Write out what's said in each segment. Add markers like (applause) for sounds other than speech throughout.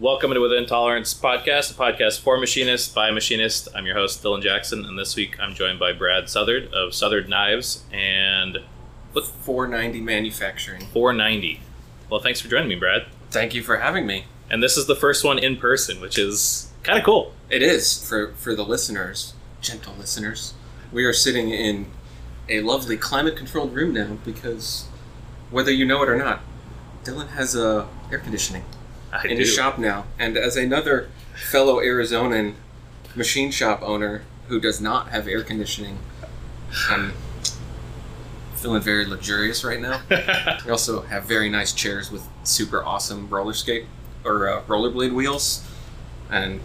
Welcome to Within Tolerance podcast, a podcast for machinists by machinists. I'm your host, Dylan Jackson, and this week I'm joined by Brad Southard of Southard Knives and what 490 Manufacturing. 490. Well, thanks for joining me, Brad. Thank you for having me. And this is the first one in person, which is kind of cool. It is for for the listeners, gentle listeners. We are sitting in a lovely climate-controlled room now because, whether you know it or not, Dylan has a air conditioning I in do. his shop now, and as another fellow Arizonan machine shop owner who does not have air conditioning, I'm feeling very luxurious right now. (laughs) We also have very nice chairs with super awesome roller skate or uh, rollerblade wheels, and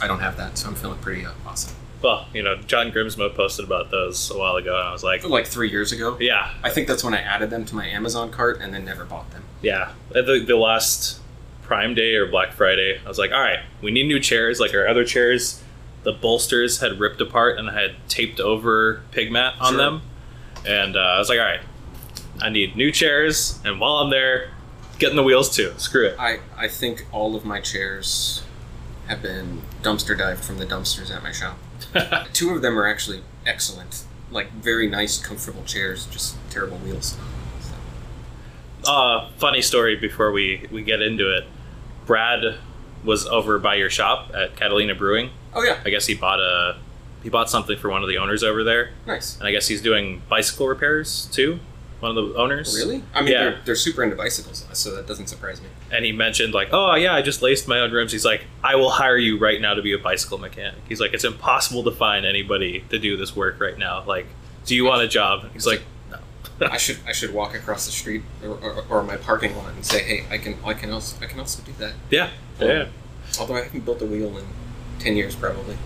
I don't have that, so I'm feeling pretty uh, awesome. well, you know, John Grimsmo posted about those a while ago, and I was like, Like three years ago, yeah, I think that's when I added them to my Amazon cart and then never bought them. yeah. The, the last Prime Day or Black Friday, I was like, all right, we need new chairs. Like our other chairs, the bolsters had ripped apart and I had taped over pig mat on Sure. them. And uh, I was like, all right, I need new chairs. And while I'm there, getting the wheels too. Screw it. I, I think all of my chairs have been dumpster dived from the dumpsters at my shop. (laughs) Two of them are actually excellent, like very nice, comfortable chairs, just terrible wheels. So, uh, funny story before we, we get into it. Brad was over by your shop at Catalina Brewing. oh yeah, I guess he bought a he bought something for one of the owners over there, nice. and I guess he's doing bicycle repairs too. One of the owners, oh, Really? I mean, Yeah. they're, they're super into bicycles, so that doesn't surprise me. And he mentioned like, oh yeah, I just laced my own rims. He's like, I will hire you right now to be a bicycle mechanic. He's like, it's impossible to find anybody to do this work right now. Like, do you want a job? He's like. (laughs) I should I should walk across the street or, or, or my parking lot and say, hey, I can I can also I can also do that. yeah, yeah. Um, although I haven't built a wheel in ten years probably.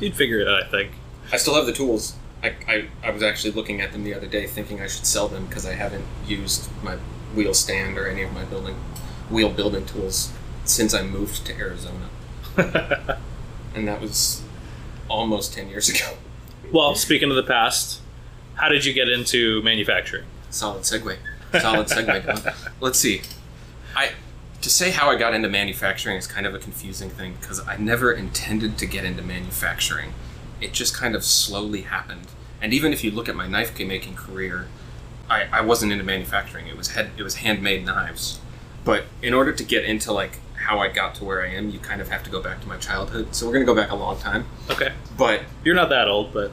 You'd figure it out, I think. I still have the tools. I, I, I was actually looking at them the other day, thinking I should sell them because I haven't used my wheel stand or any of my building wheel building tools since I moved to Arizona, (laughs) and that was almost ten years ago. well, speaking of the past, how did you get into manufacturing? Solid segue. Solid segue. (laughs) Let's see. I to say how I got into manufacturing is kind of a confusing thing because I never intended to get into manufacturing. It just kind of slowly happened. And even if you look at my knife making career, I, I wasn't into manufacturing. It was head, it was handmade knives. But in order to get into like how I got to where I am, you kind of have to go back to my childhood. So we're gonna go back a long time. Okay, But you're not that old, but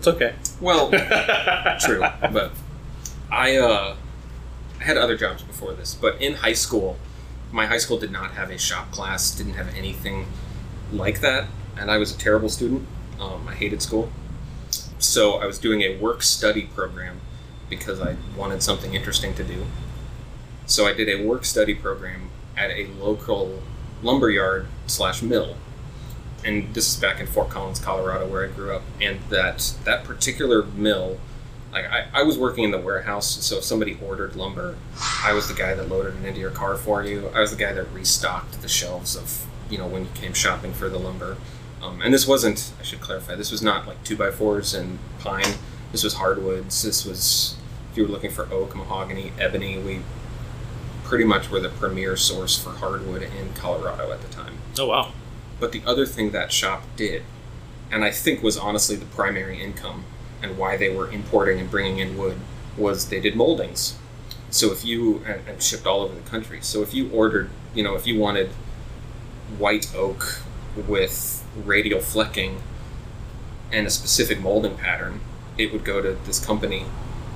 it's okay. well, (laughs) True, but I uh, had other jobs before this. But in high school, my high school did not have a shop class, didn't have anything like that, and I was a terrible student. Um, I hated school, so I was doing a work study program because I wanted something interesting to do. So I did a work study program at a local lumberyard slash mill and this is back in Fort Collins, Colorado, where I grew up. And that that particular mill, like I, I was working in the warehouse, so if somebody ordered lumber, I was the guy that loaded it into your car for you. I was the guy that restocked the shelves of you know when you came shopping for the lumber. Um, and this wasn't, I should clarify, this was not like two by fours and pine. This was hardwoods. This was if you were looking for oak, mahogany, ebony. We pretty much were the premier source for hardwood in Colorado at the time. Oh wow. But the other thing that shop did, and I think was honestly the primary income and why they were importing and bringing in wood, was they did moldings. So if you, and, and shipped all over the country. So if you ordered, you know, if you wanted white oak with radial flecking and a specific molding pattern, it would go to this company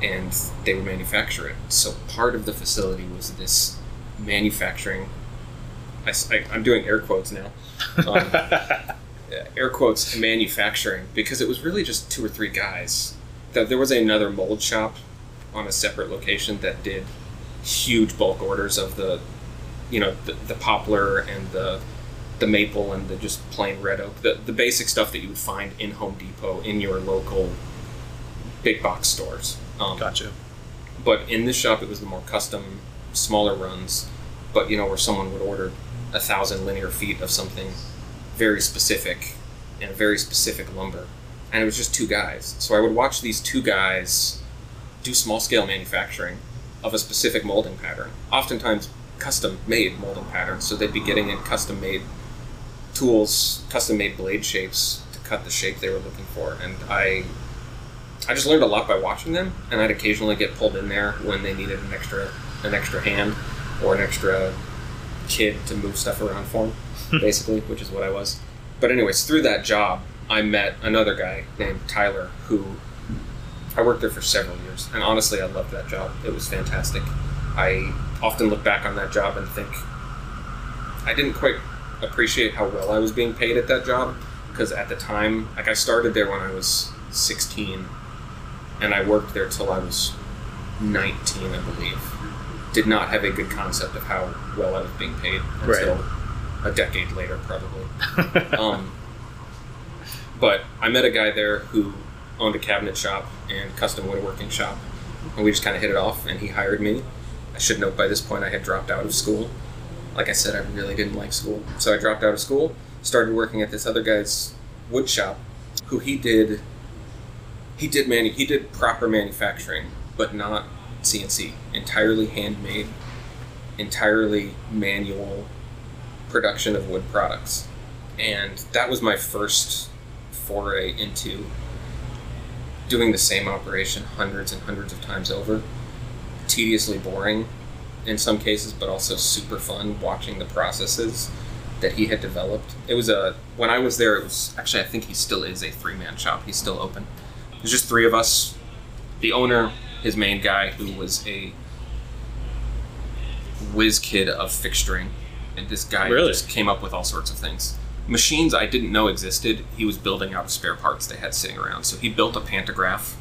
and they would manufacture it. So part of the facility was this manufacturing. I, am doing air quotes now. Um, (laughs) air quotes manufacturing because it was really just two or three guys. Th- There was another mold shop on a separate location that did huge bulk orders of the, you know, the, the poplar and the the maple and the just plain red oak, the the basic stuff that you would find in Home Depot in your local big box stores. Um, Gotcha. but in this shop, it was the more custom, smaller runs. But you know, where someone would order a thousand linear feet of something very specific and very specific lumber, and it was just two guys. So I would watch these two guys do small scale manufacturing of a specific molding pattern. Oftentimes, custom made molding patterns. So they'd be getting in custom made tools, custom made blade shapes to cut the shape they were looking for. And I I just learned a lot by watching them, and I'd occasionally get pulled in there when they needed an extra an extra hand or an extra kid to move stuff around for them, hmm. basically, which is what I was. But anyways, through that job, I met another guy named Tyler who I worked there for several years, and honestly, I loved that job. It was fantastic. I often look back on that job and think I didn't quite appreciate how well I was being paid at that job because at the time, like I started there when I was 16, and I worked there till I was 19, I believe. Did not have a good concept of how well I was being paid until a decade later, probably. (laughs) um, but I met a guy there who owned a cabinet shop and custom woodworking shop, and we just kind of hit it off. And he hired me. I should note by this point I had dropped out of school. Like I said, I really didn't like school, so I dropped out of school. Started working at this other guy's wood shop, who he did. He did manu- He did proper manufacturing, but not CNC. Entirely handmade, entirely manual production of wood products, and that was my first foray into doing the same operation hundreds and hundreds of times over. Tediously boring in some cases, but also super fun watching the processes that he had developed. It was a when I was there. It was actually I think he still is a three man shop. He's still open. There's just three of us. The owner, his main guy, who was a whiz kid of fixturing. And this guy Really? just came up with all sorts of things. Machines I didn't know existed, he was building out of spare parts they had sitting around. So he built a pantograph.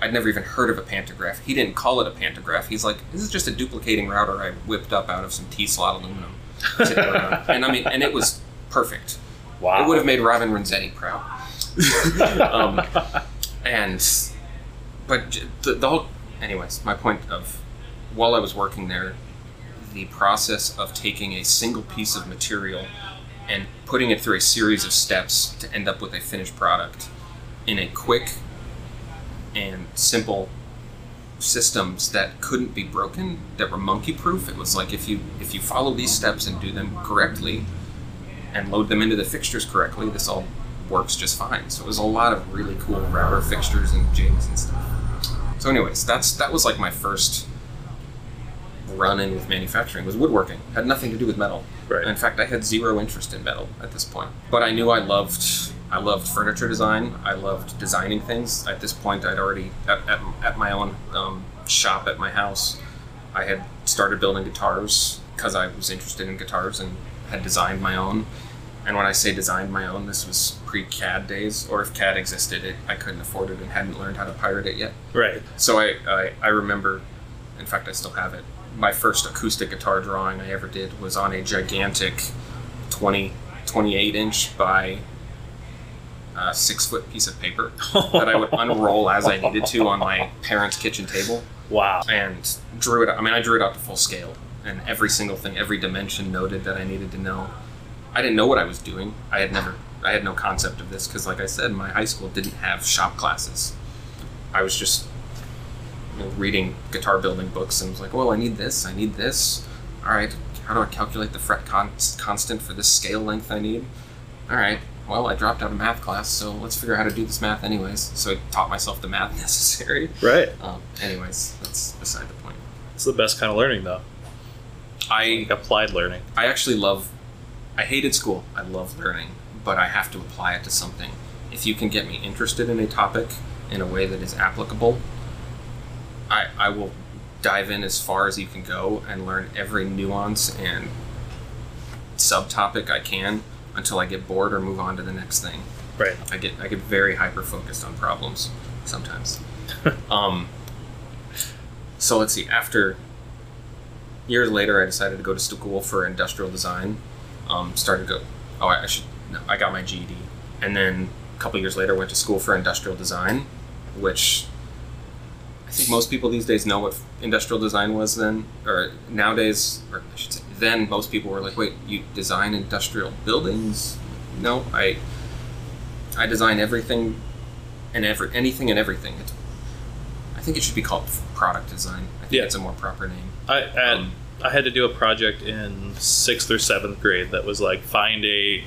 I'd never even heard of a pantograph. He didn't call it a pantograph. He's like, this is just a duplicating router I whipped up out of some T slot aluminum. (laughs) and I mean, and it was perfect. wow. It would have made Robin Renzetti proud. (laughs) um, and, but the, the whole, anyways, my point of, while I was working there, the process of taking a single piece of material and putting it through a series of steps to end up with a finished product in a quick and simple systems that couldn't be broken that were monkey proof it was like if you if you follow these steps and do them correctly and load them into the fixtures correctly this all works just fine. So it was a lot of really cool router fixtures and jigs and stuff so anyways that's that was like my first run in with manufacturing was woodworking. Had nothing to do with metal. Right. in fact i had zero interest in metal at this point. But i knew i loved i loved furniture design. I loved designing things. At this point i'd already at, at, at my own um, shop at my house i had started building guitars because i was interested in guitars and had designed my own and when i say designed my own this was pre-cad days or if cad existed it i couldn't afford it and hadn't learned how to pirate it yet right. so I, I, I remember, in fact, I still have it. My first acoustic guitar drawing I ever did was on a gigantic 20, 28 inch by uh, six foot piece of paper (laughs) that I would unroll as I needed to on my parents' kitchen table wow. and drew it. I mean, I drew it out to full scale, and every single thing, every dimension noted that I needed to know. I didn't know what I was doing. I had never, I had no concept of this because, like I said, my high school didn't have shop classes. I was just you know, reading guitar building books and was like, well, I need this, I need this. All right, how do I calculate the fret con- constant for this scale length I need? All right, well, I dropped out of math class, so let's figure out how to do this math anyways. So I taught myself the math (laughs) necessary. Right. Um, anyways, that's beside the point. It's the best kind of learning, though. I Like applied learning. I actually love. I hated school. I love learning, but I have to apply it to something. If you can get me interested in a topic in a way that is applicable, I I will dive in as far as you can go and learn every nuance and subtopic I can until I get bored or move on to the next thing. Right. I get I get very hyper focused on problems sometimes. (laughs) um, so let's see. After years later, I decided to go to school for industrial design. Um, started to go. Oh, I, I should. No, I got my GED, and then a couple years later, went to school for industrial design, which I think most people these days know what industrial design was then, or nowadays, or I should say, then most people were like, "Wait, you design industrial buildings?" No, I I design everything and every anything and everything. It's, I think it should be called product design. I think Yeah. it's a more proper name. I Um, I had to do a project in sixth or seventh grade that was like find a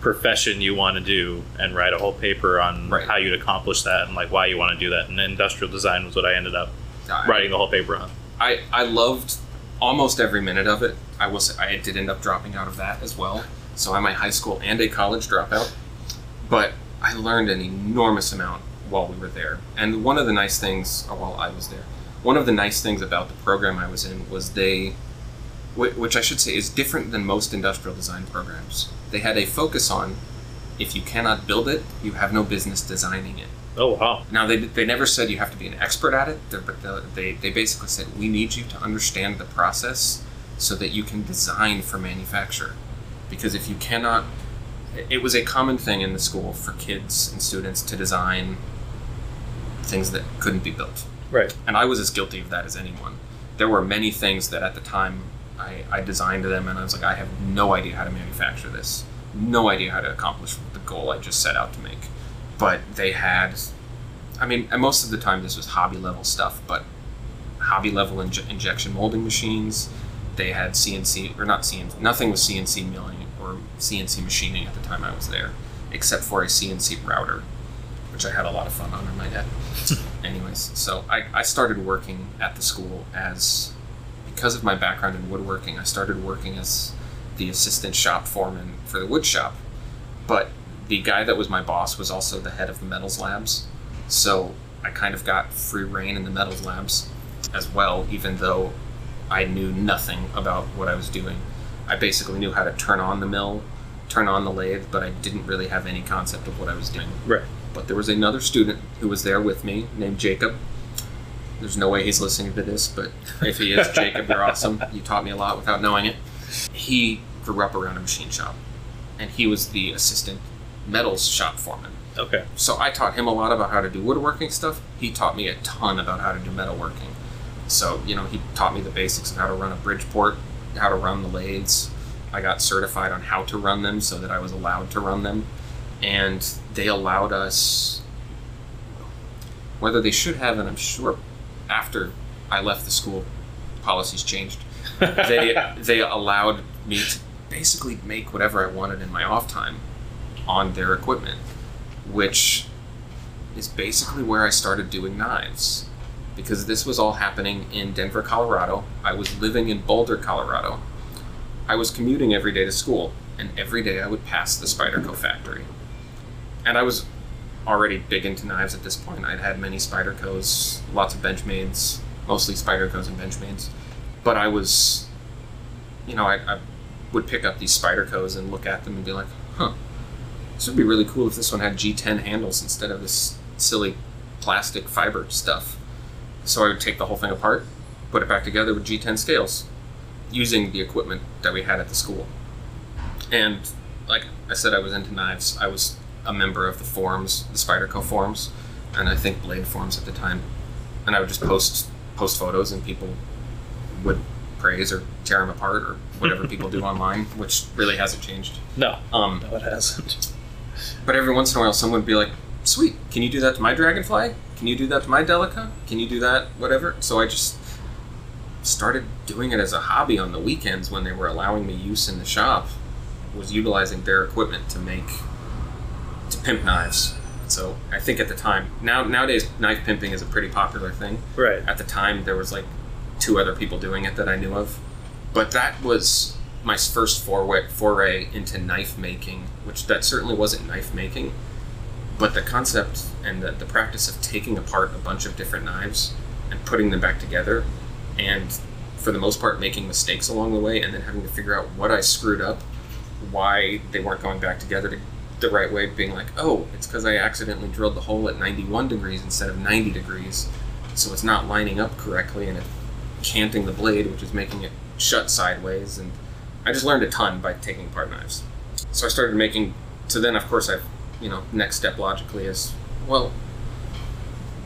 profession you want to do and write a whole paper on Right. how you'd accomplish that and like why you want to do that. And industrial design was what I ended up I- writing the whole paper on. I, I loved almost every minute of it. I was I did end up dropping out of that as well. So I'm a high school and a college dropout. But I learned an enormous amount while we were there. And one of the nice things, uh, while I was there, one of the nice things about the program I was in was they, which I should say is different than most industrial design programs. They had a focus on if you cannot build it, you have no business designing it. Oh wow. Now they, they never said you have to be an expert at it, but they they basically said we need you to understand the process so that you can design for manufacture. Because if you cannot, it was a common thing in the school for kids and students to design things that couldn't be built, Right. and I was as guilty of that as anyone. There were many things that at the time I, I designed them, and I was like, I have no idea how to manufacture this, no idea how to accomplish the goal I just set out to make. But they had, I mean, most of the time this was hobby level stuff, but hobby level inje- injection molding machines. They had CNC, or not CNC, nothing was CNC milling or CNC machining at the time I was there, except for a CNC router, which I had a lot of fun on, I my add. (laughs) Anyways, so I, I started working at the school as, because of my background in woodworking, I started working as the assistant shop foreman for the wood shop. But the guy that was my boss was also the head of the metals labs. So I kind of got free reign in the metals labs as well, even though I knew nothing about what I was doing. I basically knew how to turn on the mill, turn on the lathe, but I didn't really have any concept of what I was doing. Right. But there was another student who was there with me named Jacob. There's no way he's listening to this, but if he is, Jacob, you're awesome. You taught me a lot without knowing it. He grew up around a machine shop, and he was the assistant metals shop foreman. Okay. So I taught him a lot about how to do woodworking stuff. He taught me a ton about how to do metalworking. So, you know, he taught me the basics of how to run a Bridgeport, how to run the lathes. I got certified on how to run them so that I was allowed to run them. And they allowed us, whether they should have, and I'm sure after I left the school, policies changed. (laughs) they, they allowed me to basically make whatever I wanted in my off time on their equipment which is basically where I started doing knives. Because this was all happening in Denver, Colorado. I was living in Boulder, Colorado. I was commuting every day to school, and every day I would pass the Spyderco factory. And I was already big into knives at this point. I'd had many Spydercos, lots of Benchmades, mostly Spydercos and Benchmades. But I was, you know, I, I would pick up these Spydercos and look at them and be like, huh, this would be really cool if this one had G10 handles instead of this silly plastic fiber stuff. So I would take the whole thing apart, put it back together with G10 scales, using the equipment that we had at the school. And like I said, I was into knives. I was a member of the forums, the Spyderco forums, and I think Blade forums at the time. And I would just post post photos, and people would praise or tear them apart or whatever people do (laughs) online, which really hasn't changed. No. Um, No, it hasn't. but every once in a while, someone would be like, "Sweet, can you do that to my dragonfly? Can you do that to my delica? Can you do that? Whatever." So I just started doing it as a hobby on the weekends when they were allowing me use in the shop. Was utilizing their equipment to make to pimp knives. So I think at the time, now nowadays knife pimping is a pretty popular thing Right. at the time there was like two other people doing it that I knew of. But that was my first foray, foray into knife making, which that certainly wasn't knife making, but the concept and the, the practice of taking apart a bunch of different knives and putting them back together, and for the most part making mistakes along the way, and then having to figure out what I screwed up, why they weren't going back together to, the right way, being like, oh, it's because I accidentally drilled the hole at 91 degrees instead of 90 degrees so it's not lining up correctly and it's canting the blade, which is making it shut sideways. And I just learned a ton by taking apart knives. So I started making. So then, of course, I, you know, next step logically is, well,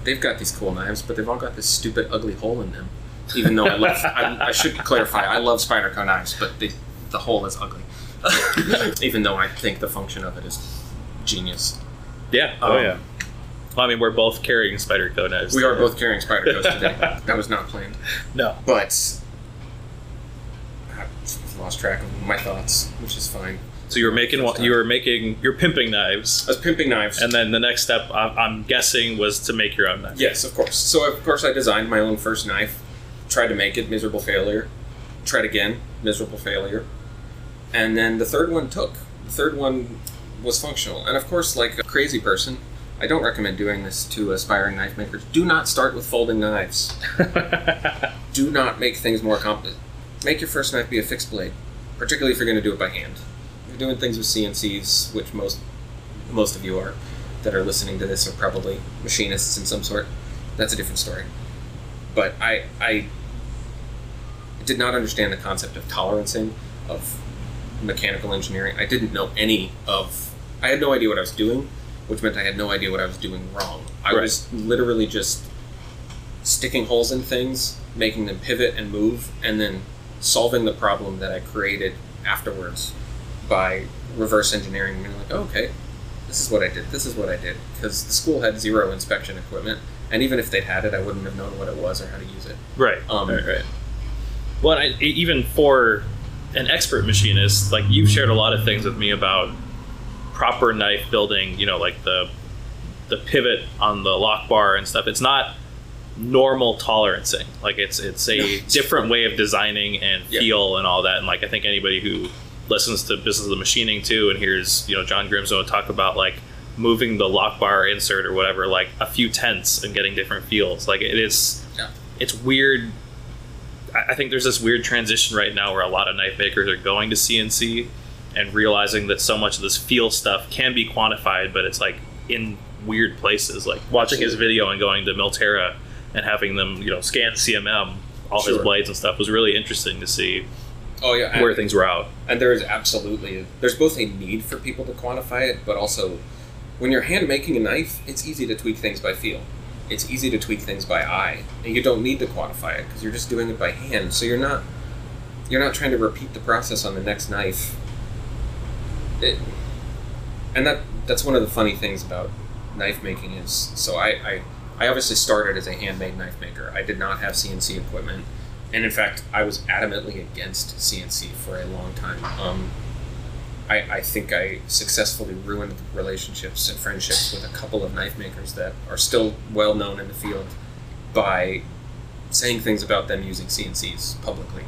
they've got these cool knives, but they've all got this stupid, ugly hole in them. Even though I love, I, I should clarify, I love Spyderco knives, but the the hole is ugly. (laughs) Even though I think the function of it is genius. Yeah. Oh Um, yeah. Well, I mean, we're both carrying Spyderco knives. We are both carrying Spydercos today. that was not planned. No. But I lost track of my thoughts, which is fine. So you were making First time. you were making you're pimping knives, I was pimping knives. and then the next step I'm, I'm guessing was to make your own knife. Yes, of course. So of course I designed my own first knife, tried to make it, miserable failure. Tried again, miserable failure. And then the third one took. The third one was functional. And of course, like a crazy person, I don't recommend doing this to aspiring knife makers. Do not start with folding knives. (laughs) Do not make things more complicated. Make your first knife be a fixed blade, particularly if you're going to do it by hand. If you're doing things with CNCs, which most most of you are that are listening to this are probably machinists in some sort. That's a different story. But I I did not understand the concept of tolerancing of mechanical engineering. I didn't know any of I had no idea what I was doing, which meant I had no idea what I was doing wrong. I Right. was literally just sticking holes in things, making them pivot and move, and then solving the problem that I created afterwards by reverse engineering and being like, oh, okay, this is what I did, this is what I did. Because the school had zero inspection equipment, and even if they'd had it, I wouldn't have known what it was or how to use it. Right. Um, right. Right. Well, I, even for an expert machinist, like you've shared a lot of things with me about proper knife building. You know, like the the pivot on the lock bar and stuff. It's not normal tolerancing. Like it's it's a (laughs) different way of designing and Yeah. feel and all that. And like I think anybody who listens to Business of the Machining too and hears you know John Grimsmo talk about like moving the lock bar insert or whatever like a few tenths and getting different feels. Like it is Yeah. it's weird. I think there's this weird transition right now where a lot of knife makers are going to CNC and realizing that so much of this feel stuff can be quantified, but it's like in weird places. Like watching his video and going to Milterra and having them, you know, scan CMM all his blades and stuff was really interesting to see Oh yeah, and, where things were out. and there is absolutely there's both a need for people to quantify it, but also when you're hand making a knife, it's easy to tweak things by feel. It's easy to tweak things by eye, and you don't need to quantify it because you're just doing it by hand. So you're not you're not trying to repeat the process on the next knife. It, and that that's one of the funny things about knife making is so I, I I obviously started as a handmade knife maker. I did not have CNC equipment, and in fact, I was adamantly against CNC for a long time. Um, I, I think I successfully ruined relationships and friendships with a couple of knife makers that are still well known in the field by saying things about them using CNCs publicly,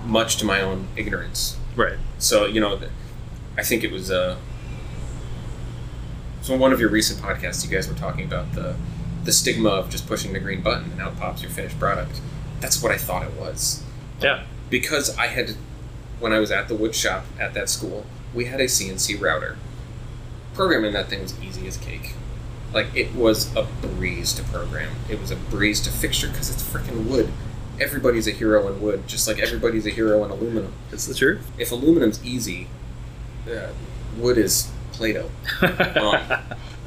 (laughs) much to my own ignorance. Right. So you know, I think it was uh, so in one of your recent podcasts, you guys were talking about the the stigma of just pushing the green button and out pops your finished product. That's what I thought it was Yeah. because I had when I was at the wood shop at that school, we had a CNC router. Programming that thing was easy as cake. Like it was a breeze to program. It was a breeze to fixture because it's freaking wood. Everybody's a hero in wood, just like everybody's a hero in aluminum. It's the truth. If aluminum's easy, uh, wood is Play-Doh. (laughs) Um,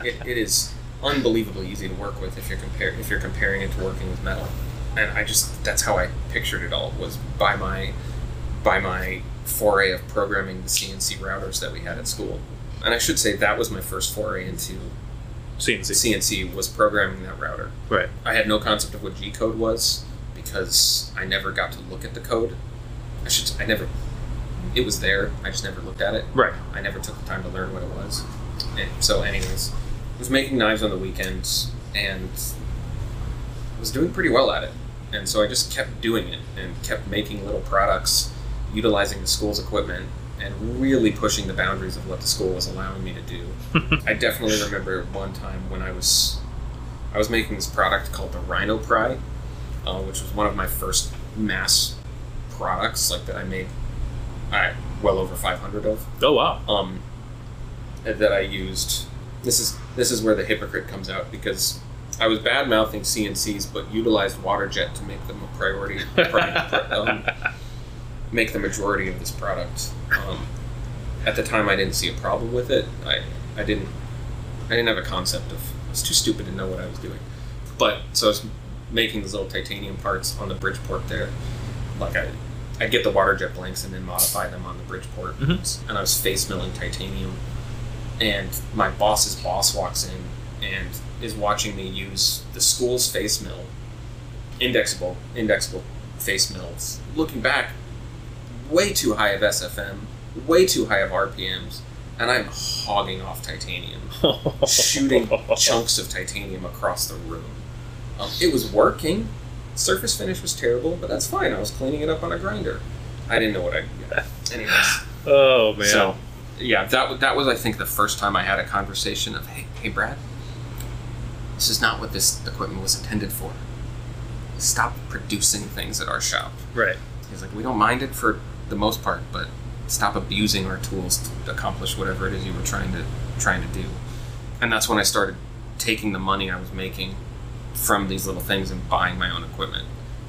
it, it is unbelievably easy to work with if you're compare if you're comparing it to working with metal. And I just that's how I pictured it all was by my by my foray of programming the CNC routers that we had at school. And I should say that was my first foray into CNC. CNC was programming that router. Right. I had no concept of what G code was because I never got to look at the code. I should I never it was there. I just never looked at it. Right. I never took the time to learn what it was. And so, anyways, I was making knives on the weekends and was doing pretty well at it. And so I just kept doing it and kept making little products, utilizing the school's equipment, and really pushing the boundaries of what the school was allowing me to do. (laughs) I definitely remember one time when I was I was making this product called the Rhino Pry, uh, which was one of my first mass products like that I made. I well over 500 of Oh wow. um, that I used. This is this is where the hypocrite comes out because I was bad mouthing CNCs, but utilized water jet to make them a priority, (laughs) pri- um, make the majority of this product. Um, at the time, I didn't see a problem with it. I I didn't I didn't have a concept of. I was too stupid to know what I was doing. But so I was making these little titanium parts on the Bridgeport there. Like I, I'd get the water jet blanks and then modify them on the Bridgeport. Mhm. And I was face milling titanium. And my boss's boss walks in and is watching me use the school's face mill, indexable, indexable face mills. Looking back, way too high of SFM, way too high of RPMs, and I'm hogging off titanium, (laughs) shooting chunks of titanium across the room. Um, it was working. Surface finish was terrible, but that's fine. I was cleaning it up on a grinder. I didn't know what I. Yeah. Anyways, Oh man. so yeah, that that was I think the first time I had a conversation of hey hey Brad, this is not what this equipment was intended for. Stop producing things at our shop. right. He's like, we don't mind it for the most part, but stop abusing our tools to accomplish whatever it is you were trying to trying to do. And that's when I started taking the money I was making from these little things and buying my own equipment.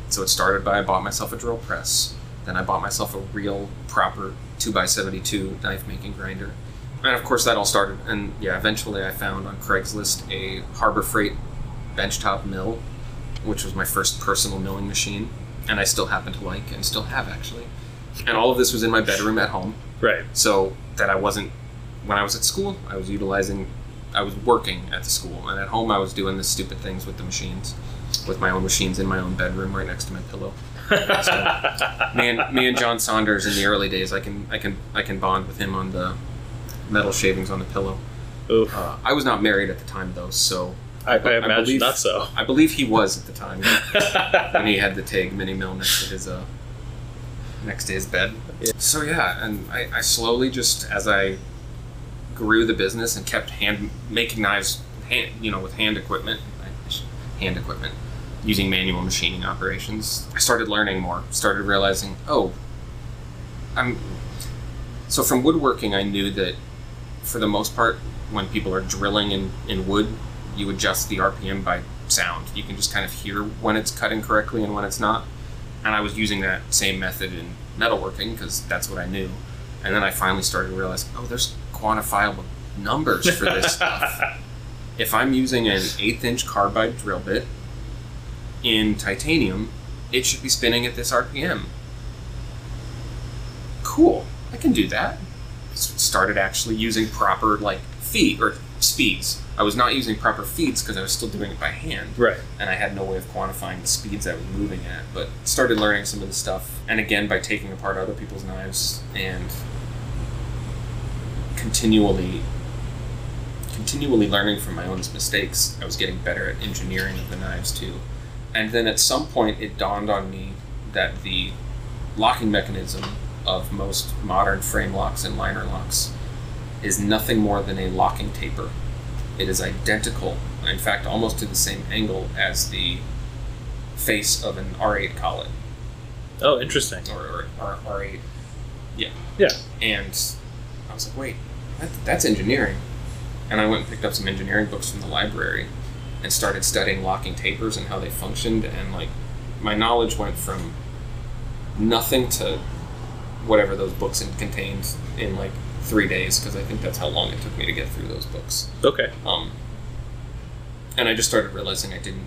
So it started by I bought myself a drill press. Then I bought myself a real proper two x seventy two knife making grinder. And of course that all started and yeah, eventually I found on Craigslist a Harbor Freight benchtop mill, which was my first personal milling machine and I still happen to like and still have actually. And all of this was in my bedroom at home, Right. so that I wasn't when I was at school, I was utilizing I was working at the school and at home I was doing the stupid things with the machines. With my own machines in my own bedroom right next to my pillow. (laughs) Me and me and John Saunders in the early days I can I can I can bond with him on the metal shavings on the pillow. Uh, I was not married at the time though, so I, I I imagine believe- not so. I believe he was at the time. (laughs) and he had the Taig mini mill next to his uh, next his bed. Yeah. So yeah, and I, I slowly just as I grew the business and kept hand making knives, hand, you know, with hand equipment, hand equipment, using manual machining operations. I started learning more. Started realizing, oh, I'm. So from woodworking, I knew that for the most part, when people are drilling in, in wood, you adjust the RPM by sound. You can just kind of hear when it's cutting correctly and when it's not. And I was using that same method in metalworking because that's what I knew. And then I finally started to realize, oh, there's quantifiable numbers for this (laughs) stuff. If I'm using an eighth inch carbide drill bit in titanium, it should be spinning at this RPM. Cool, I can do that. Started actually using proper like feed or speeds. I was not using proper feeds because I was still doing it by hand right. and I had no way of quantifying the speeds I was moving at. But started learning some of the stuff, and again by taking apart other people's knives and continually, continually learning from my own mistakes. I was getting better at engineering of the knives too, and then at some point it dawned on me that the locking mechanism of most modern frame locks and liner locks is nothing more than a locking taper. It is identical, in fact, almost to the same angle as the face of an R8 collet Oh, interesting. or, or, or R8. Yeah. Yeah. And I was like, wait, that, that's engineering. And I went and picked up some engineering books from the library and started studying locking tapers and how they functioned. And like, my knowledge went from nothing to whatever those books contained in like three days because I think that's how long it took me to get through those books. Okay. Um, and I just started realizing I didn't,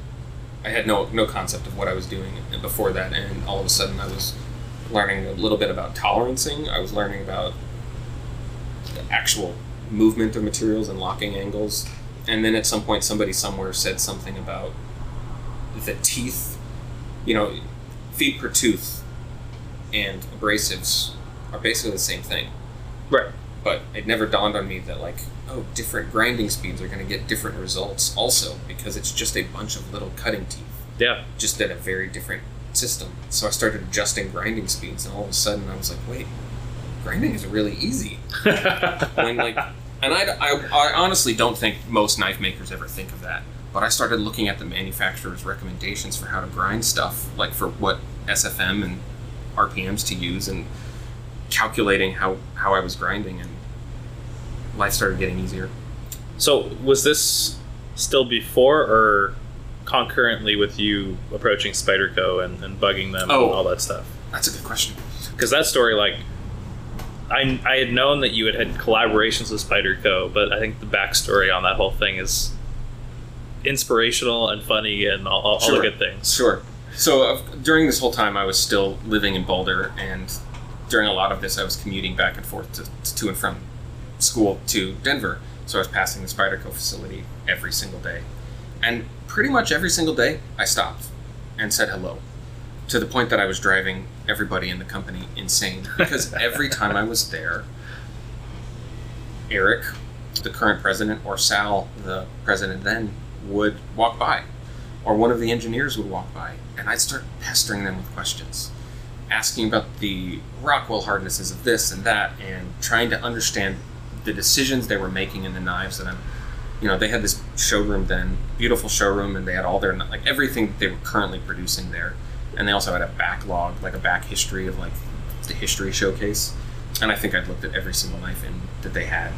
I had no no concept of what I was doing before that, and all of a sudden I was learning a little bit about tolerancing. I was learning about the actual movement of materials and locking angles, and then at some point somebody somewhere said something about the teeth. You know, feet per tooth and abrasives are basically the same thing Right. But it never dawned on me that like oh different grinding speeds are going to get different results also because it's just a bunch of little cutting teeth. Yeah. just at a very different system. So i started adjusting grinding speeds and all of a sudden i was like wait grinding is really easy. (laughs) When like and I, I, I honestly don't think most knife makers ever think of that but i started looking at the manufacturer's recommendations for how to grind stuff like for what sfm and rpms to use and calculating how how i was grinding and life started getting easier so was this still before or concurrently with you approaching Spyderco and, and bugging them Oh. and all that stuff? that's a good question Because that story, like, I, I had known that you had had collaborations with Spyderco, but I think the backstory on that whole thing is inspirational and funny and all, all, all the Sure. good things. Sure. So uh, during this whole time, I was still living in Boulder, and during a lot of this, I was commuting back and forth to, to and from school to Denver. So I was passing the Spyderco facility every single day, and pretty much every single day, I stopped and said hello. to the point that I was driving everybody in the company insane because (laughs) every time I was there, Eric, the current president, or Sal, the president then, would walk by, or one of the engineers would walk by, and I'd start pestering them with questions, asking about the Rockwell hardnesses of this and that, and trying to understand the decisions they were making in the knives that I'm you know they had this showroom then beautiful showroom and they had all their like everything they were currently producing there. And they also had a backlog like a back history of like the history showcase. And i think i'd looked at every single knife in that they had.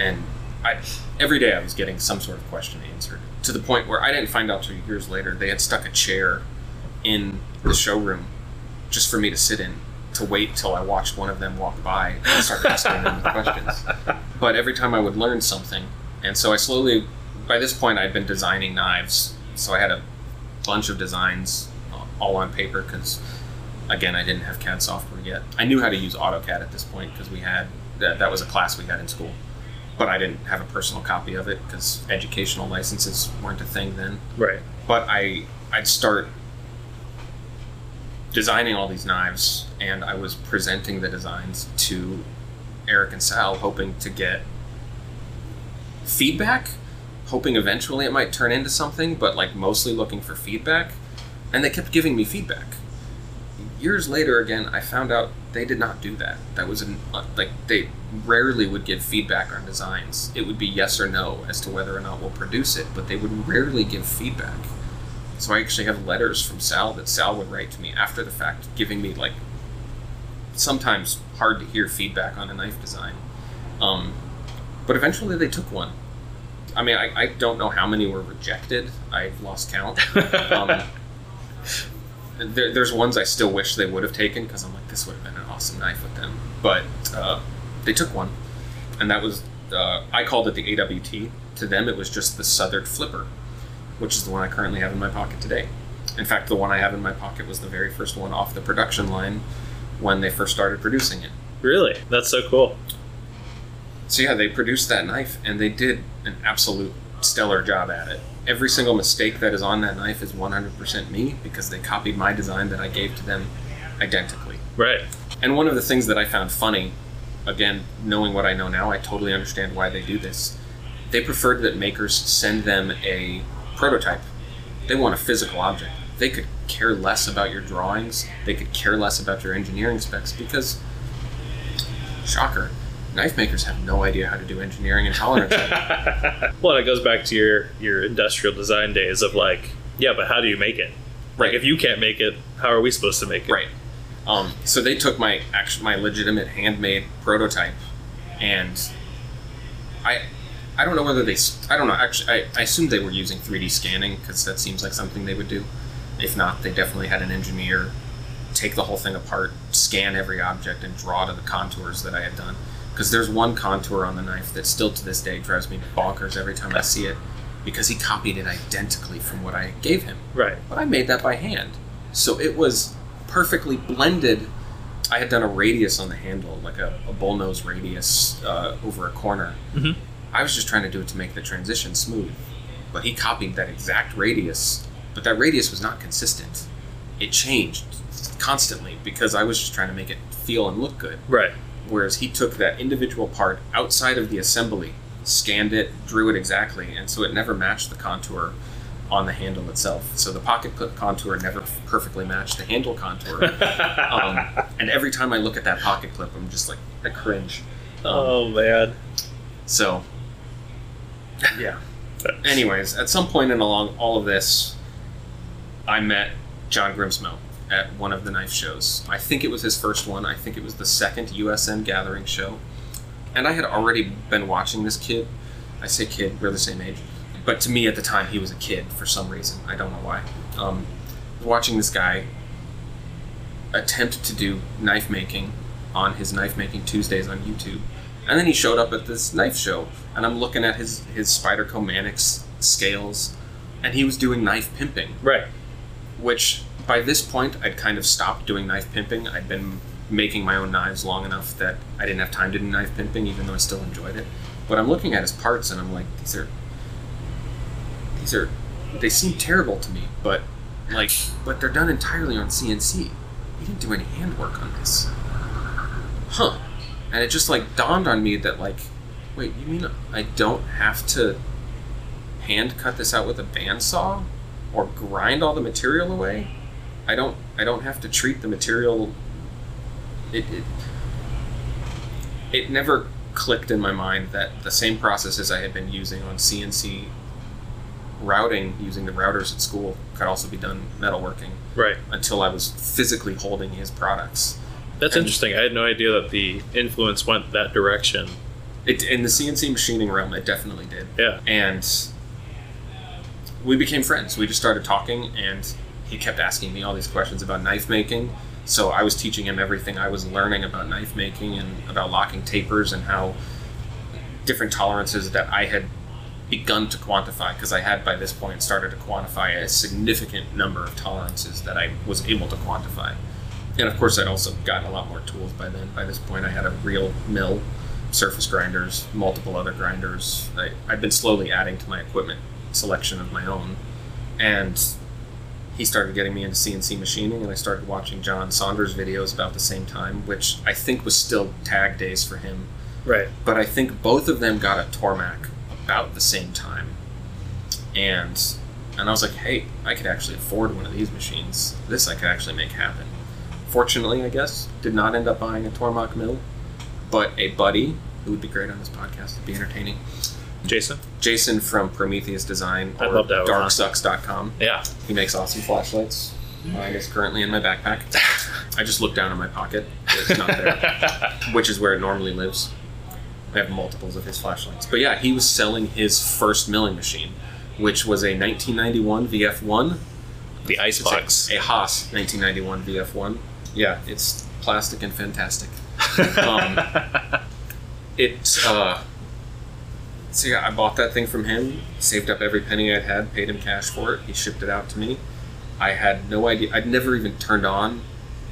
And i every day i was getting some sort of question answered to the point where i didn't find out till years later they had stuck a chair in the showroom just for me to sit in to wait till I watched one of them walk by and start asking them the questions. (laughs) But every time I would learn something, and so I slowly, by this point, I'd been designing knives. So I had a bunch of designs uh, all on paper because, again, I didn't have CAD software yet. I knew how to use AutoCAD at this point because we had that, that was a class we had in school. But I didn't have a personal copy of it because educational licenses weren't a thing then. Right. But I I'd start designing all these knives and I was presenting the designs to Eric and Sal hoping to get feedback, hoping eventually it might turn into something, but like mostly looking for feedback. And they kept giving me feedback. Years later, again, I found out they did not do that. That was an, uh, like they rarely would give feedback on designs. It would be yes or no as to whether or not we'll produce it, but they would rarely give feedback. So I actually have letters from Sal that Sal would write to me after the fact, giving me like sometimes hard to hear feedback on a knife design. Um, but eventually they took one. I mean, I, I don't know how many were rejected. I've lost count. Um, (laughs) there, there's ones I still wish they would have taken because I'm like, this would have been an awesome knife with them. But uh, they took one, and that was uh, I called it the AWT. To them, it was just the Southard Flipper, which is the one I currently have in my pocket today. In fact, the one I have in my pocket was the very first one off the production line when they first started producing it. Really? That's so cool. So yeah, they produced that knife and they did an absolute stellar job at it. Every single mistake that is on that knife is 100% me because they copied my design that I gave to them identically. Right. And one of the things that I found funny, again, knowing what I know now, I totally understand why they do this. They preferred that makers send them a prototype. They want a physical object. They could care less about your drawings, they could care less about your engineering specs because, shocker, knife makers have no idea how to do engineering (laughs) and tolerance. well, it goes back to your your industrial design days of like, yeah, but how do you make it? Like, Right. if you can't make it, how are we supposed to make it? Right. Um, so they took my actual my legitimate handmade prototype, and I I don't know whether they I don't know actually I, I assume they were using 3D scanning because that seems like something they would do. If not, they definitely had an engineer take the whole thing apart, scan every object, and draw to the contours that I had done. Because there's one contour on the knife that still to this day drives me bonkers every time I see it, because he copied it identically from what I gave him Right. but I made that by hand. So it was perfectly blended. I had done a radius on the handle, like a, a bullnose radius uh, over a corner. Mhm. I was just trying to do it to make the transition smooth. But he copied that exact radius, but that radius was not consistent. It changed constantly because I was just trying to make it feel and look good. Right. Whereas he took that individual part outside of the assembly, scanned it, drew it exactly, and so it never matched the contour on the handle itself. So the pocket clip contour never perfectly matched the handle contour. (laughs) um, and every time I look at that pocket clip, I'm just like, I cringe. Um, oh man. So, yeah. Anyways, at some point in along all of this, I met John Grimsmo at one of the knife shows. I think it was his first one. I think it was the second USN Gathering show. And I had already been watching this kid. I say kid, we're the same age. But to me at the time, he was a kid for some reason. I don't know why. Um, watching this guy attempt to do knife making on his knife making Tuesdays on YouTube. And then he showed up at this knife show, and I'm looking at his his Spyderco Manix scales, and he was doing knife pimping, Right. which by this point I'd kind of stopped doing knife pimping. I'd been making my own knives long enough that I didn't have time to do knife pimping, even though I still enjoyed it. But I'm looking at his parts, and I'm like, these are these are they seem terrible to me, but Like, but they're done entirely on CNC. You didn't do any handwork on this. Huh. And it just like dawned on me that like, wait, you mean I don't have to hand cut this out with a bandsaw or grind all the material away? I don't I don't have to treat the material it, it it never clicked in my mind that the same processes I had been using on CNC routing using the routers at school could also be done metalworking Right. until I was physically holding his products. That's And- interesting. I had no idea that the influence went that direction. It, in the CNC machining realm, it definitely did. Yeah. And we became friends. We just started talking, and he kept asking me all these questions about knife making. So I was teaching him everything I was learning about knife making and about locking tapers and how different tolerances that I had begun to quantify because I had by this point started to quantify a significant number of tolerances that I was able to quantify. And of course, I'd also gotten a lot more tools by then. By this point, I had a real mill, surface grinders, multiple other grinders. I, I'd been slowly adding to my equipment selection of my own. And he started getting me into CNC machining, and I started watching John Saunders videos about the same time, which I think was still Taig days for him. Right. But I think both of them got a Tormach about the same time. And and I was like, hey, I could actually afford one of these machines. This I could actually make happen. Fortunately, I guess, did not end up buying a Tormach mill, but a buddy who would be great on this podcast, would be entertaining. Jason? Jason from Prometheus Design I'd or love to have darksucks.com. Yeah. He makes awesome flashlights. Mm. I guess currently in my backpack. (laughs) I just looked down in my pocket. It's not there, (laughs) which is where it normally lives. I have multiples of his flashlights. But yeah, he was selling his first milling machine, which was a 1991 VF1. the It's Icebox. A, a Haas 1991 VF1. Yeah, it's plastic and fantastic. (laughs) Um, it uh so yeah i bought that thing from him saved up every penny i had paid him cash for it. He shipped it out to me. I had no idea i'd never even turned on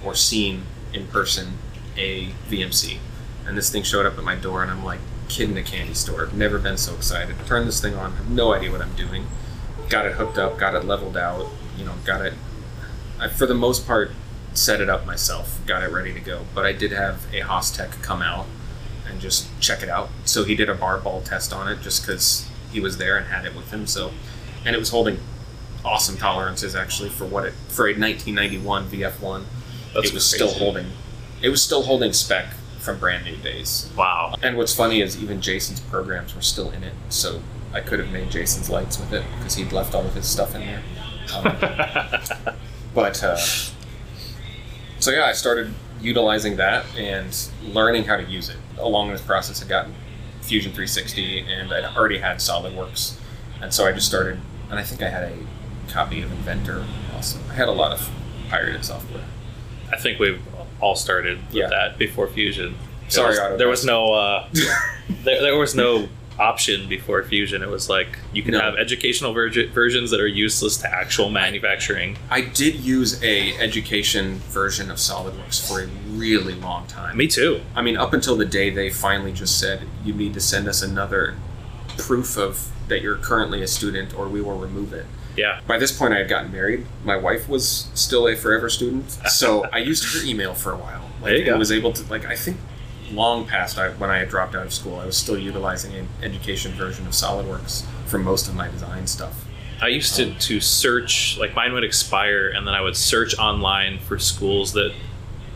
or seen in person a vmc and this thing showed up at my door and i'm like kid in a candy store. I've never been so excited. Turned this thing on have no idea what i'm doing. Got it hooked up got it leveled out you know got it I, for the most part set it up myself got it ready to go but i did have a haas tech come out and just check it out. So he did a bar ball test on it just because he was there and had it with him. So, and it was holding awesome tolerances actually for what it for a 1991 VF1. That's it was crazy. still holding. It was still holding spec from brand new days. Wow. And what's funny is even Jason's programs were still in it, so I could have made Jason's lights with it because he'd left all of his stuff in there. (laughs) Um, but uh, so yeah, I started utilizing that and learning how to use it. Along this process, I got Fusion 360, and I'd already had SolidWorks, and so I just started. And I think I had a copy of Inventor. Also, I had a lot of pirated software. I think we've all started with Yeah. that before Fusion. Sorry, was- there was no uh, (laughs) there, there was no option before Fusion. It was like you can No. have educational vergi- versions that are useless to actual manufacturing. I did use a education version of SolidWorks for a really long time. Me too. I mean, up until the day they finally just said, you need to send us another proof of that you're currently a student or we will remove it. Yeah. By this point, I had gotten married. My wife was still a forever student, so I used her email for a while. Like, There you go. I was able to, like, I think long past I, when I had dropped out of school, I was still utilizing an education version of SolidWorks for most of my design stuff. I used to, um, to search, like mine would expire, and then I would search online for schools that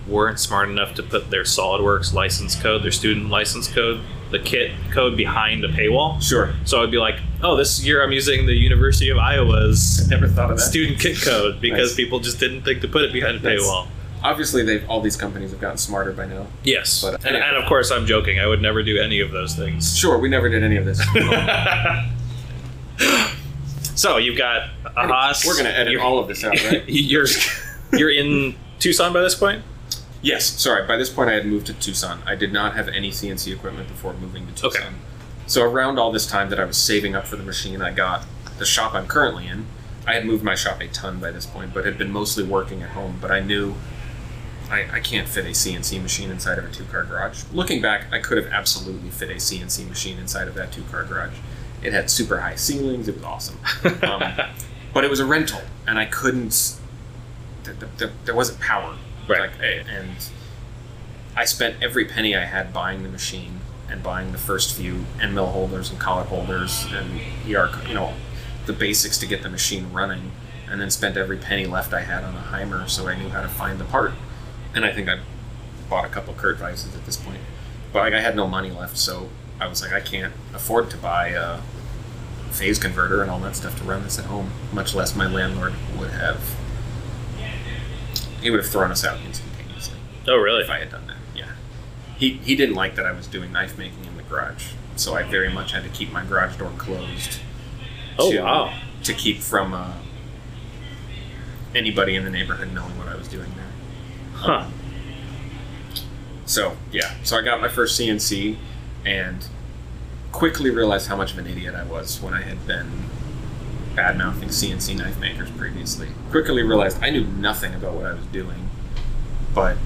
weren't smart enough to put their SolidWorks license code, their student license code, the kit code behind a paywall. Sure. So I'd be like, oh, this year I'm using the University of Iowa's (laughs) Never thought of that. student kit code because Nice. people just didn't think to put it behind a paywall. Obviously, they've all these companies have gotten smarter by now. Yes. But- and, and of course, I'm joking. I would never do any of those things. Sure, we never did any of this. (laughs) (laughs) so you've got a Haas. We're gonna edit you're- all of this out, right? (laughs) You're you're in Tucson by this point. Yes, sorry. By this point, I had moved to Tucson. I did not have any CNC equipment before moving to Tucson. Okay. So around all this time that I was saving up for the machine, I got the shop I'm currently in. I had moved my shop a ton by this point, but had been mostly working at home. But I knew I, I can't fit a CNC machine inside of a two-car garage. Looking back, I could have absolutely fit a CNC machine inside of that two-car garage. It had super high ceilings. It was awesome. (laughs) Um, but it was a rental, and I couldn't. Th- th- th- there wasn't power, Right. Like, and I spent every penny I had buying the machine and buying the first few end mill holders and collet holders and ER, you know, the basics to get the machine running, and then spent every penny left I had on a Haimer so I knew how to find the part. And I think I bought a couple Kurt vises at this point, but like I had no money left, so I was like, I can't afford to buy a phase converter and all that stuff to run this at home, much less my landlord would have. He would have thrown us out instantaneously Oh, really? if I had done that. Yeah, he he didn't like that I was doing knife making in the garage, so I very much had to keep my garage door closed. Oh, to, wow. To keep from uh, anybody in the neighborhood knowing what I was doing there. Huh. So yeah, so I got my first CNC, and quickly realized how much of an idiot I was when I had been bad mouthing CNC knife makers previously. Quickly realized I knew nothing about what I was doing, but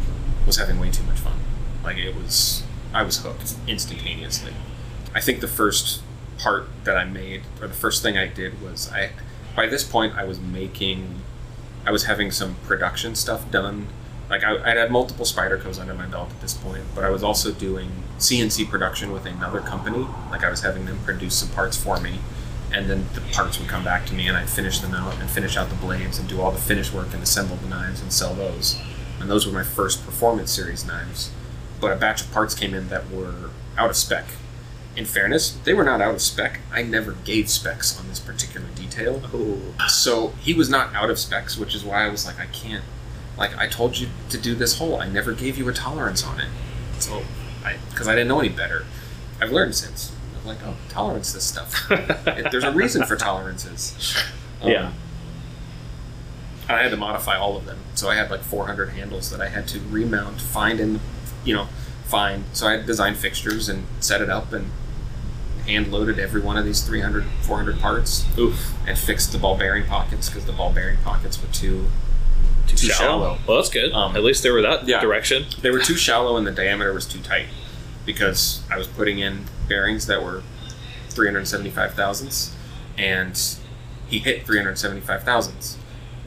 was having way too much fun. Like it was, I was hooked instantaneously. I think the first part that I made, or the first thing I did was I, by this point, I was making, I was having some production stuff done. Like I, I'd had multiple Spydercos under my belt at this point, but I was also doing CNC production with another company. Like I was having them produce some parts for me, and then the parts would come back to me, and I'd finish them out and finish out the blades and do all the finish work and assemble the knives and sell those. And those were my first performance series knives. But a batch of parts came in that were out of spec. In fairness, they were not out of spec. I never gave specs on this particular detail. Oh. So he was not out of specs, which is why I was like, I can't. Like I told you to do this hole, I never gave you a tolerance on it. So, I because I didn't know any better. I've learned since. I'm like, oh, tolerance this stuff. It- There's a reason for tolerances. (laughs) Um, Yeah. I had to modify all of them, so I had like 400 handles that I had to remount, find, and you know, find. So I had designed fixtures and set it up and hand loaded every one of these 300, 400 parts Oof. and fixed the ball bearing pockets because the ball bearing pockets were too Too, Too shallow. shallow. Well, that's good. Um, At least they were that yeah. direction. they were too shallow and the diameter was too tight because I was putting in bearings that were 375 thousandths and he hit 375 thousandths,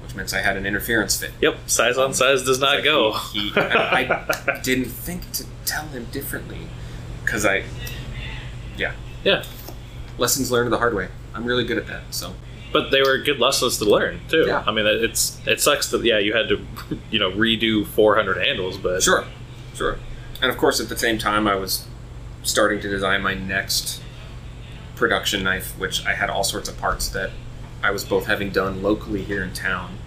which means I had an interference fit. Yep. Size on size does not Like, go. He, he, (laughs) I, I didn't think to tell him differently because I, yeah, yeah. lessons learned the hard way. I'm really good at that. So But they were good lessons to learn too. Yeah. I mean, it's it sucks that yeah you had to you know redo 400 handles, but Sure, sure. And of course, at the same time, I was starting to design my next production knife, which I had all sorts of parts that I was both having done locally here in town,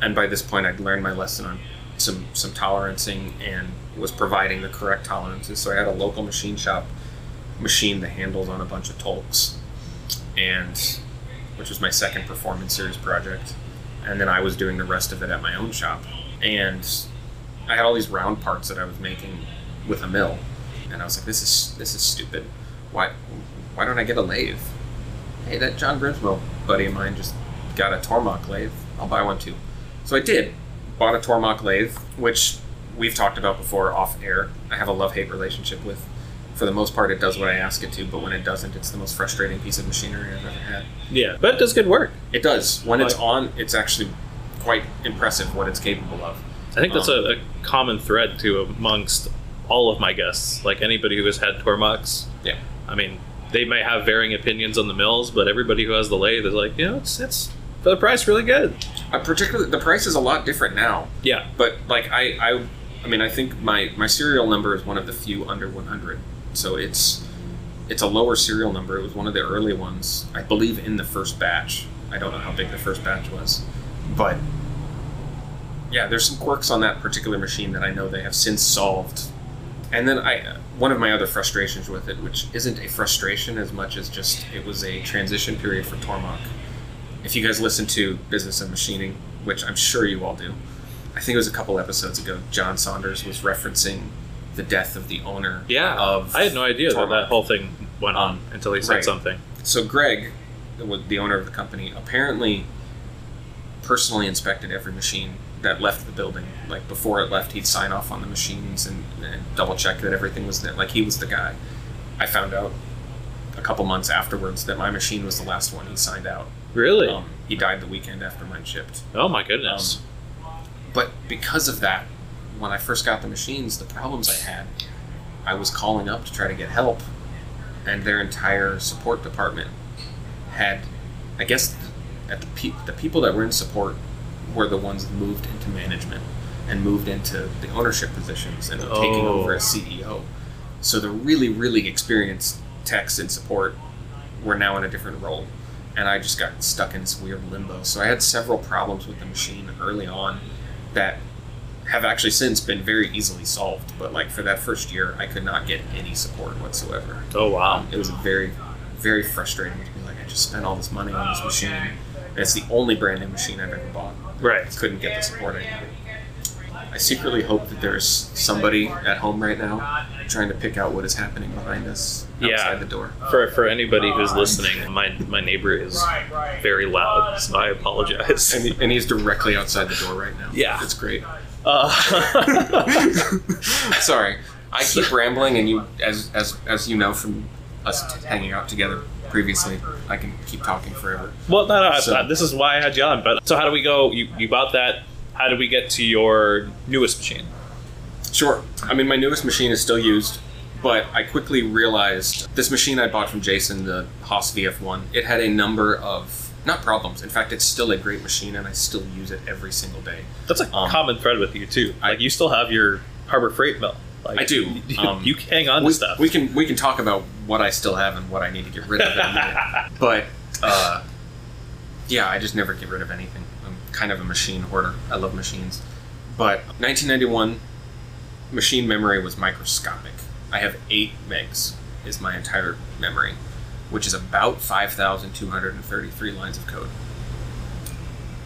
and by this point, I'd learned my lesson on some some tolerancing and was providing the correct tolerances. So I had a local machine shop machine the handles on a bunch of Tolks, and which was my second performance series project, and then I was doing the rest of it at my own shop, and I had all these round parts that I was making with a mill, and I was like, "This is this is stupid. Why why don't I get a lathe? Hey, that John Grimsmo buddy of mine just got a Tormach lathe. I'll buy one too." So I did. Bought a Tormach lathe, which we've talked about before off air. I have a love hate relationship with. For the most part, it does what I ask it to, but when it doesn't, it's the most frustrating piece of machinery I've ever had. yeah, but it does good work. It does. When it's on, it's actually quite impressive what it's capable of. I think that's Um, a, a common thread too amongst all of my guests. Like anybody who has had Tormachs, Yeah. I mean, they may have varying opinions on the mills, but everybody who has the lathe is like, you know, it's it's for the price really good. Uh, particularly, the price is a lot different now. Yeah, But like I, I, I mean, I think my my serial number is one of the few under 100. So it's it's a lower serial number. It was one of the early ones, I believe, in the first batch. I don't know how big the first batch was, but yeah, there's some quirks on that particular machine that I know they have since solved. And then I, one of my other frustrations with it, which isn't a frustration as much as just it was a transition period for Tormach. If you guys listen to Business of Machining, which I'm sure you all do, I think it was a couple episodes ago, John Saunders was referencing the death of the owner yeah. of I had no idea that that whole thing went on Um, until he said right. something. So Greg, the owner of the company, apparently personally inspected every machine that left the building. Like before it left, he'd sign off on the machines and, and double check that everything was there. Like he was the guy. I found out a couple months afterwards that my machine was the last one he signed out Really? Um, he died the weekend after mine shipped. oh my goodness. But because of that, when I first got the machines, the problems I had, I was calling up to try to get help, and their entire support department had, I guess, at the pe- the people that were in support were the ones that moved into management and moved into the ownership positions and taking Oh. over as oh. CEO. So the really, really experienced techs in support were now in a different role. And I just got stuck in this weird limbo. So I had several problems with the machine early on that have actually since been very easily solved. But like for that first year, I could not get any support whatsoever. oh wow. Um, it was very, very frustrating to be like, I just spent all this money on this machine. And it's the only brand new machine I've ever bought. Right. Couldn't get the support I needed. I secretly hope that there's somebody at home right now trying to pick out what is happening behind us outside Yeah. the door. For for anybody who's listening, my my neighbor is very loud, so I apologize. And, he, and he's directly outside the door right now. Yeah. It's great. Uh, (laughs) Sorry. I keep rambling, and you, as, as, as you know from us t- hanging out together previously, I can keep talking forever. well, no, no. So- I- this is why I had you on. But so, how do we go? You you bought that. How did we get to your newest machine? Sure. I mean, my newest machine is still used, but I quickly realized this machine I bought from Jason, the Haas VF1, it had a number of, not problems, in fact, it's still a great machine and I still use it every single day. That's a Um, common thread with you too. I- Like you still have your Harbor Freight mill. Like, I do. (laughs) You, Um, you hang on to we, stuff. we can we can talk about what I still have and what I need to get rid of in a minute. (laughs) But uh, yeah, I just never get rid of anything. I'm kind of a machine hoarder. I love machines. But 1991 machine memory was microscopic. I have eight megs is my entire memory, which is about 5,233 lines of code.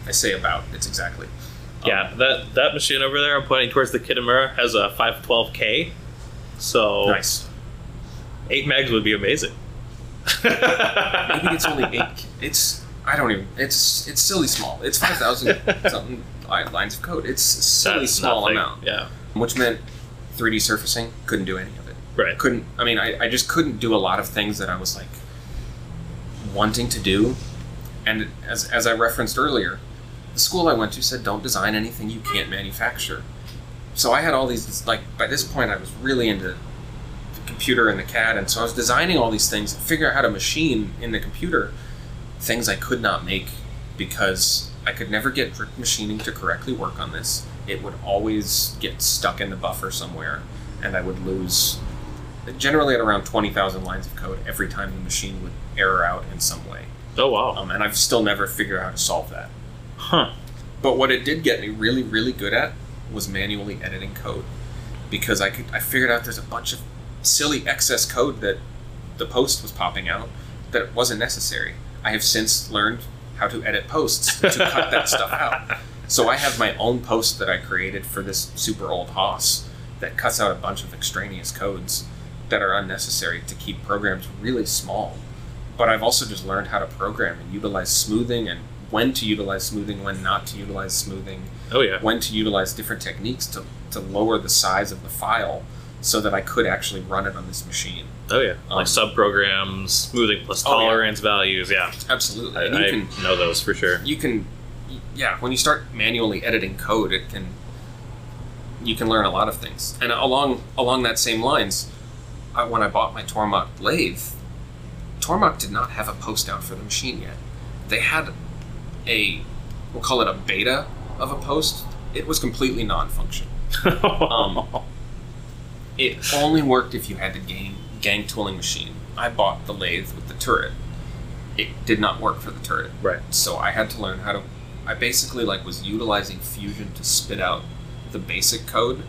I say about. It's exactly. Um, yeah, that that machine over there, I'm pointing towards the Kitamura, has a 512K. So Nice. eight megs would be amazing. (laughs) Maybe it's only eight. (laughs) It's I don't even. It's it's silly small. It's five thousand (laughs) something lines of code. It's a silly That's small nothing. amount, Yeah. which meant 3D surfacing couldn't do any of it. Right. Couldn't. I mean, I, I just couldn't do a lot of things that I was like wanting to do. And as as I referenced earlier, the school I went to said don't design anything you can't manufacture. So I had all these like by this point I was really into the computer and the CAD, and so I was designing all these things, figuring out how to machine in the computer things I could not make because I could never get brick machining to correctly work on this. It would always get stuck in the buffer somewhere, and I would lose generally at around 20,000 lines of code every time the machine would error out in some way. Oh wow. Um, and I've still never figured out how to solve that. Huh. But what it did get me really, really good at was manually editing code, because I could I figured out there's a bunch of silly excess code that the post was popping out that wasn't necessary. I have since learned how to edit posts to (laughs) cut that stuff out. So I have my own post that I created for this super old Haas that cuts out a bunch of extraneous codes that are unnecessary to keep programs really small. But I've also just learned how to program and utilize smoothing and when to utilize smoothing, when not to utilize smoothing, Oh yeah. when to utilize different techniques to, to lower the size of the file so that I could actually run it on this machine. Oh yeah. Um, like sub programs, smoothing plus Oh, yeah. tolerance values. Yeah. Absolutely. I, I can know those for sure. you can yeah when you start manually editing code it can you can learn a lot of things and along along that same lines I, when i bought my tormach lathe tormach did not have a post out for the machine yet. They had a we'll call it a beta of a post. It was completely non-functional (laughs) um, it only worked if you had the gang, gang tooling machine. I bought the lathe with the turret. It did not work for the turret. Right. so I had to learn how to. I basically like was utilizing Fusion to spit out the basic code,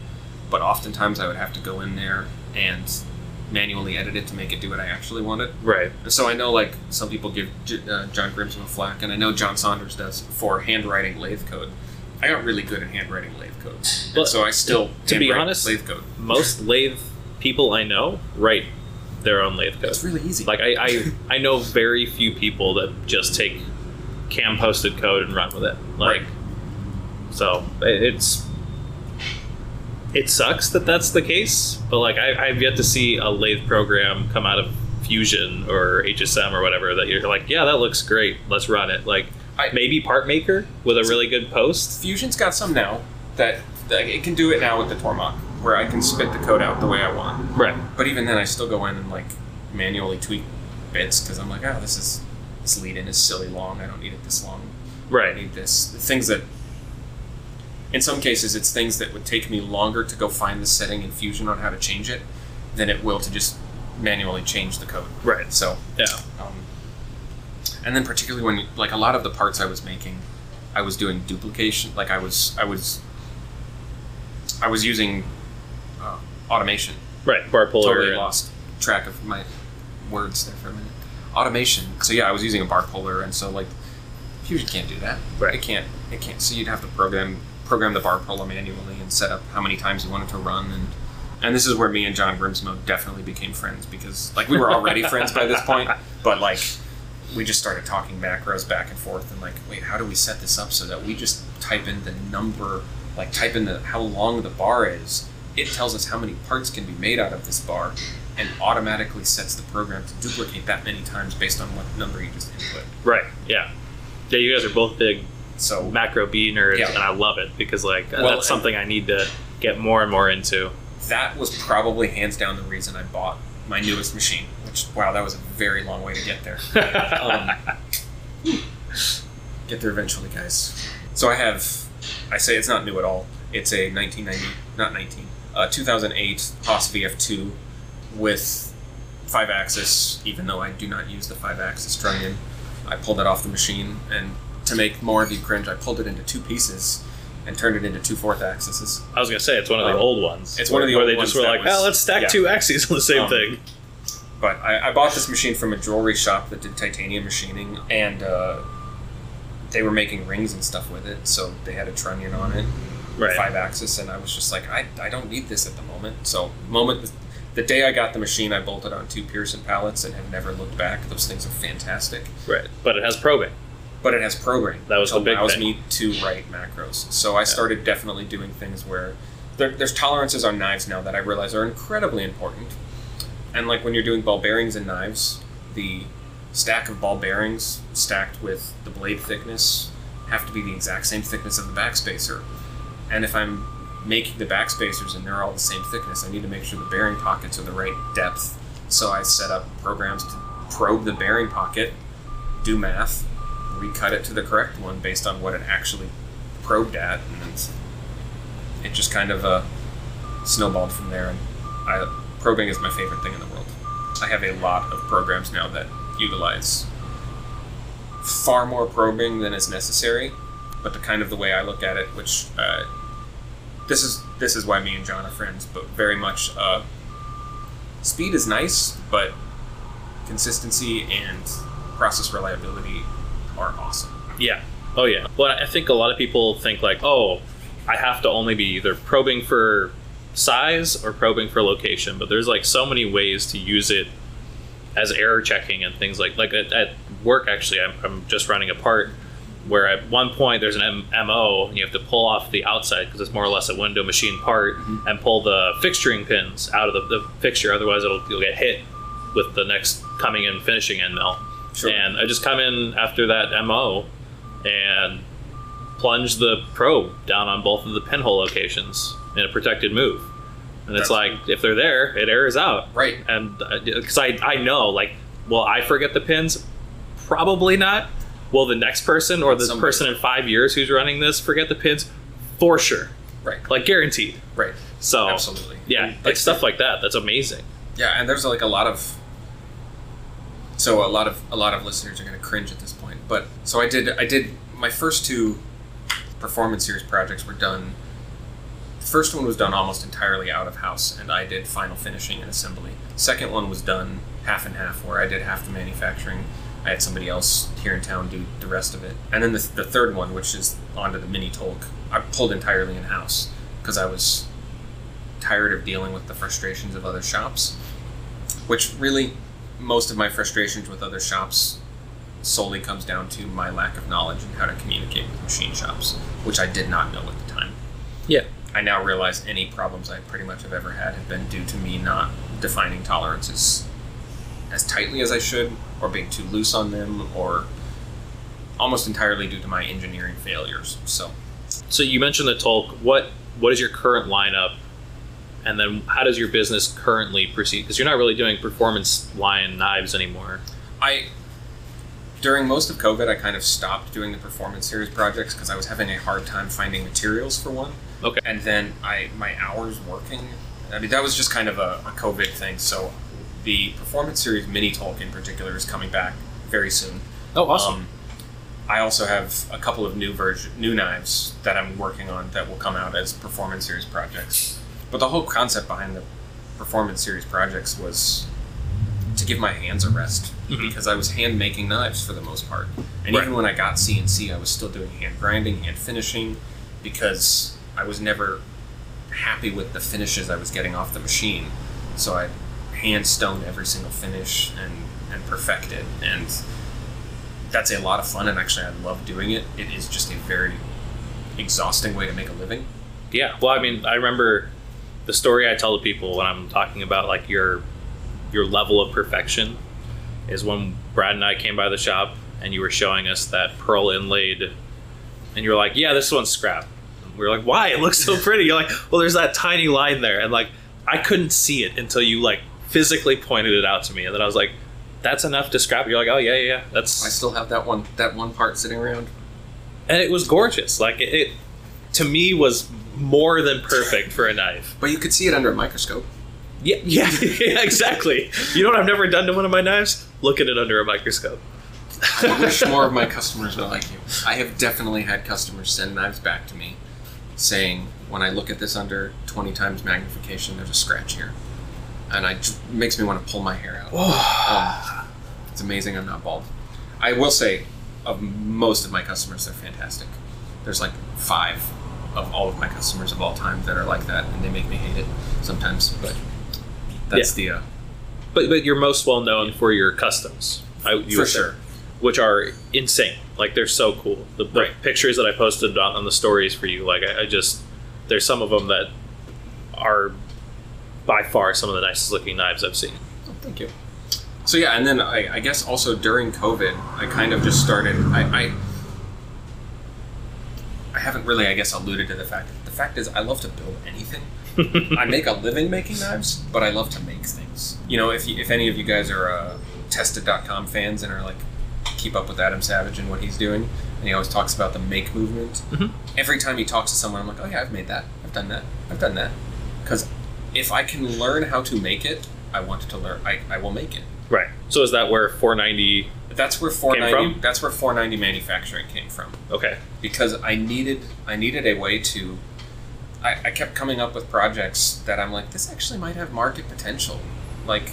but oftentimes I would have to go in there and manually edit it to make it do what I actually wanted. Right. So I know like some people give J- uh, John Grimsmo a flack, and I know John Saunders does for handwriting lathe code. I got really good at handwriting lathe codes, and Well, so I still to be honest, lathe code. Most lathe people I know write their own lathe code. It's really easy. Like I, I, I know very few people that just take cam posted code and run with it. Like, Right. so it's it sucks that that's the case. But like I, I've yet to see a lathe program come out of Fusion or HSM or whatever that you're like, yeah, that looks great. Let's run it. Like I- maybe Part Maker with a really good post. Fusion's got some now that, that it can do it now with the Tormach, where I can spit the code out the way I want. Right. But even then, I still go in and like manually tweak bits because I'm like, oh, this is this lead in is silly long. I don't need it this long. Right. I need this. The things that, in some cases, it's things that would take me longer to go find the setting in Fusion on how to change it than it will to just manually change the code. Right. So, Yeah. um, and then particularly when like a lot of the parts I was making, I was doing duplication. Like I was, I was, I was using uh, automation. Right. Bar puller. Totally lost track of my words there for a minute. Automation. So yeah, I was using a bar puller, and so like Fusion can't do that. Right. It can't. It can't. So you'd have to program program the bar puller manually and set up how many times you wanted to run and. And this is where me and John Grimsmo definitely became friends because, like, we were already (laughs) friends by this point, but like, we just started talking macros back and forth and like, wait, how do we set this up so that we just type in the number, like, type in the how long the bar is. It tells us how many parts can be made out of this bar, and automatically sets the program to duplicate that many times based on what number you just input. Right. Yeah. Yeah. You guys are both big So macro B nerds, Yeah. and I love it because like Well, that's something I need to get more and more into. that was probably hands down the reason I bought my newest machine. Which wow, that was a very long way to get there. (laughs) Um, get there eventually, guys. So I have, I say it's not new at all. It's a 1990, not 19, uh, 2008 Haas VF2 with five axis. Even though I do not use the five axis trunnion, I pulled that off the machine, and to make more of you cringe, I pulled it into two pieces and turned it into two fourth axes. I was gonna say it's one of the Um, old ones. it's one of the where old they ones just were like, was- "Oh, let's stack yeah. two axes on the same Um, thing." But I, I bought this machine from a jewelry shop that did titanium machining, and uh, they were making rings and stuff with it. So they had a trunnion on it, Right. five axis, and I was just like, I, I don't need this at the moment. So moment, the day I got the machine, I bolted on two Pierson pallets and have never looked back. Those things are fantastic. Right. But it has probing. But it has programming, That was the big allows thing. me to write macros. So I started definitely doing things where there, there's tolerances on knives now that I realize are incredibly important. And like when you're doing ball bearings and knives, the stack of ball bearings stacked with the blade thickness have to be the exact same thickness of the backspacer. And if I'm making the backspacers and they're all the same thickness, I need to make sure the bearing pockets are the right depth. So I set up programs to probe the bearing pocket, do math, recut it to the correct one based on what it actually probed at, and it just kind of uh, snowballed from there. And I, probing is my favorite thing in the world. I have a lot of programs now that utilize far more probing than is necessary, but the kind of the way I look at it, which uh, this is this is why me and John are friends, but very much uh, speed is nice, but consistency and process reliability are awesome. Yeah. Oh yeah. Well, I think a lot of people think like, oh, I have to only be either probing for size or probing for location, but there's like so many ways to use it as error checking and things like like at, at work. Actually, I'm, I'm just running a part where at one point there's an M- MO and you have to pull off the outside because it's more or less a window machine part mm-hmm. and pull the fixturing pins out of the, the fixture. Otherwise, it'll you'll get hit with the next coming in finishing end mill. Sure. And I just come in after that MO and plunge the probe down on both of the pinhole locations in a protected move. And it's That's- like, if they're there, it errors out. Right. And because I, I know, like, will I forget the pins? Probably not. Will the next person or the Somebody- person in five years who's running this forget the pins? For sure. Right. Like, guaranteed. Right. So, Absolutely. yeah, And, like stuff like that. That's amazing. Yeah, and there's like a lot of so a lot of a lot of listeners are going to cringe at this point. But so I did I did my first two performance series projects were done. The first one was done almost entirely out of house, and I did final finishing and assembly. Second one was done half and half, where I did half the manufacturing. I had somebody else here in town do the rest of it. And then the, the third one, which is onto the mini Tolk, I pulled entirely in house because I was tired of dealing with the frustrations of other shops which really most of my frustrations with other shops solely comes down to my lack of knowledge and how to communicate with machine shops which i did not know at the time Yeah. i now realize any problems i pretty much have ever had have been due to me not defining tolerances as tightly as I should, or being too loose on them, or almost entirely due to my engineering failures. So, So you mentioned the Tolk. What what is your current lineup, and then how does your business currently proceed? Because you're not really doing performance line knives anymore. I during most of COVID, I kind of stopped doing the performance series projects because I was having a hard time finding materials for one. Okay. And then I my hours working. I mean, that was just kind of a, a COVID thing. So the performance series mini Tolk in particular is coming back very soon. Oh, Um, I also have a couple of new version, new knives that I'm working on that will come out as performance series projects. But the whole concept behind the performance series projects was to give my hands a rest Mhm. because I was hand making knives for the most part, and Right. even when I got CNC, I was still doing hand grinding, hand finishing, because I was never happy with the finishes I was getting off the machine. So I hand stone every single finish and and perfect it and that's a lot of fun and actually I love doing it. It is just a very exhausting way to make a living. Yeah. Well, I mean, I remember the story I tell to people when I'm talking about like your your level of perfection is when Brad and I came by the shop and you were showing us that pearl inlaid, and you were like, "Yeah, this one's scrap." And we were like, "Why? It looks so pretty." You're like, "Well, there's that tiny line there," and like I couldn't see it until you like physically pointed it out to me, and then I was like, "That's enough to scrap." You're like, "Oh yeah, yeah, yeah. That's." I still have that one that one part sitting around. and it was gorgeous. Like it, it to me was more than perfect for a knife. But you could see it under a microscope. Yeah, (laughs) yeah, yeah, exactly. You know what I've never done to one of my knives? Look at it under a microscope. I wish more of my (laughs) customers were like you. I have definitely had customers send knives back to me saying, when I look at this under 20 times magnification, there's a scratch here. And I just makes me want to pull my hair out. Um, it's amazing I'm not bald. I will say, of most of my customers, they're fantastic. There's like five of all of my customers of all time that are like that, and they make me hate it sometimes. But that's the uh, But but you're most well known for your customs. I, you for say, sure. which are insane. Like they're so cool. The, the Right. pictures that I posted on, on the stories for you, like I, I just there's some of them that are by far some of the nicest looking knives I've seen. Oh, thank you. So yeah, and then I, I guess also during COVID, I kind of just started. I, I I haven't really, I guess, alluded to the fact. The fact is, I love to build anything. (laughs) I make a living making knives, but I love to make things. You know, if you, if any of you guys are uh, Tested.com fans and are like keep up with Adam Savage and what he's doing, and he always talks about the make movement. Mhm. Every time he talks to someone, I'm like, oh yeah, I've made that. I've done that. I've done that. Because if I can learn how to make it, I want to learn. I, I will make it. Right. So is that where 490? That's where 490. from? That's where 490 manufacturing came from Okay. because I needed I needed a way to. I, I kept coming up with projects that I'm like, this actually might have market potential. Like,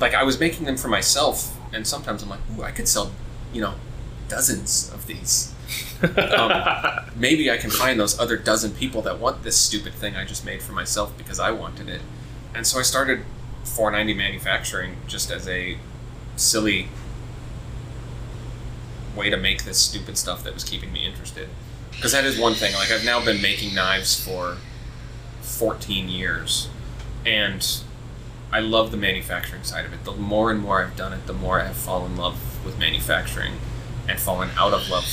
like I was making them for myself, and sometimes I'm like, ooh, I could sell, you know, dozens of these. (laughs) Um, maybe I can find those other dozen people that want this stupid thing I just made for myself because I wanted it. And so I started 490 manufacturing just as a silly way to make this stupid stuff that was keeping me interested. Because that is one thing. Like I've now been making knives for 14 years, and I love the manufacturing side of it. The more and more I've done it, the more I have fallen in love with manufacturing, and fallen out of love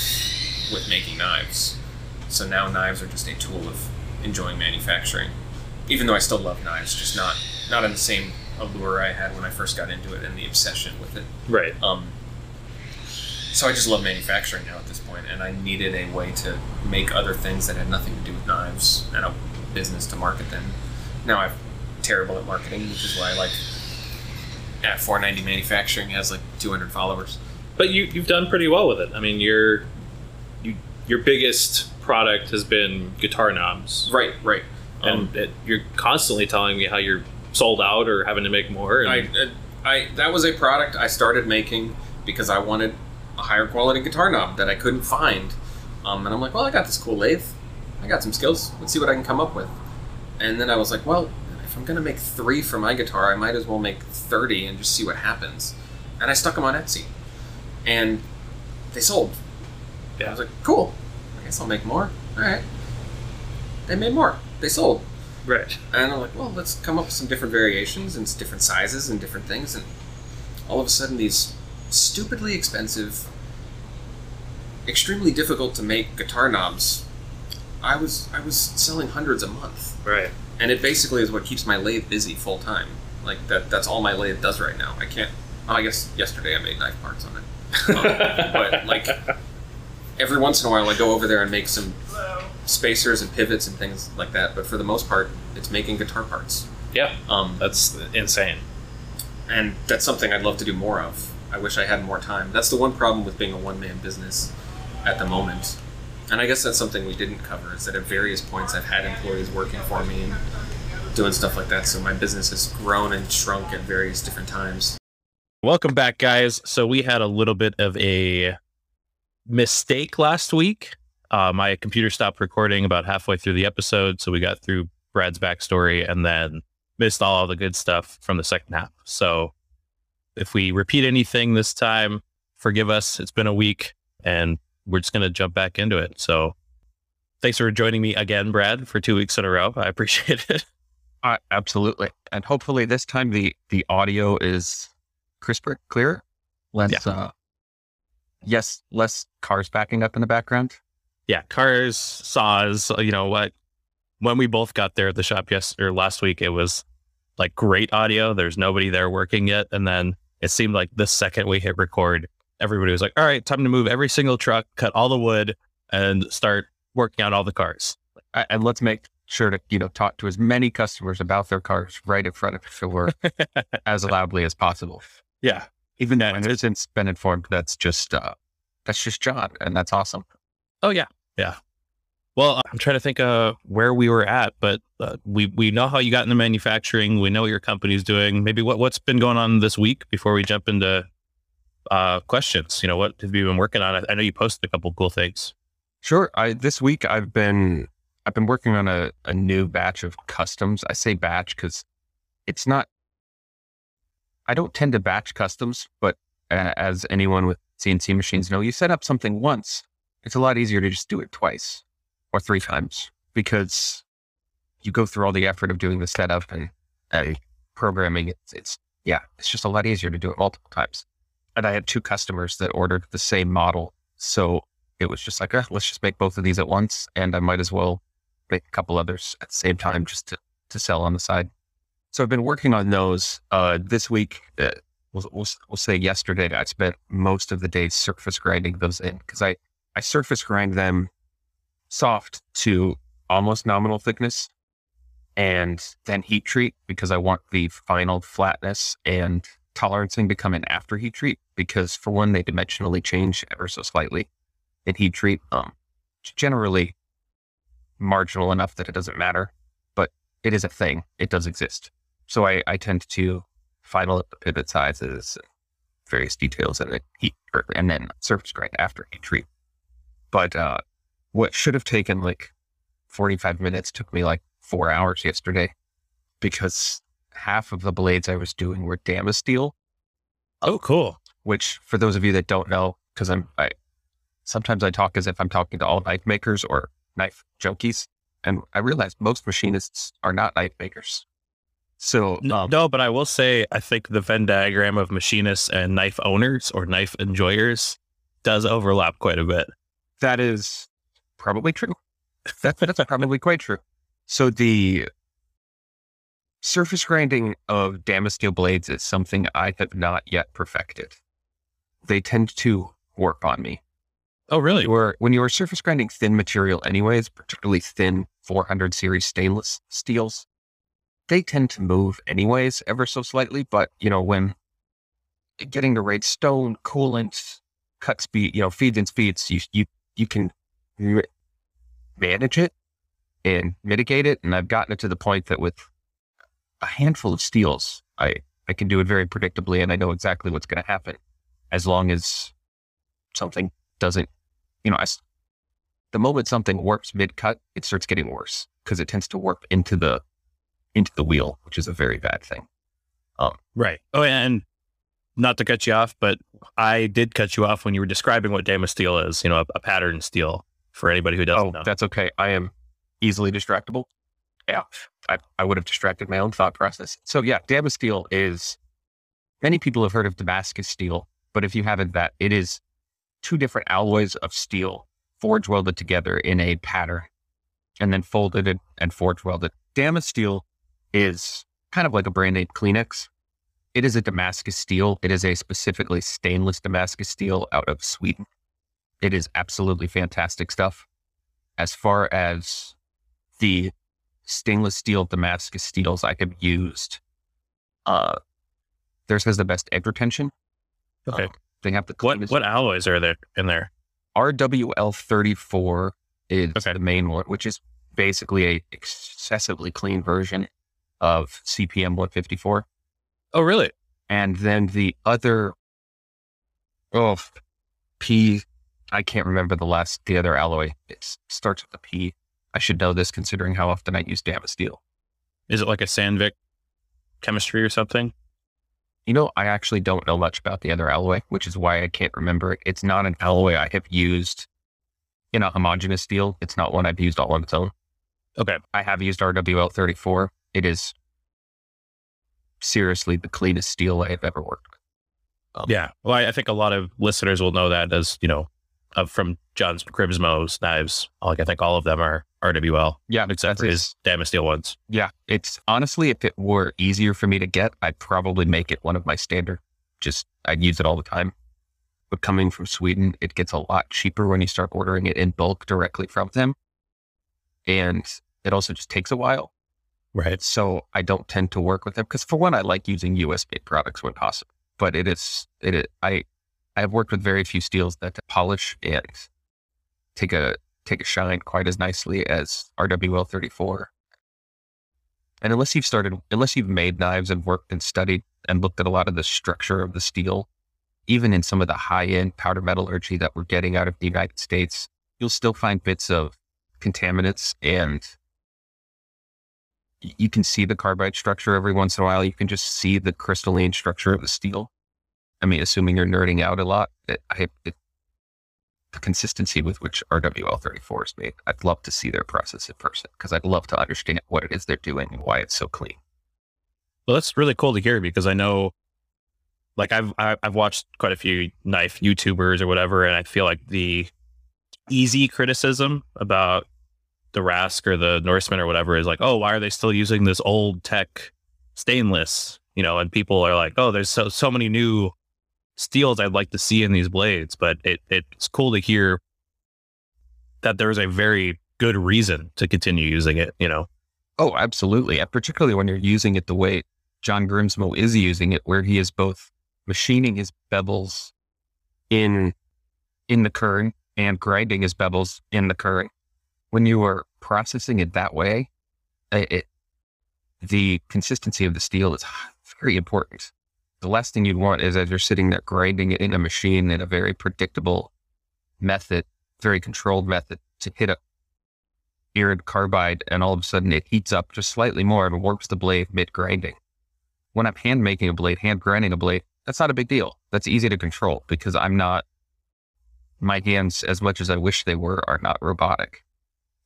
with making knives. So now knives are just a tool of enjoying manufacturing. Even though I still love knives, just not not in the same allure I had when I first got into it and the obsession with it. right. Um, so I just love manufacturing now at this point, and I needed a way to make other things that had nothing to do with knives and a business to market them. Now I'm terrible at marketing, which is why I like at 490 Manufacturing has like 200 followers. But you you've done pretty well with it. I mean, your you your biggest product has been guitar knobs, Right, right. Um, and it, you're constantly telling me how you're sold out or having to make more. And I, uh, I that was a product I started making because I wanted a higher quality guitar knob that I couldn't find, um, and I'm like, well, I got this cool lathe, I got some skills. Let's see what I can come up with. And then I was like, well, if I'm gonna make three for my guitar, I might as well make thirty and just see what happens. And I stuck them on Etsy, and they sold. Yeah. I was like, cool. I guess I'll make more. All right. They made more. They sold. right. And I'm like, well, let's come up with some different variations and different sizes and different things. And all of a sudden these stupidly expensive, extremely difficult to make guitar knobs. I was I was selling hundreds a month, Right. and it basically is what keeps my lathe busy full time. Like that that's all my lathe does right now. I can't. Oh, I guess yesterday I made knife parts on it, Um, but (laughs) like every once in a while I go over there and make some spacers and pivots and things like that. But for the most part, it's making guitar parts. yeah, Um, that's insane. and that's something I'd love to do more of. I wish I had more time. That's the one problem with being a one man business at the moment. And I guess that's something we didn't cover is that at various points I've had employees working for me and doing stuff like that. So my business has grown and shrunk at various different times. Welcome back, guys. So we had a little bit of a mistake last week. Uh, my computer stopped recording about halfway through the episode, so we got through Brad's backstory and then missed all the good stuff from the second half. So if we repeat anything this time, forgive us. It's been a week, and we're just gonna jump back into it. So thanks for joining me again, Brad, for two weeks in a row. I (laughs) appreciate it. Uh, absolutely, and hopefully this time the the audio is crisper, clearer, less. Uh, yes, less cars backing up in the background. yeah, cars, saws, you know what? When we both got there at the shop yesterday or last week, it was like great audio. There's nobody there working yet. And then it seemed like the second we hit record, everybody was like, all right, time to move every single truck, cut all the wood, and start working on all the cars. And let's make sure to you know talk to as many customers about their cars right in front of the store (laughs) as loudly as possible. Yeah. Even it's in- been informed that's just uh, that's just John, and that's awesome. Oh yeah. Yeah. Well, I'm trying to think uh where we were at, but uh, we we know how you got into manufacturing. We know what your company's doing. Maybe what what's been going on this week before we jump into uh questions. You know, what have you been working on? I, I know you posted a couple cool things. Sure. I this week I've been I've been working on a, a new batch of customs. I say batch because it's not. I don't tend to batch customs, but as anyone with CNC machines know, you set up something once, it's a lot easier to just do it twice or three times because you go through all the effort of doing the setup and uh, programming. It's, it's yeah, it's just a lot easier to do it multiple times. And I had two customers that ordered the same model, so it was just like, eh, let's just make both of these at once, and I might as well make a couple others at the same time just to, to sell on the side. So I've been working on those. Uh, this week, uh, we'll, we'll, we'll say yesterday, I spent most of the day surface grinding those in because I, I surface grind them soft to almost nominal thickness and then heat treat because I want the final flatness and tolerancing to come in after heat treat because for one, they dimensionally change ever so slightly in heat treat. Um, generally marginal enough that it doesn't matter, but it is a thing. It does exist. So I, I tend to final up the pivot sizes, various details, and then heat, and then surface grind after heat treat. But uh, what should have taken like 45 minutes took me like four hours yesterday because half of the blades I was doing were Damasteel, Oh, cool. which for those of you that don't know, because I'm I sometimes I talk as if I'm talking to all knife makers or knife junkies, and I realize most machinists are not knife makers. So N- um, no, but I will say I think the Venn diagram of machinists and knife owners or knife enjoyers does overlap quite a bit. that is probably true. That, that's probably quite true. So the surface grinding of Damasteel blades is something I have not yet perfected. They tend to warp on me. Oh, really? Are, when you are surface grinding thin material anyways, particularly thin 400 series stainless steels, they tend to move anyways, ever so slightly. But, you know, when getting the right stone, coolant, cut speed, you know, feeds and speeds, you, you, you can manage it and mitigate it. And I've gotten it to the point that with a handful of steels, I, I can do it very predictably and I know exactly what's going to happen as long as something doesn't, you know, as the moment something warps mid cut, it starts getting worse because it tends to warp into the into the wheel, which is a very bad thing. Um, right. Oh, and not to cut you off, but I did cut you off when you were describing what Damasteel is, you know, a, a pattern steel for anybody who doesn't oh, know. that's okay. I am easily distractible. Yeah, I, I would have distracted my own thought process. So yeah, Damasteel is many people have heard of Damascus steel, but if you haven't, that it is two different alloys of steel forge welded together in a pattern and then folded and, and forge welded. steel is kind of like a brand name Kleenex. It is a Damascus steel. It is a specifically stainless Damascus steel out of Sweden. It is absolutely fantastic stuff. As far as the stainless steel Damascus steels I have used, uh, theirs has the best edge retention. Okay. Um, they have the What what alloys are there in there? RWL34 is Okay. the main one, which is basically a excessively clean version of CPM 154. Oh, really? And then the other, oh, P, I can't remember the last, the other alloy. It starts with a P. I should know this considering how often I use Damascus steel. Is it like a Sandvik chemistry or something? You know, I actually don't know much about the other alloy, which is why I can't remember it. It's not an alloy I have used in a homogeneous steel. It's not one I've used all on its own. Okay. I have used RWL 34. It is seriously the cleanest steel I have ever worked with. Um, Yeah. Well, I, I think a lot of listeners will know that as, you know, uh, from John's Grimsmo's knives. Like, I think all of them are RWL, Yeah, except for his Damasteel ones. Yeah, it's honestly, if it were easier for me to get, I'd probably make it one of my standard. Just I'd use it all the time. But coming from Sweden, it gets a lot cheaper when you start ordering it in bulk directly from them, and it also just takes a while. Right. So I don't tend to work with them because, for one, I like using US made products when possible. But it is it is, I I have worked with very few steels that polish and take a take a shine quite as nicely as RWL 34. And unless you've started, unless you've made knives and worked and studied and looked at a lot of the structure of the steel, even in some of the high end powder metallurgy that we're getting out of the United States, you'll still find bits of contaminants and you can see the carbide structure every once in a while. You can just see the crystalline structure of the steel. I mean, assuming you're nerding out a lot, it, I, it, the consistency with which RWL 34 is made, I'd love to see their process in person because I'd love to understand what it is they're doing and why it's so clean. Well, that's really cool to hear because I know, like, I've I've watched quite a few knife YouTubers or whatever, and I feel like the easy criticism about the Rask or the Norseman or whatever is like, oh, why are they still using this old tech stainless? You know, and people are like, oh, there's so so many new steels I'd like to see in these blades, but it it's cool to hear that there's a very good reason to continue using it. You know, Oh, absolutely. And particularly when you're using it the way John Grimsmo is using it, where he is both machining his bevels in in the current and grinding his bevels in the current. When you are processing it that way, it the consistency of the steel is very important. The last thing you'd want is as you're sitting there grinding it in a machine in a very predictable method, very controlled method to hit a irid carbide and all of a sudden it heats up just slightly more and warps the blade mid grinding. When I'm hand making a blade, hand grinding a blade, that's not a big deal. That's easy to control because I'm not, my hands, as much as I wish they were, are not robotic.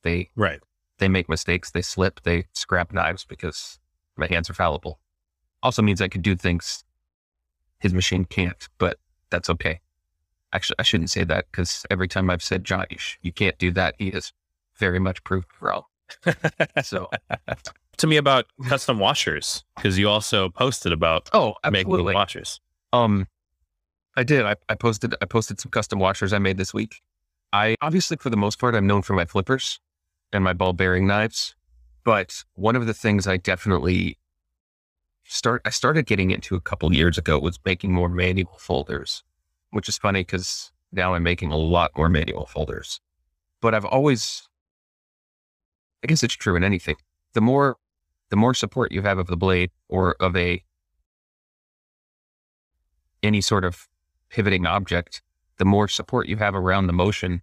They, right? they make mistakes, they slip, they scrap knives because my hands are fallible. Also means I can do things his machine can't, but that's okay. Actually, I shouldn't say that because every time I've said, John, you, sh- you can't do that, he has very much proved wrong. (laughs) So, to me about custom washers because you also posted about oh, making absolutely. washers. Um, I did. I, I posted. I posted some custom washers I made this week. I obviously, for the most part, I'm known for my flippers and my ball bearing knives. But one of the things I definitely start, I started getting into a couple years ago was making more manual folders, which is funny because now I'm making a lot more manual folders. But I've always, I guess it's true in anything. The more, the more support you have of the blade or of a any sort of pivoting object, the more support you have around the motion,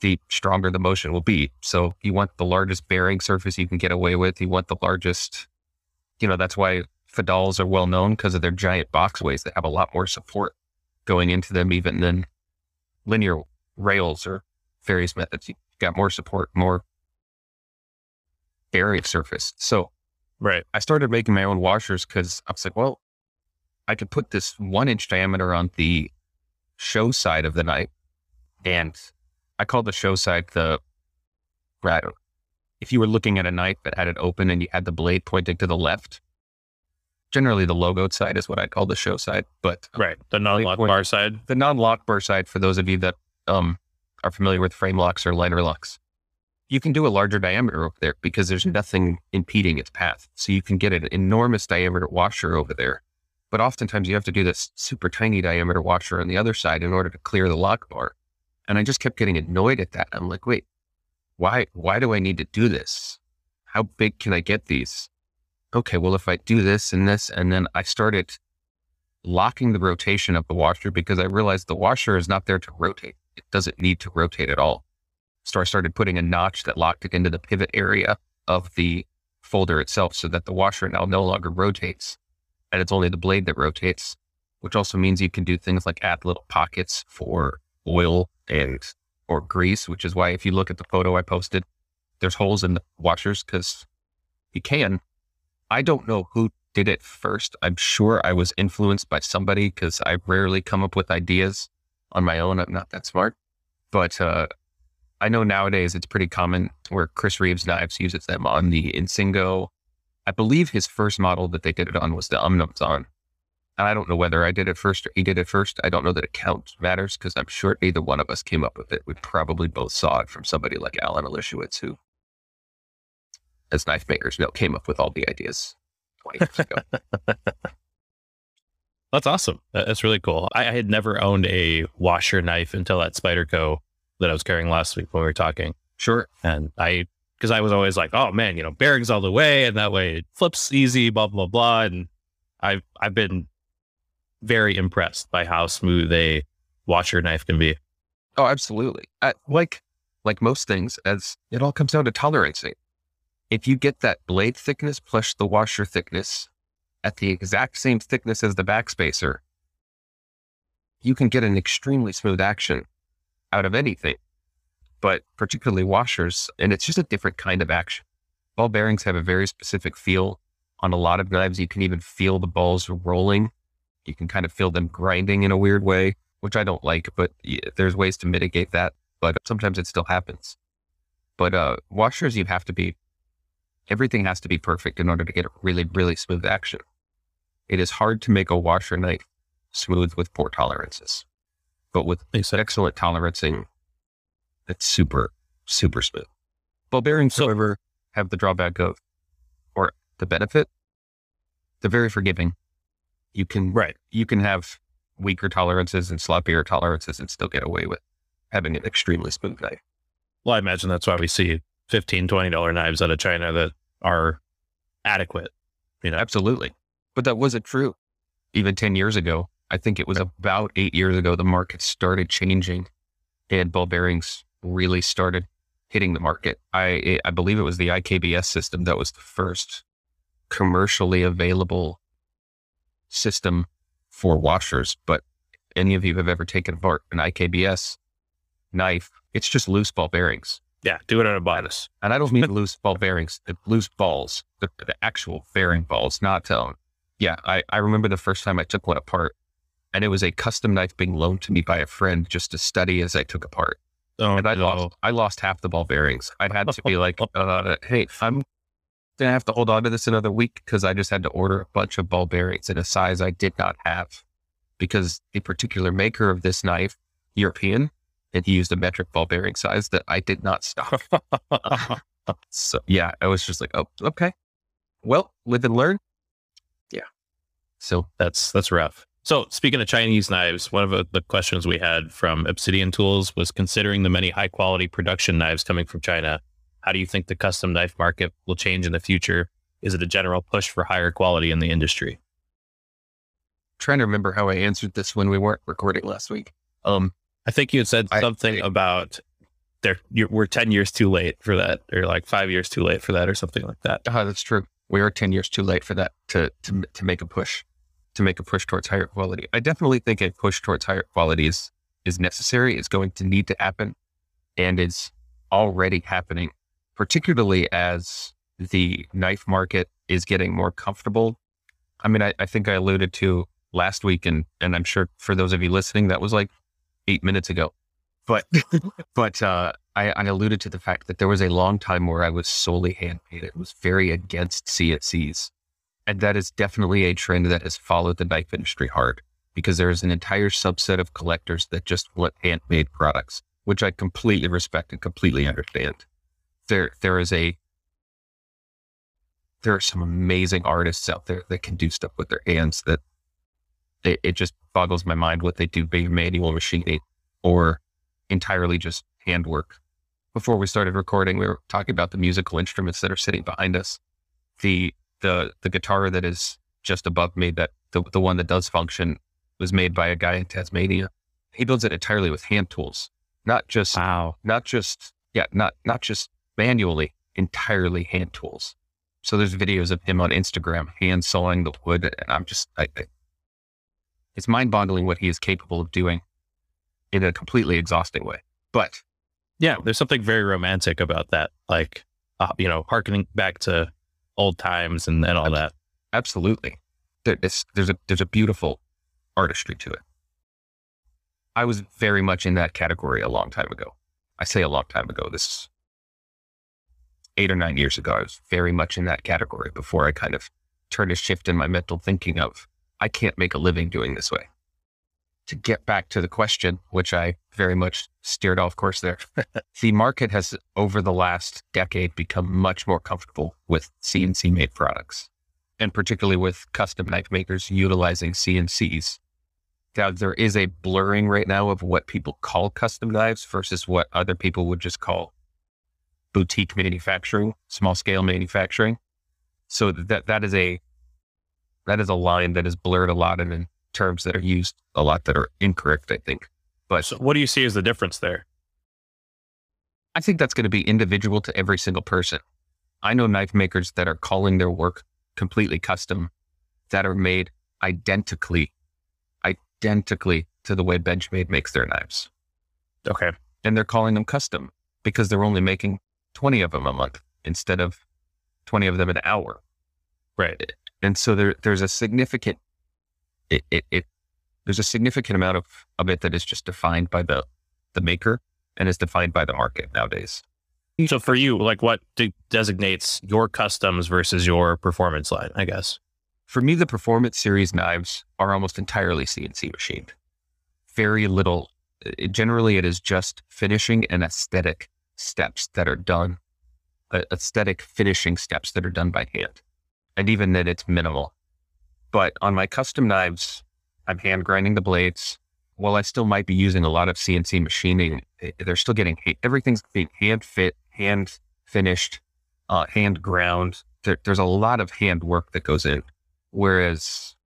the stronger the motion will be. So you want the largest bearing surface you can get away with. You want the largest, you know, that's why Fadals are well known because of their giant boxways that have a lot more support going into them even than linear rails or various methods. You've got more support, more bearing surface. So Right. I started making my own washers because I was like, well, I could put this one inch diameter on the show side of the knife. And I call the show side the, right, if you were looking at a knife that had it open and you had the blade pointing to the left, generally the logoed side is what I call the show side. But right, the non-lock bar side, the non-lock bar side, for those of you that um, are familiar with frame locks or liner locks, you can do a larger diameter over there because there's nothing impeding its path. So you can get an enormous diameter washer over there. But oftentimes you have to do this super tiny diameter washer on the other side in order to clear the lock bar. And I just kept getting annoyed at that. I'm like, wait, why why do I need to do this? How big can I get these? Okay, well if I do this and this and then I started locking the rotation of the washer because I realized the washer is not there to rotate. It doesn't need to rotate at all. So I started putting a notch that locked it into the pivot area of the folder itself so that the washer now no longer rotates and it's only the blade that rotates, which also means you can do things like add little pockets for oil and or grease, which is why if you look at the photo I posted, there's holes in the washers because you can. I don't know who did it first. I'm sure I was influenced by somebody because I rarely come up with ideas on my own. I'm not that smart. But uh, I know nowadays it's pretty common where Chris Reeves Knives uses them on the Insingo. I believe his first model that they did it on was the Umnumzaan. I don't know whether I did it first or he did it first. I don't know that it counts matters because I'm sure neither one of us came up with it. We probably both saw it from somebody like Allen Elishewitz, who, as knife makers know, came up with all the ideas 20 years ago. (laughs) That's awesome. That's really cool. I, I, had never owned a washer knife until that Spyderco that I was carrying last week when we were talking. Sure. And I, because I was always like, oh man, you know, bearings all the way, and that way it flips easy, blah blah blah. And I've I've been very impressed by how smooth a washer knife can be. Oh, absolutely. Uh, like like most things, as it all comes down to tolerancing. If you get that blade thickness plus the washer thickness at the exact same thickness as the backspacer, you can get an extremely smooth action out of anything, but particularly washers. And it's just a different kind of action. Ball bearings have a very specific feel on a lot of knives. You can even feel the balls rolling you can kind of feel them grinding in a weird way, which I don't like, but there's ways to mitigate that. But sometimes it still happens. But uh, washers, you have to be, everything has to be perfect in order to get a really, really smooth action. It is hard to make a washer knife smooth with poor tolerances. But with excellent tolerancing, it's super, super smooth. Ball bearings, so, however, have the drawback of, or the benefit, they're very forgiving you can right. You can have weaker tolerances and sloppier tolerances and still get away with having an extremely smooth knife. Well, I imagine that's why we see 15 $20 knives out of China that are adequate. You know, absolutely. But that wasn't true even 10 years ago. I think it was about eight years ago, the market started changing and ball bearings really started hitting the market. I, I believe it was the IKBS system that was the first commercially available system for washers, but any of you have ever taken apart an IKBS knife, it's just loose ball bearings. Yeah, do it on a bias. And I don't mean (laughs) loose ball bearings, loose balls, the, the actual bearing balls, not um. Yeah, I, I remember the first time I took one apart, and it was a custom knife being loaned to me by a friend just to study as I took apart. Oh, and I no. lost I lost half the ball bearings. I had to be (laughs) like, uh, "Hey, I'm gonna have to hold on to this another week because I just had to order a bunch of ball bearings in a size I did not have because the particular maker of this knife, European, and he used a metric ball bearing size that I did not stock. (laughs) so yeah, I was just like, oh, okay. Well, live and learn. Yeah. So that's that's rough. So speaking of Chinese knives, one of the questions we had from Obsidian Tools was considering the many high quality production knives coming from China how do you think the custom knife market will change in the future? Is it a general push for higher quality in the industry? I'm trying to remember how I answered this when we weren't recording last week. Um, I think you had said something I, about there. we're ten years too late for that, or like five years too late for that, or something like that. Uh, that's true. We are ten years too late for that to to to make a push to make a push towards higher quality. I definitely think a push towards higher quality is is necessary. It's going to need to happen, and it's already happening particularly as the knife market is getting more comfortable. I mean, I, I think I alluded to last week, and and I'm sure for those of you listening, that was like eight minutes ago. But (laughs) but uh, I, I alluded to the fact that there was a long time where I was solely hand painted. was very against CNCs, and that is definitely a trend that has followed the knife industry hard because there is an entire subset of collectors that just want handmade products, which I completely respect and completely understand. There there is a there are some amazing artists out there that can do stuff with their hands that it, it just boggles my mind what they do being manual machining or entirely just handwork. Before we started recording, we were talking about the musical instruments that are sitting behind us. The the the guitar that is just above me, that the the one that does function, was made by a guy in Tasmania. He builds it entirely with hand tools, not just wow, not just yeah, not not just manually, entirely hand tools. So there's videos of him on Instagram hand sawing the wood, and I'm just, I, I, it's mind boggling what he is capable of doing in a completely exhausting way. But yeah, there's something very romantic about that, like uh, you know, harkening back to old times and, and all that. Absolutely, there's there's a there's a beautiful artistry to it. I was very much in that category a long time ago. I say a long time ago. This eight or nine years ago, I was very much in that category before I kind of turned a shift in my mental thinking of, I can't make a living doing this way. To get back to the question, which I very much steered off course there, (laughs) the market has over the last decade become much more comfortable with CNC made products, and particularly with custom knife makers utilizing CNCs. Now, there is a blurring right now of what people call custom knives versus what other people would just call boutique manufacturing, small scale manufacturing. So that that is a that is a line that is blurred a lot and in terms that are used a lot that are incorrect, I think. But so what do you see as the difference there? I think that's going to be individual to every single person. I know knife makers that are calling their work completely custom, that are made identically, identically to the way Benchmade makes their knives. Okay. And they're calling them custom because they're only making 20 of them a month instead of 20 of them an hour. Right. And so there, there's a significant, it, it, it, there's a significant amount of, of it that is just defined by the, the maker and is defined by the market nowadays. So for you, like what de- designates your customs versus your performance line, I guess? For me, the performance series knives are almost entirely CNC machined. Very little, generally it is just finishing and aesthetic steps that are done, uh, aesthetic finishing steps that are done by hand. And even then, it's minimal. But on my custom knives, I'm hand grinding the blades. While I still might be using a lot of CNC machining, eh, they're still getting everything's being hand fit, hand finished, uh, hand ground. There, there's a lot of hand work that goes in. Whereas,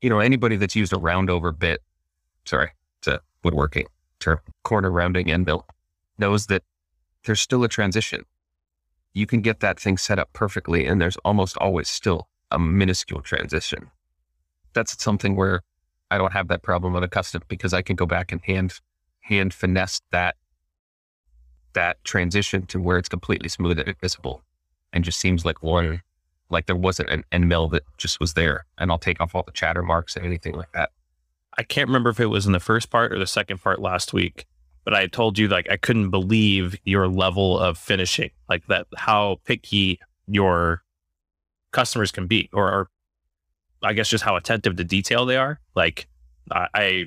you know, anybody that's used a round over bit, sorry, it's a woodworking term, corner rounding end mill, knows that there's still a transition. You can get that thing set up perfectly, and there's almost always still a minuscule transition. That's something where I don't have that problem with a custom because I can go back and hand hand finesse that that transition to where it's completely smooth and visible, and just seems like one like there wasn't an end mill that just was there and I'll take off all the chatter marks and anything like that. I can't remember if it was in the first part or the second part last week, but I told you like I couldn't believe your level of finishing, like that how picky your customers can be, or, or I guess just how attentive to detail they are. Like I, I,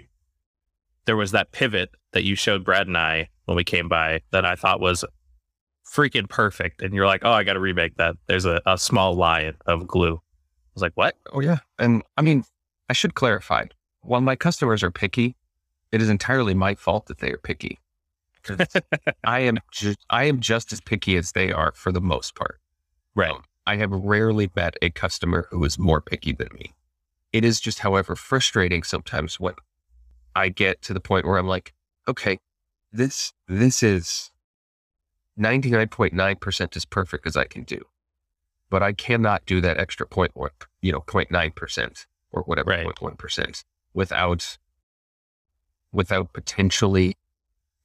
there was that pivot that you showed Brad and I when we came by that I thought was freaking perfect, and you're like, oh, I got to remake that. There's a, a small line of glue. I was like, what? Oh yeah, and I mean, I should clarify. While my customers are picky, it is entirely my fault that they are picky. (laughs) I am ju- I am just as picky as they are for the most part. Right. Um, I have rarely met a customer who is more picky than me. It is just, however, frustrating sometimes when I get to the point where I'm like, okay, this this is 99.9% as perfect as I can do. But I cannot do that extra point one, you know, 0.9% or whatever, right. 0.1% without without potentially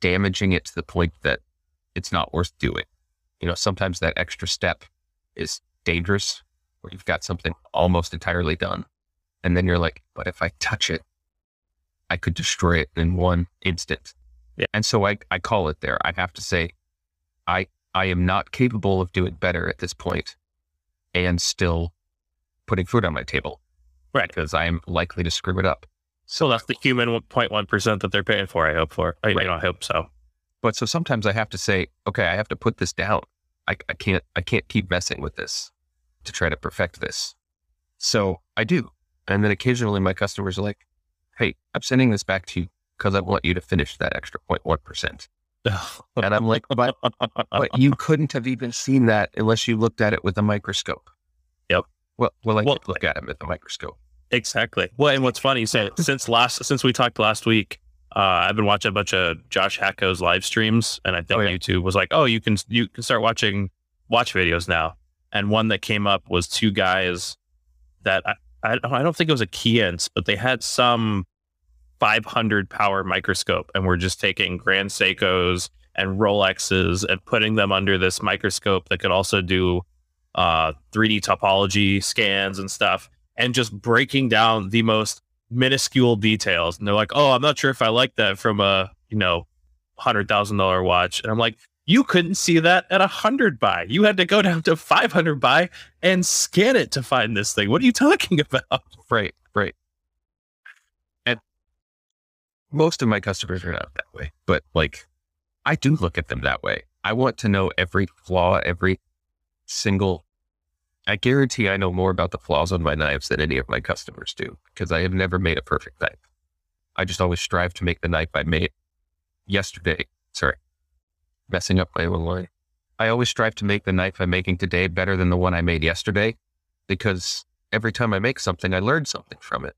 damaging it to the point that it's not worth doing. You know, sometimes that extra step is dangerous where you've got something almost entirely done. And then you're like, but if I touch it, I could destroy it in one instant. Yeah. And so I, I call it there. I have to say, I I am not capable of doing better at this point and still putting food on my table. Right. Because I am likely to screw it up. So that's the human 0.1% that they're paying for, I hope for. I, Right. you know, I hope so. But so sometimes I have to say, okay, I have to put this down. I, I can't I can't keep messing with this to try to perfect this. So I do. And then occasionally my customers are like, hey, I'm sending this back to you because I want you to finish that extra 0.1%. (laughs) And I'm like, but, but you couldn't have even seen that unless you looked at it with a microscope. Yep. Well, well, I Well- look at it with a microscope. Exactly. Well, and what's funny, so since last since we talked last week, uh, I've been watching a bunch of Josh Hacko's live streams, and I think Oh, yeah. YouTube was like, "Oh, you can you can start watching watch videos now." And one that came up was two guys that I I, I don't think it was a Keyence, but they had some 500 power microscope, and were just taking Grand Seikos and Rolexes and putting them under this microscope that could also do uh, 3D topology scans and stuff and just breaking down the most minuscule details. And they're like, "Oh, I'm not sure if I like that from a you know hundred thousand dollar watch." And I'm like, "You couldn't see that at a hundred buy. You had to go down to five hundred buy and scan it to find this thing. What are you talking (laughs) about?" Right, right. And most of my customers are not that way, but like I do look at them that way. I want to know every flaw, every single. I guarantee I know more about the flaws on my knives than any of my customers do because I have never made a perfect knife. I just always strive to make the knife I made yesterday. Sorry, messing up my own line. I always strive to make the knife I'm making today better than the one I made yesterday because every time I make something, I learn something from it.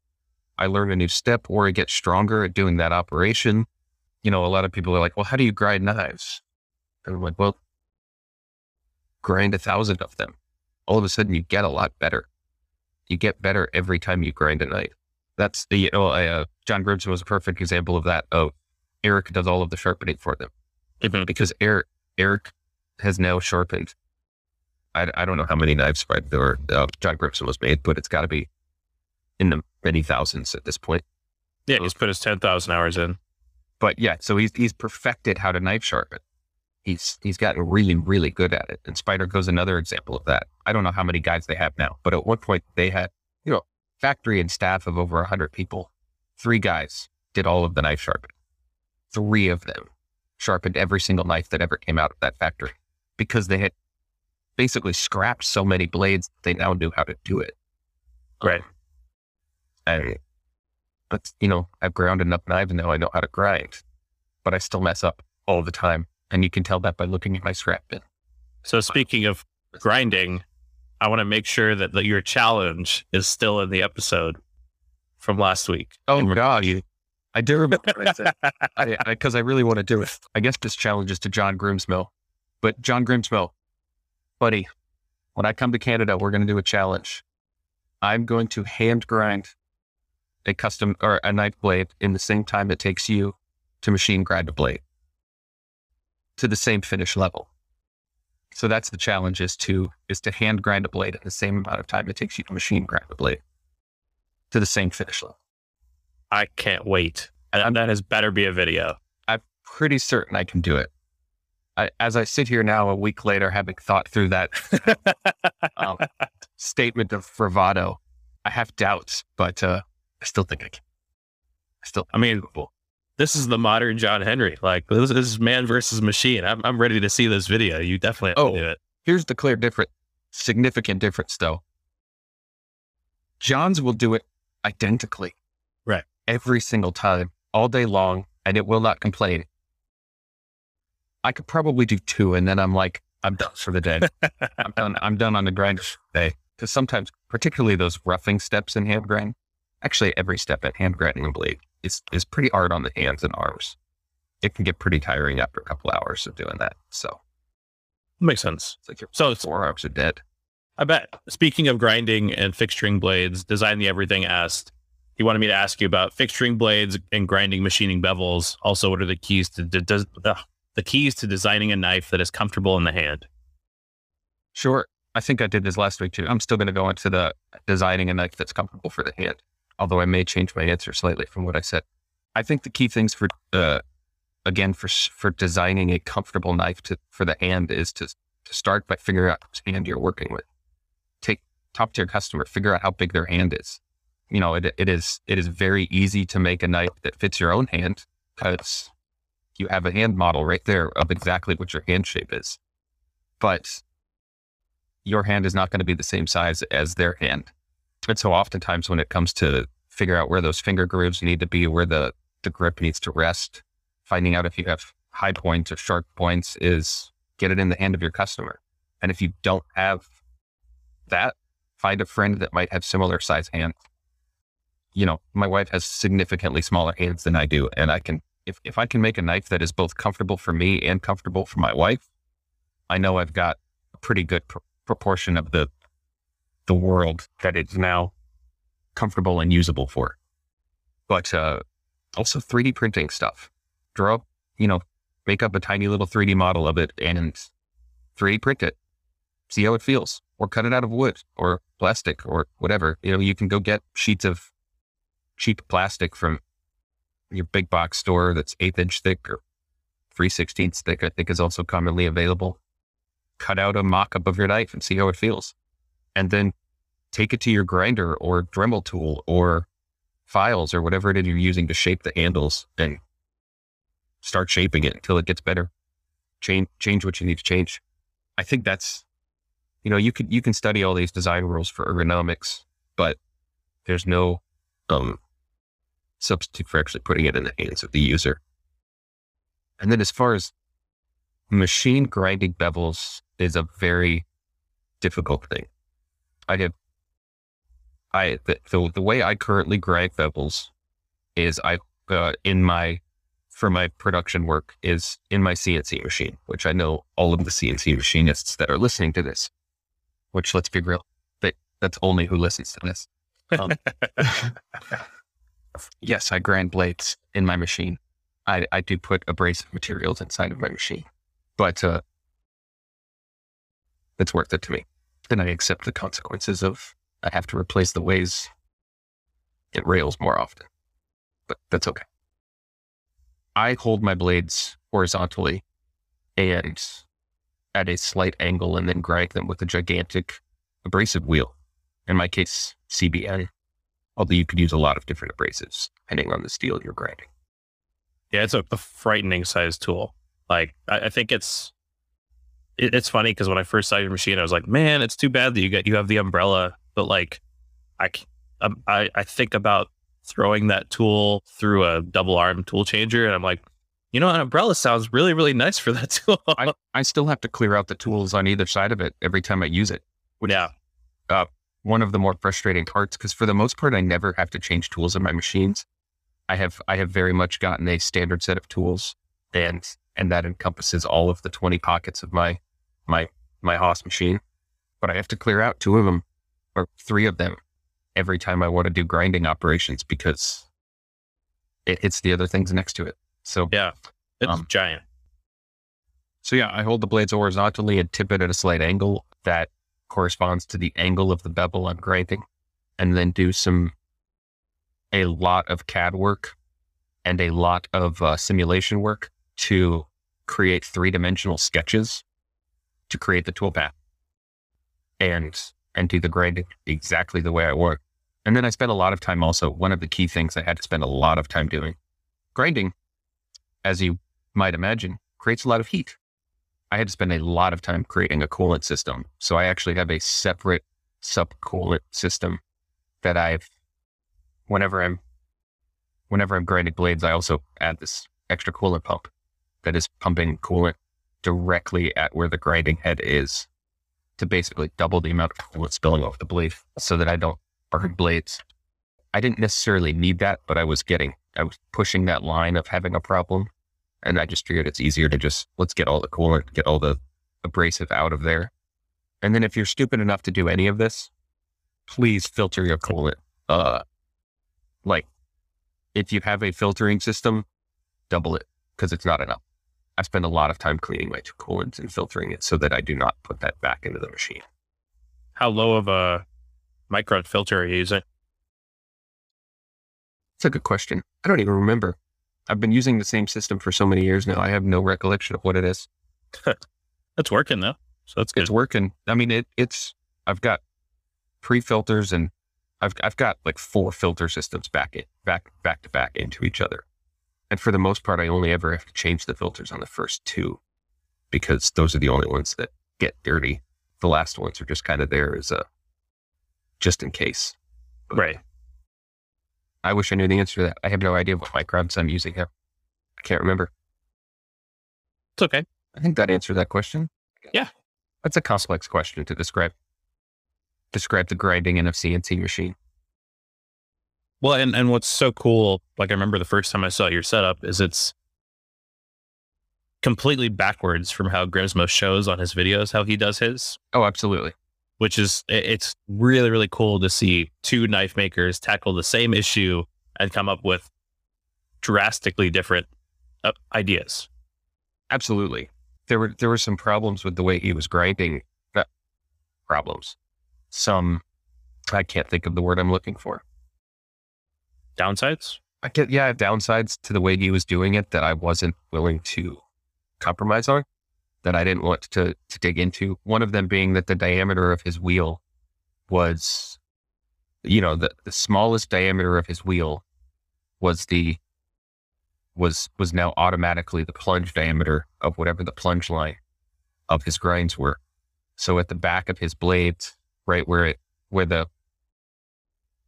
I learn a new step or I get stronger at doing that operation. You know, a lot of people are like, well, how do you grind knives? And I'm like, well, grind a thousand of them. All of a sudden, you get a lot better. You get better every time you grind a knife. That's the, you know, uh, John Grimsmo was a perfect example of that. Oh, Eric does all of the sharpening for them because Eric, Eric has now sharpened. I, I don't know how many knives by or uh, John Grimsmo was made, but it's got to be in the many thousands at this point. Yeah, he's put his ten thousand hours in. But yeah, so he's he's perfected how to knife sharpen. He's he's gotten really really good at it. And Spyderco's another example of that. I don't know how many guys they have now, but at one point they had you know factory and staff of over hundred people. Three guys did all of the knife sharpening. Three of them sharpened every single knife that ever came out of that factory because they had basically scrapped so many blades. They now knew how to do it. Right. And but you know, I've ground enough knives and now I know how to grind. But I still mess up all the time. And you can tell that by looking at my scrap bin. So speaking of grinding, I want to make sure that, that your challenge is still in the episode from last week. Oh God, you I do remember (laughs) what I said. Because I, really want to do it. I guess this challenge is to John Grimsmo. But John Grimsmo, buddy, when I come to Canada, we're going to do a challenge. I'm going to hand grind a custom or a knife blade in the same time it takes you to machine grind a blade to the same finish level. So that's the challenge is to is to hand grind a blade in the same amount of time it takes you to machine grind a blade to the same finish level. I can't wait. And that has better be a video. I'm pretty certain I can do it. I, as I sit here now, a week later, having thought through that (laughs) um, statement of bravado, I have doubts, but uh, I still think I can. I still, I mean, this is the modern John Henry. Like this, is man versus machine. I'm I'm ready to see this video. You definitely have Oh. to do it. here's the clear difference, significant difference though. John's will do it identically. Right. Every single time, all day long, and it will not complain. I could probably do two, and then I'm like, I'm done for the day. (laughs) I'm done. I'm done on the grind day. Because sometimes, particularly those roughing steps in hand grind, actually every step in hand grinding a blade is is pretty hard on the hands and arms. It can get pretty tiring after a couple hours of doing that. So Makes sense. it's like your So it's, four arms are dead. I bet. Speaking of grinding and fixturing blades, Design the Everything asked. He wanted me to ask you about fixturing blades and grinding, machining bevels. Also, what are the keys to de- does, ugh, the keys to designing a knife that is comfortable in the hand? Sure. I think I did this last week too. I'm still going to go into the designing a knife that's comfortable for the hand. Although I may change my answer slightly from what I said. I think the key things for, uh, again, for for designing a comfortable knife to for the hand is to to start by figuring out whose hand you're working with. Take talk to your customer, figure out how big their hand is. You know, it it is it is very easy to make a knife that fits your own hand because you have a hand model right there of exactly what your hand shape is. But your hand is not going to be the same size as their hand. And so oftentimes when it comes to figure out where those finger grooves need to be, where the, the grip needs to rest, finding out if you have high points or sharp points is get it in the hand of your customer. And if you don't have that, find a friend that might have similar size hands. You know, my wife has significantly smaller hands than I do. And I can, if, if I can make a knife that is both comfortable for me and comfortable for my wife, I know I've got a pretty good pr- proportion of the the world that it's now comfortable and usable for. But uh, also 3D printing stuff. Draw, you know, make up a tiny little 3D model of it and 3D print it. See how it feels, or cut it out of wood or plastic or whatever. You know, you can go get sheets of cheap plastic from your big box store that's eighth inch thick or three sixteenths thick. I think is also commonly available. Cut out a mock up of your knife and see how it feels and then take it to your grinder or Dremel tool or files or whatever it is you're using to shape the handles and start shaping it until it gets better. Change change what you need to change. I think that's you know, you can you can study all these design rules for ergonomics, but there's no um substitute for actually putting it in the hands of the user. And then as far as machine grinding bevels is a very difficult thing. I have, I the, the, the way I currently grind bevels is I uh, in my for my production work is in my CNC machine, which I know all of the CNC machinists that are listening to this, which let's be real, that that's only who listens to this. Um, (laughs) yes, I grind blades in my machine. I, I do put abrasive materials inside of my machine, but uh, it's worth it to me then I accept the consequences of I have to replace the ways it rails more often. But that's okay. I hold my blades horizontally and at a slight angle and then grind them with a gigantic abrasive wheel. In my case, CBN, although you could use a lot of different abrasives depending on the steel you're grinding. Yeah, it's a, a frightening size tool. Like, I, I think it's it, it's funny because when I first saw your machine, I was like, man, it's too bad that you get you have the umbrella, but like, I um, I I think about throwing that tool through a double arm tool changer, and I'm like, you know, an umbrella sounds really really nice for that (laughs) tool. I I still have to clear out the tools on either side of it every time I use it. Which, yeah. Uh, one of the more frustrating parts because for the most part, I never have to change tools in my machines. I have I have very much gotten a standard set of tools, and and that encompasses all of the twenty pockets of my my my Haas machine, but I have to clear out two of them or three of them every time I want to do grinding operations because it hits the other things next to it. So yeah, it's um, giant. So yeah, I hold the blades horizontally and tip it at a slight angle that corresponds to the angle of the bevel I'm grinding, and then do some a lot of CAD work and a lot of uh, simulation work to create three dimensional sketches to create the toolpath and and do the grinding exactly the way I work. And then I spent a lot of time also. One of the key things I had to spend a lot of time doing grinding, as you might imagine, creates a lot of heat. I had to spend a lot of time creating a coolant system. So I actually have a separate subcoolant system that I've whenever I'm whenever I'm grinding blades, I also add this extra coolant pump that is pumping coolant directly at where the grinding head is to basically double the amount of coolant spilling off the blade so that I don't burn blades. I didn't necessarily need that, but I was getting, I was pushing that line of having a problem. And I just figured it's easier to just, let's get all the coolant, get all the abrasive out of there. And then if you're stupid enough to do any of this, please filter your coolant. Uh, like if you have a filtering system, double it because it's not enough. I spend a lot of time cleaning my coolants and filtering it so that I do not put that back into the machine. How low of a micron filter are you using? It's a good question. I don't even remember. I've been using the same system for so many years now. I have no recollection of what it is. (laughs) It's working though. So that's good. It's working. I mean, it, it's, I've got pre filters and I've, I've got like four filter systems back in, back, back to back into each other. And for the most part, I only ever have to change the filters on the first two because those are the only ones that get dirty. The last ones are just kind of there as a, just in case. But Right. I wish I knew the answer to that. I have no idea what microns I'm using here. I can't remember. It's okay. I think that answered that question. Yeah. That's a complex question to describe. Describe the grinding in a CNC machine. Well, and, and what's so cool, like I remember the first time I saw your setup, is it's completely backwards from how Grimsmo shows on his videos how he does his, Oh, absolutely. which is it's really really cool to see two knife makers tackle the same issue and come up with drastically different uh, ideas. Absolutely. There were there were some problems with the way he was grinding. Problems. Some I can't think of the word I'm looking for. Downsides? I get yeah, downsides to the way he was doing it that I wasn't willing to compromise on, that I didn't want to to dig into. One of them being that the diameter of his wheel was, you know, the, the smallest diameter of his wheel was the was was now automatically the plunge diameter of whatever the plunge line of his grinds were. So at the back of his blades, right where it where the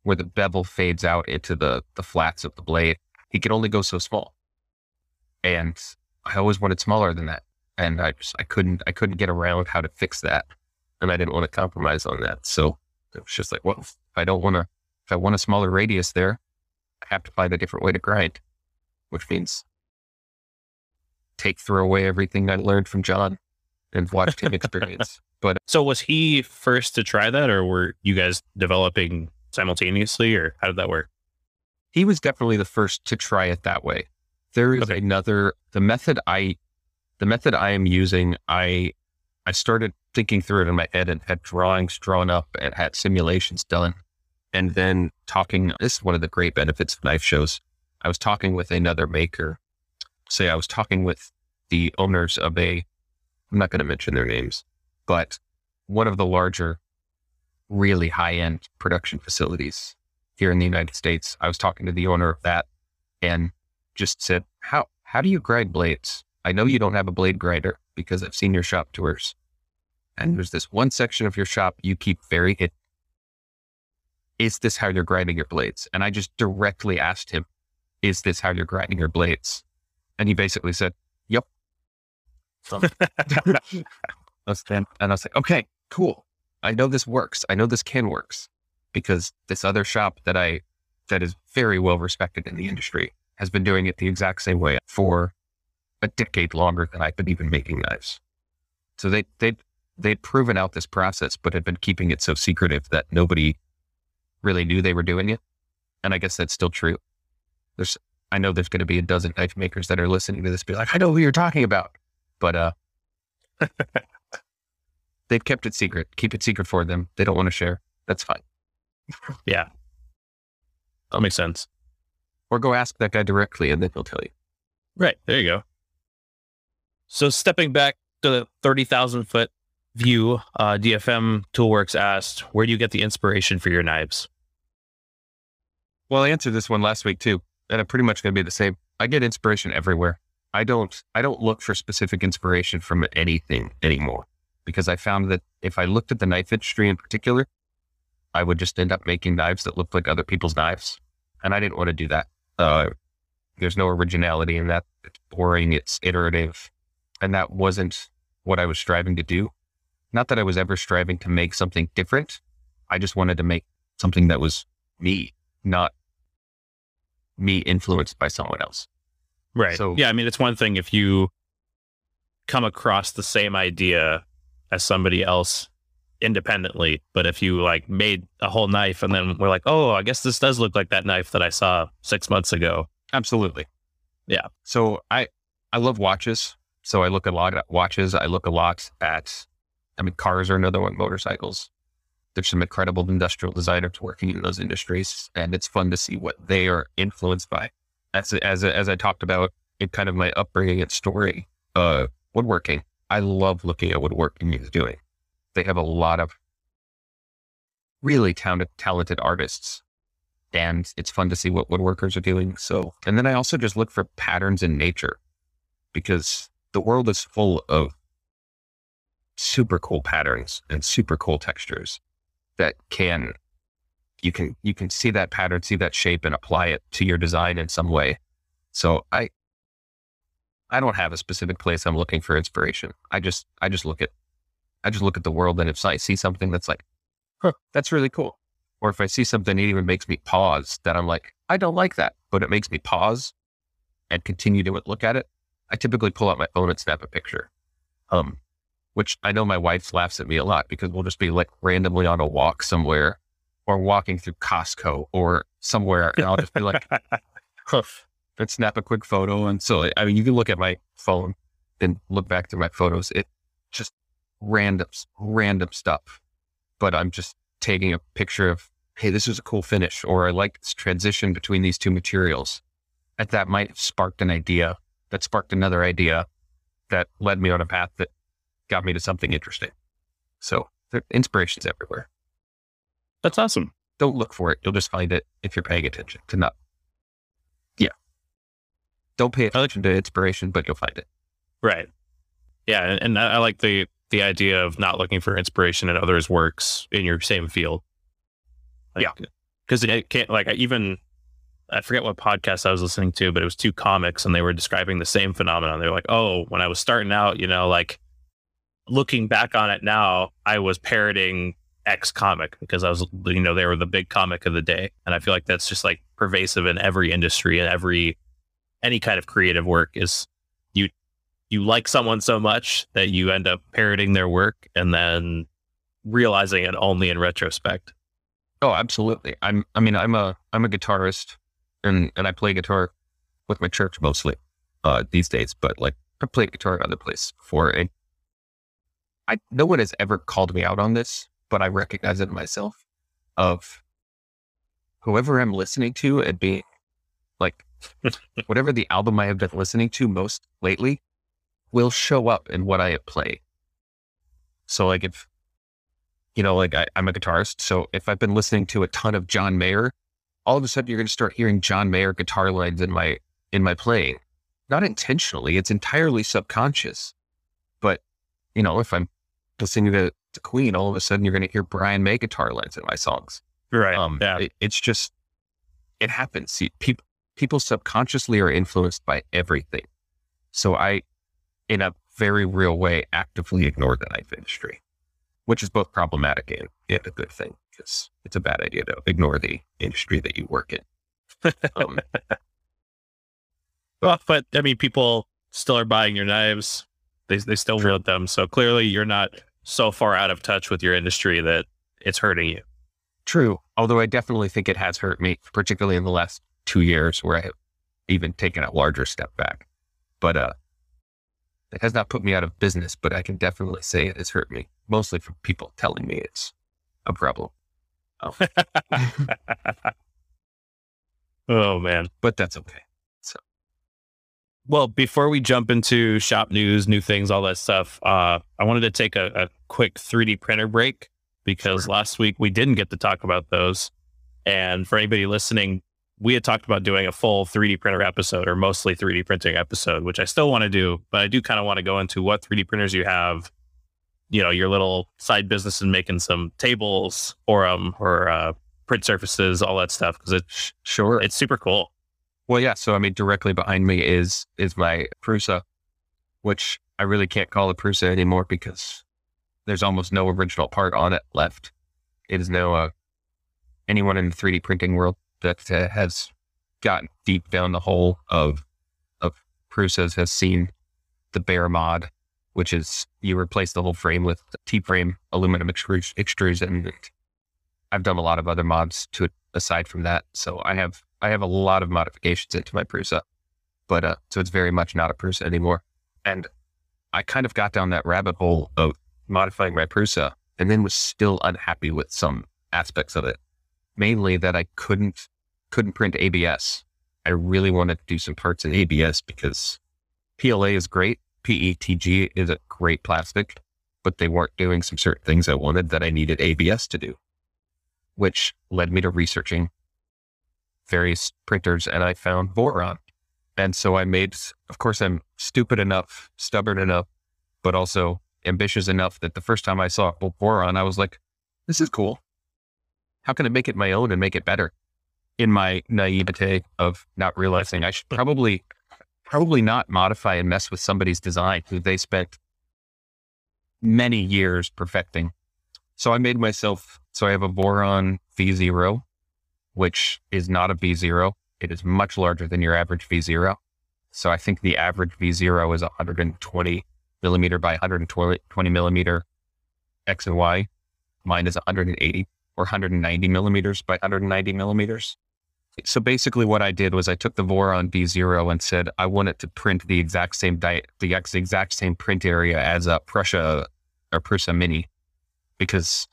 where the bevel fades out into the the flats of the blade, he could only go so small. And I always wanted smaller than that. And I just I couldn't I couldn't get around how to fix that. And I didn't want to compromise on that. So it was just like, well, if I don't want to if I want a smaller radius there, I have to find a different way to grind. Which means take throw away everything I learned from John and watched him experience. But (laughs) So was he first to try that, or were you guys developing simultaneously, or how did that work? he was definitely the first to try it that way. There is Okay. another the method I the method I am using, I I started thinking through it in my head and had drawings drawn up and had simulations done. And then talking this is one of the great benefits of knife shows. I was talking with another maker. Say I was talking with the owners of a I'm not going to mention their names, but one of the larger, really high end production facilities here in the United States. I was talking to the owner of that and just said, How how do you grind blades? I know you don't have a blade grinder because I've seen your shop tours. And there's this one section of your shop you keep very hidden. Is this how you're grinding your blades? And I just directly asked him, Is this how you're grinding your blades? And he basically said, Yep. So (laughs) and I was like, okay, cool. I know this works. I know this can works because this other shop that I that is very well respected in the industry has been doing it the exact same way for a decade longer than I've been even making knives. So they they they'd proven out this process, but had been keeping it so secretive that nobody really knew they were doing it. And I guess that's still true. There's I know there's going to be a dozen knife makers that are listening to this, be like, I know who you're talking about, but uh, (laughs) they've kept it secret. Keep it secret for them. They don't want to share. That's fine. (laughs) Yeah, that makes sense. Or go ask that guy directly, and then he'll tell you. Right there, you go. So stepping back to the thirty thousand foot view, uh, DFM Toolworks asked, "Where do you get the inspiration for your knives?" Well, I answered this one last week too, and I'm pretty much going to be the same. I get inspiration everywhere. I don't. I don't look for specific inspiration from anything anymore because I found that if I looked at the knife industry in particular, I would just end up making knives that looked like other people's knives, and I didn't want to do that. Uh, there's no originality in that. It's boring. It's iterative, and that wasn't what I was striving to do. Not that I was ever striving to make something different. I just wanted to make something that was me, not me influenced by someone else. Right. So- yeah, I mean, it's one thing if you come across the same idea as somebody else independently, but if you like made a whole knife and then we're like, oh, I guess this does look like that knife that I saw six months ago. Absolutely. Yeah. So I I love watches. So I look a lot at watches. I look a lot at I mean cars are another one, motorcycles. there's some incredible industrial designers working in those industries, and it's fun to see what they are influenced by. As as as I talked about in kind of my upbringing and story, uh, woodworking. I love looking at what woodworking is doing. They have a lot of really talented talented artists, and it's fun to see what woodworkers are doing. So, and then I also just look for patterns in nature because the world is full of super cool patterns and super cool textures that can you can you can see that pattern, see that shape and apply it to your design in some way. So I I don't have a specific place I'm looking for inspiration. I just I just look at I just look at the world and if I see something that's like, huh, that's really cool. Or if I see something that even makes me pause, that I'm like, I don't like that, but it makes me pause and continue to look at it. I typically pull out my phone and snap a picture. Um, which I know my wife laughs at me a lot because we'll just be like randomly on a walk somewhere or walking through Costco or somewhere. And I'll just be like, (laughs) and snap a quick photo. And so, I mean, you can look at my phone and look back to my photos. It just random, random stuff. But I'm just taking a picture of, hey, this is a cool finish, or I like this transition between these two materials. And that might have sparked an idea that sparked another idea that led me on a path that got me to something interesting. So inspiration's everywhere. That's awesome. Don't look for it. You'll just find it if you're paying attention to not. Don't pay attention to inspiration, but you'll find it. Right. Yeah. And, and I like the, the idea of not looking for inspiration in others' works in your same field. Like, yeah. Cause it can't like I even I forget what podcast I was listening to, but it was two comics and they were describing the same phenomenon. They're like, oh, when I was starting out, you know, like looking back on it now, I was parroting X comic because I was, you know, they were the big comic of the day. And I feel like that's just like pervasive in every industry and every, any kind of creative work is you, you like someone so much that you end up parroting their work and then realizing it only in retrospect. Oh, absolutely. I'm, I mean, I'm a, I'm a guitarist and, and I play guitar with my church mostly, uh, these days, but like I played guitar in other places before. And I, no one has ever called me out on this, but I recognize it myself of whoever I'm listening to and being like, (laughs) whatever the album I have been listening to most lately will show up in what I play. So like if, you know, like I, I'm a guitarist. So if I've been listening to a ton of John Mayer, all of a sudden you're going to start hearing John Mayer guitar lines in my, in my playing. Not intentionally. It's entirely subconscious. But, you know, if I'm listening to, to Queen, all of a sudden you're going to hear Brian May guitar lines in my songs. Right. Um, yeah. it- it's just, it happens. See, people, people subconsciously are influenced by everything. So I, in a very real way, actively ignore the knife industry, which is both problematic and, and a good thing because it's a bad idea to ignore the industry that you work in. (laughs) Um, Well, but I mean, people still are buying your knives. They they still want them. So clearly, you're not so far out of touch with your industry that it's hurting you. True. Although I definitely think it has hurt me, particularly in the last two years where I have even taken a larger step back. But uh, it has not put me out of business, but I can definitely say it has hurt me, mostly from people telling me it's a problem. oh (laughs) man. But that's okay. So, Well, before we jump into shop news, new things, all that stuff, uh, I wanted to take a, a quick 3D printer break because last week we didn't get to talk about those. And for anybody listening, we had talked about doing a full 3D printer episode or mostly 3D printing episode, which I still want to do, but I do kind of want to go into what 3D printers you have, you know, your little side business and making some tables for them or uh, print surfaces, all that stuff, because it's Sure. it's super cool. Well, yeah. So I mean, directly behind me is is my Prusa, which I really can't call a Prusa anymore because there's almost no original part on it left. It is now uh, anyone in the 3D printing world that uh, has gotten deep down the hole of of Prusas has seen the Bear mod, which is you replace the whole frame with T frame aluminum extrusion. extrusion. And I've done a lot of other mods to it aside from that. So I have I have a lot of modifications into my Prusa, but uh, so it's very much not a Prusa anymore. And I kind of got down that rabbit hole of modifying my Prusa and then was still unhappy with some aspects of it. Mainly that I couldn't couldn't print ABS. I really wanted to do some parts in ABS because PLA is great. PETG is a great plastic, but they weren't doing some certain things I wanted that I needed ABS to do, which led me to researching various printers and I found Voron. And so I made, of course, I'm stupid enough, stubborn enough, but also ambitious enough that the first time I saw Voron, I was like, this is cool. How can I make it my own and make it better? In my naivete of not realizing I should probably, probably not modify and mess with somebody's design who they spent many years perfecting. So I made myself, so I have a Voron V0, which is not a V0. It is much larger than your average V0. So I think the average V0 is 120 millimeter by 120 millimeter X and Y. Mine is 180 or 190 millimeters by 190 millimeters. So basically, what I did was I took the Voron V0 and said I want it to print the exact same the ex- exact same print area as a Prusa or Prusa Mini, because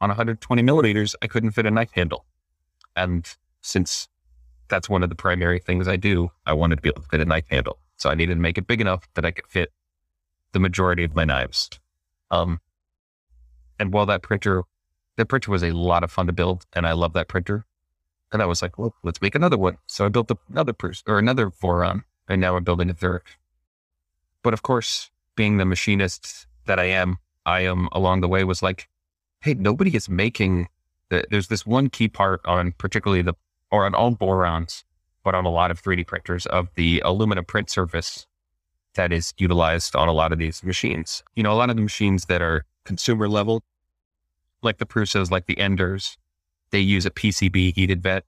on 120 millimeters I couldn't fit a knife handle, and since that's one of the primary things I do, I wanted to be able to fit a knife handle. So I needed to make it big enough that I could fit the majority of my knives. Um, and while that printer, that printer was a lot of fun to build, and I love that printer. And I was like, well, let's make another one. So I built another person or another Voron, and now I'm building a third. But of course, being the machinist that I am, I am along the way was like, hey, nobody is making. The, there's this one key part on particularly the or on all Vorons, but on a lot of 3D printers of the aluminum print surface that is utilized on a lot of these machines. You know, a lot of the machines that are consumer level, like the Prusas, like the Enders, they use a PCB heated bed,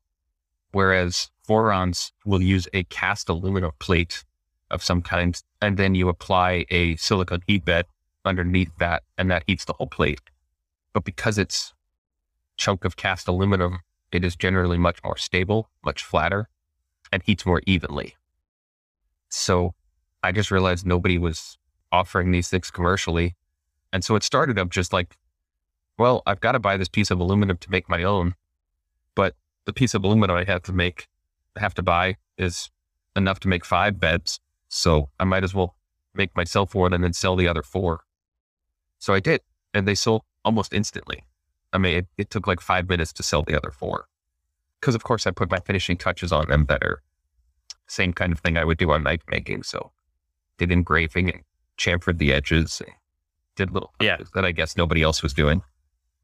whereas Vorons will use a cast aluminum plate of some kind, and then you apply a silicon heat bed underneath that, and that heats the whole plate. But because it's chunk of cast aluminum, it is generally much more stable, much flatter, and heats more evenly. So I just realized nobody was offering these things commercially. And so it started up just like, well, I've got to buy this piece of aluminum to make my own. But the piece of aluminum I have to make, have to buy is enough to make five beds. So I might as well make myself one and then sell the other four. So I did. And they sold almost instantly. I mean, it, it took like five minutes to sell the other four. Because, of course, I put my finishing touches on them that are same kind of thing I would do on knife making. So did engraving and chamfered the edges, did little yeah. that I guess nobody else was doing.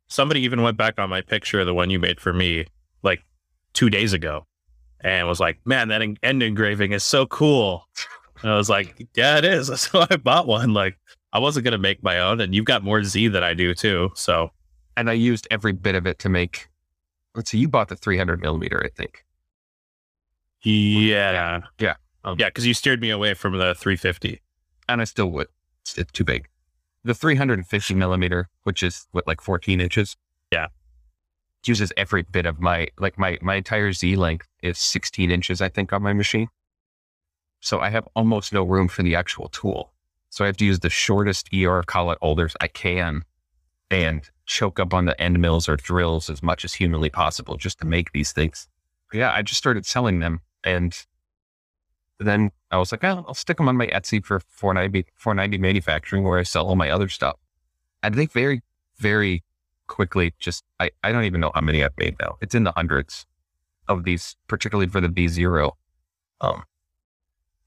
Somebody even went back on my picture, the one you made for me, like two days ago, and was like, "Man, that end engraving is so cool." And I was like, "Yeah, it is." (laughs) So I bought one. Like I wasn't gonna make my own, and you've got more Z than I do too. So, and I used every bit of it to make. Let's see, you bought the 300 millimeter, I think. Yeah, yeah. Um, yeah, because you steered me away from the 350. And I still would. It's, it's too big. The 350 millimeter, which is what, like 14 inches? Yeah. Uses every bit of my, like my, my entire Z length is 16 inches, I think, on my machine. So I have almost no room for the actual tool. So I have to use the shortest ER collet holders I can and choke up on the end mills or drills as much as humanly possible just to make these things. But yeah, I just started selling them and then I was like, oh, I'll stick them on my Etsy for 490, 490 manufacturing where I sell all my other stuff. And they very, very quickly just, I, I don't even know how many I've made now. It's in the hundreds of these, particularly for the V0. Um,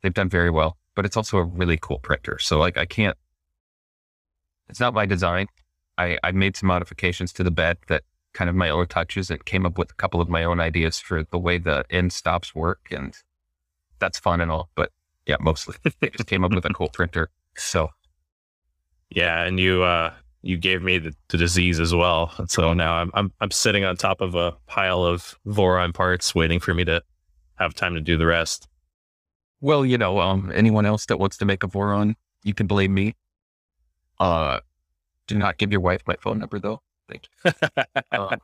they've done very well, but it's also a really cool printer. So like, I can't, it's not my design. I, I made some modifications to the bed that kind of my own touches and came up with a couple of my own ideas for the way the end stops work. And that's fun and all, but yeah, mostly just came up with a cool printer. So yeah, and you uh you gave me the, the disease as well. And so now I'm, I'm I'm sitting on top of a pile of Voron parts waiting for me to have time to do the rest. Well, you know, um anyone else that wants to make a Voron, you can blame me. Uh do not give your wife my phone number though. Thank you. uh,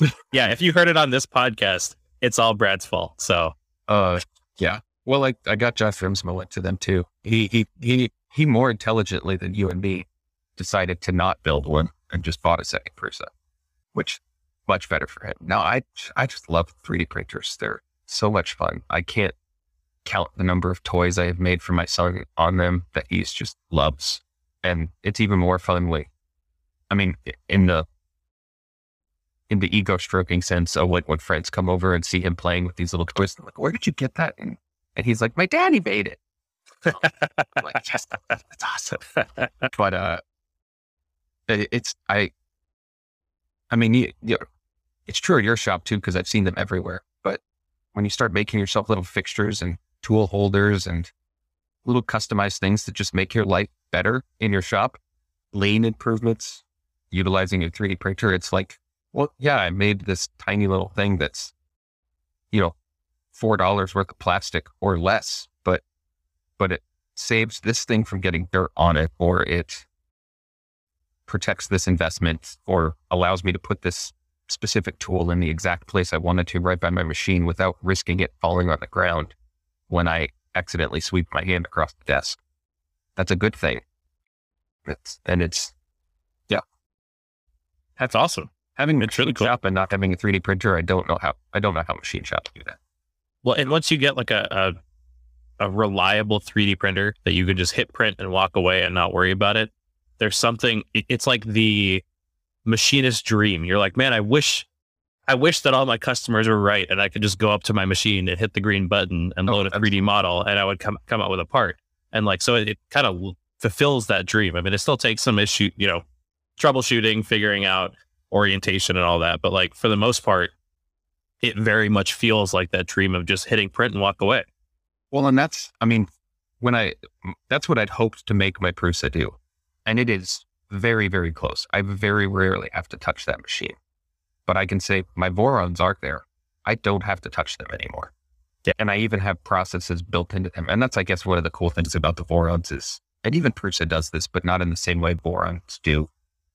(laughs) yeah, if you heard it on this podcast, it's all Brad's fault. So uh yeah. Well, I, I got Jeff Grimsmo to them too. He, he, he, he more intelligently than you and me decided to not build one and just bought a second Prusa, which much better for him. Now I I just love 3D printers. They're so much fun. I can't count the number of toys I have made for my son on them that he's just loves. And it's even more fun like I mean, in the in the ego stroking sense of like when friends come over and see him playing with these little toys, like, where did you get that? And, and he's like, my daddy made it. (laughs) I'm like, yes, that's awesome. (laughs) But uh, it, it's I. I mean, you, you it's true at your shop too because I've seen them everywhere. But when you start making yourself little fixtures and tool holders and little customized things that just make your life better in your shop, lane improvements, utilizing your 3D printer, it's like well, yeah, I made this tiny little thing that's, you know, four dollars worth of plastic or less, but but it saves this thing from getting dirt on it, or it protects this investment, or allows me to put this specific tool in the exact place I wanted to right by my machine without risking it falling on the ground when I accidentally sweep my hand across the desk. That's a good thing. It's, and it's, yeah. That's awesome having it's really cool. shop and not having a 3D printer, I don't know how I don't know how machine shops do that. Well, and once you get like a, a, a reliable 3D printer that you can just hit print and walk away and not worry about it, there's something. It's like the machinist dream. You're like, man, I wish. I wish that all my customers were right and I could just go up to my machine and hit the green button and oh, load a 3D model and I would come come out with a part. And like so it, it kind of fulfills that dream. I mean, it still takes some issue, you know, troubleshooting, figuring out orientation and all that. But like for the most part, it very much feels like that dream of just hitting print and walk away. Well, and that's, I mean, when I, that's what I'd hoped to make my Prusa do. And it is very, very close. I very rarely have to touch that machine. But I can say my Vorons aren't there. I don't have to touch them anymore. Yeah. And I even have processes built into them. And that's, I guess, one of the cool things about the Vorons is, and even Prusa does this, but not in the same way Vorons do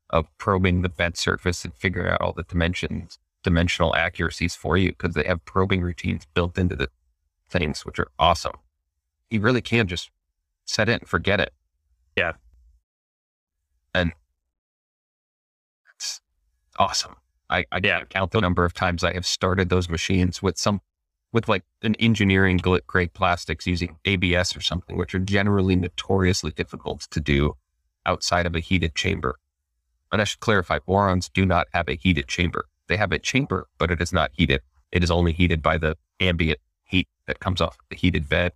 of probing the bed surface and figuring out all the dimensions, dimensional accuracies for you because they have probing routines built into the things, which are awesome. You really can just set it and forget it. Yeah. And it's awesome. I, I yeah. count the number of times I have started those machines with some, with like an engineering grade plastics using ABS or something, which are generally notoriously difficult to do outside of a heated chamber. And I should clarify, Vorons do not have a heated chamber. They have a chamber, but it is not heated. It is only heated by the ambient heat that comes off the heated bed.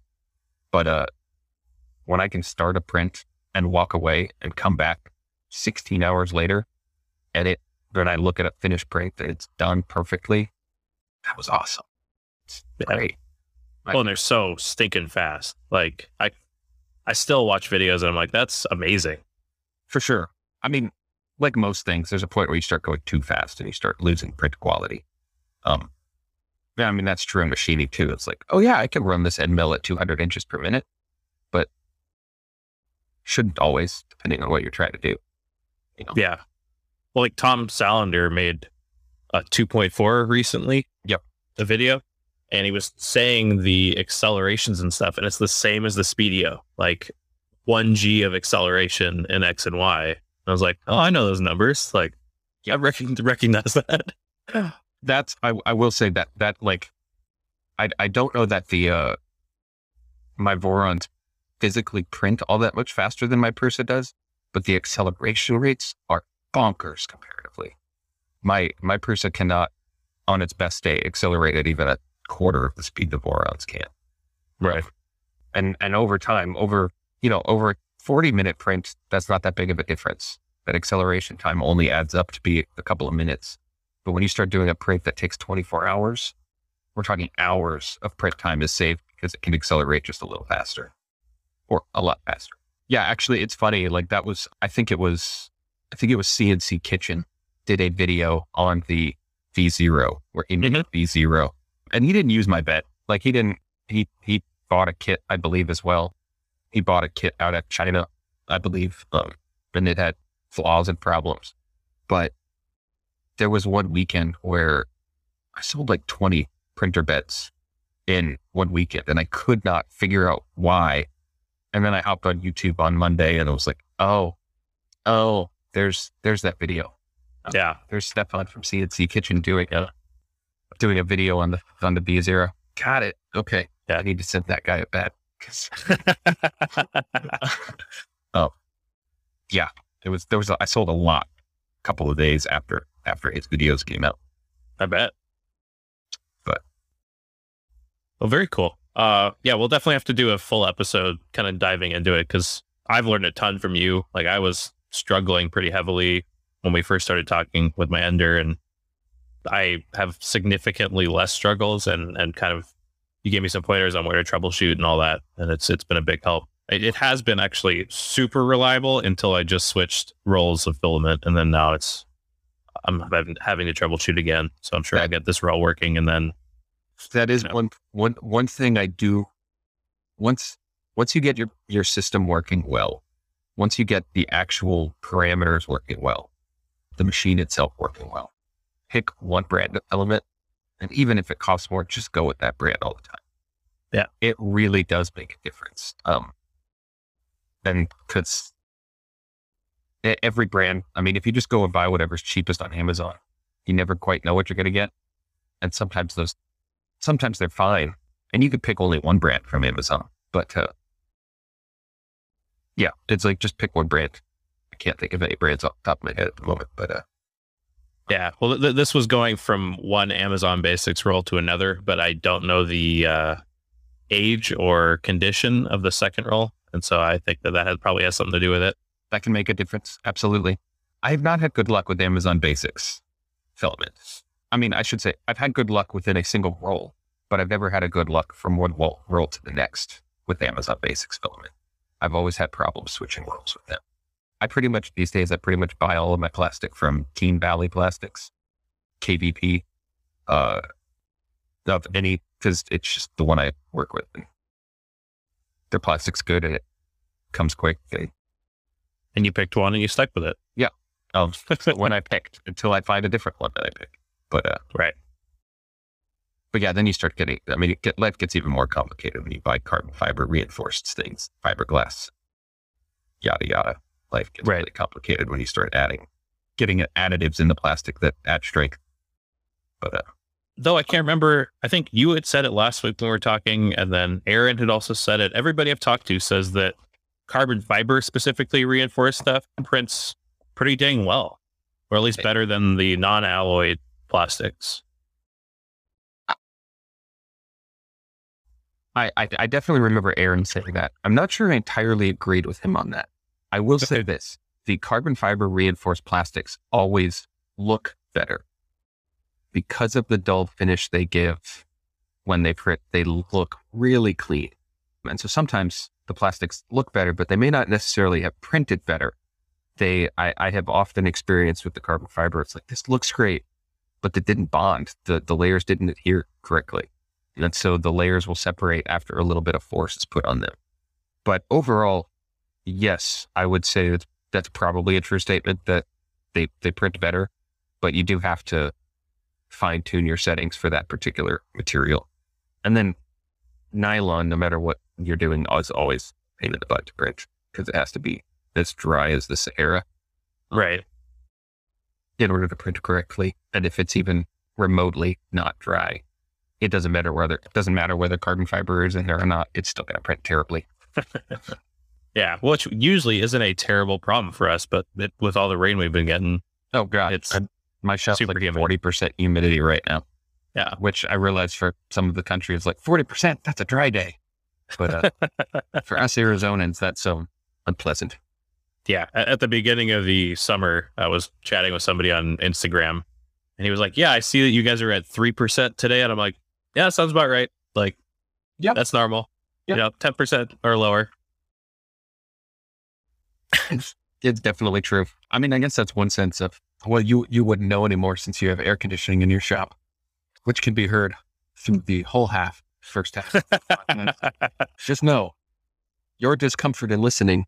But uh, when I can start a print and walk away and come back 16 hours later, and it when I look at a finished print and it's done perfectly, that was awesome. It's great. Well, and they're so stinking fast. Like I, I still watch videos and I'm like, that's amazing. For sure. I mean, like most things, there's a point where you start going too fast and you start losing print quality. Um, yeah, I mean, that's true in machining too. It's like, oh yeah, I can run this end mill at 200 inches per minute, but shouldn't always, depending on what you're trying to do. You know? Yeah. Well, like Tom Sanladerer made a 2.4 recently. Yep. The video. And he was saying the accelerations and stuff, and it's the same as the Speedio, like 1G of acceleration in X and Y I was like, oh, I know those numbers. Like, yeah, I recognize, recognize that. (sighs) That's, I, I will say that, that like, I, I don't know that the, uh, my Vorons physically print all that much faster than my Prusa does, but the acceleration rates are bonkers comparatively. My, my Prusa cannot, on its best day, accelerate at even a quarter of the speed the Vorons can. Right. And, and over time, over, you know, over 40 minute print, that's not that big of a difference. That acceleration time only adds up to be a couple of minutes. But when you start doing a print that takes 24 hours, we're talking hours of print time is saved because it can accelerate just a little faster or a lot faster. Yeah, actually, it's funny. Like that was, I think it was, I think it was CNC Kitchen did a video on the V0 where he made mm-hmm. V0 and he didn't use my bet. Like he didn't, he, he bought a kit, I believe as well he bought a kit out of China, I believe, um, and it had flaws and problems. But there was one weekend where I sold like 20 printer beds in one weekend and I could not figure out why. And then I hopped on YouTube on Monday and I was like, oh, oh, there's there's that video. Yeah. There's Stefan from CNC Kitchen doing a doing a video on the on the V0. Got it. Okay. Yeah. I need to send that guy a bet. 'Cause (laughs) It was there was a, I sold a lot a couple of days after after his videos came out. I bet. But- well, very cool. Uh, yeah, we'll definitely have to do a full episode, kind of diving into it because I've learned a ton from you. Like I was struggling pretty heavily when we first started talking with my ender, and I have significantly less struggles, and and kind of you gave me some pointers on where to troubleshoot and all that, and it's it's been a big help. It, it has been actually super reliable until I just switched rolls of filament, and then now it's I'm having, having to troubleshoot again. So I'm sure I'll get this roll working, and then That is Yeah. one one one thing I do. Once once you get your your system working well, once you get the actual parameters working well, the machine itself working well, pick one brand element, and even if it costs more, just go with that brand all the time. Yeah. it really does make a difference. Um, and because every brand, I mean, if you just go and buy whatever's cheapest on Amazon, you never quite know what you're going to get, and sometimes those sometimes they're fine. And you could pick only one brand from Amazon, but uh, yeah, it's like just pick one brand. I can't think of any brands off the top of my head at the moment, but uh, Yeah. Well, th- this was going from one Amazon Basics roll to another, but I don't know the uh, age or condition of the second roll. And so I think that that has, probably has something to do with it. that can make a difference. Absolutely. I have not had good luck with Amazon Basics filament. I mean, I should say I've had good luck within a single roll, but I've never had a good luck from one roll to the next with Amazon Basics filament. I've always had problems switching rolls with them. I pretty much these days I pretty much buy all of my plastic from Keen Valley Plastics, KVP, uh, of any because it's just the one I work with. And their plastic's good and it comes quick. They And you picked one and you stuck with it. Yeah, um, (laughs) when I picked until I find a different one that I pick. But uh, right. but yeah, then you start getting. I mean, get, life gets even more complicated when you buy carbon fiber reinforced things, fiberglass, yada yada. Life gets Right. really complicated when you start adding, getting additives in the plastic that add strength. But uh, Though I can't remember, I think you had said it last week when we were talking, and then Aaron had also said it. Everybody I've talked to says that carbon fiber, specifically reinforced stuff, prints pretty dang well, or at least better than the non alloyed plastics. I, I I definitely remember Aaron saying that. I'm not sure I entirely agreed with him on that. I will say this: the carbon fiber reinforced plastics always look better because of the dull finish they give when they print. They look really clean, and so sometimes the plastics look better, but they may not necessarily have printed better. They, I, I have often experienced with the carbon fiber. It's like this looks great, but it didn't bond. The the layers didn't adhere correctly. And so the layers will separate after a little bit of force is put on them. But overall, yes, I would say that that's probably a true statement that they, they print better, but you do have to fine tune your settings for that particular material. And then nylon, no matter what you're doing, is always pain in the butt to print because it has to be as dry as the Sahara Right. in order to print correctly. And if it's even remotely not dry, it doesn't matter whether it doesn't matter whether carbon fiber is in there or not. It's still going to print terribly. (laughs) Yeah. Which usually isn't a terrible problem for us, but it, with all the rain we've been getting, Oh god, It's it's my shop's like humid. forty percent humidity right now, yeah. which I realize for some of the country is like forty percent. That's a dry day, but uh, (laughs) for us Arizonans, that's um unpleasant. Yeah. At, the beginning of the summer, I was chatting with somebody on Instagram and he was like, Yeah, I see that you guys are at 3% today. And I'm like, Yeah, sounds about right. Like, yeah, that's normal. Yep. You know, 10% or lower. It's definitely true. I mean, I guess that's one sense of well, you you wouldn't know anymore since you have air conditioning in your shop, which can be heard through the whole half, first half. (laughs) Just know your discomfort in listening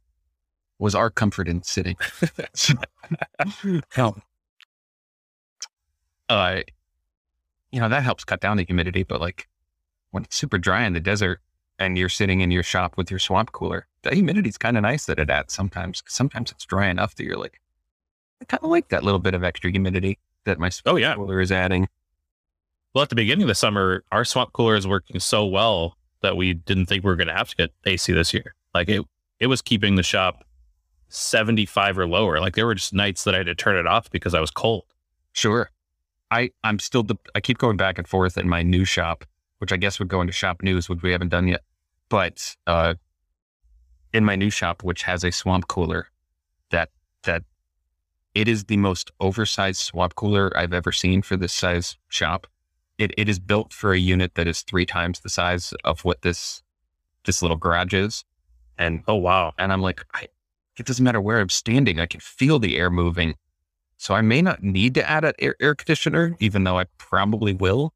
was our comfort in sitting. um, (laughs) uh, you know, that helps cut down the humidity, but like when it's super dry in the desert and you're sitting in your shop with your swamp cooler, the humidity's kind of nice that it adds sometimes. Sometimes it's dry enough that you're like, I kind of like that little bit of extra humidity that my Oh yeah. cooler is adding. Well, at the beginning of the summer, our swamp cooler is working so well that we didn't think we were going to have to get AC this year. Like it, it was keeping the shop 75 or lower. Like there were just nights that I had to turn it off because I was cold. Sure. I, I'm still, de- I keep going back and forth in my new shop, which I guess would go into shop news, which we haven't done yet. But, uh, in my new shop, which has a swamp cooler that, that it is the most oversized swamp cooler I've ever seen for this size shop. It, it is built for a unit that is three times the size of what this, this little garage is. And Oh wow. and I'm like, I, it doesn't matter where I'm standing. I can feel the air moving. So I may not need to add an air, air conditioner, even though I probably will.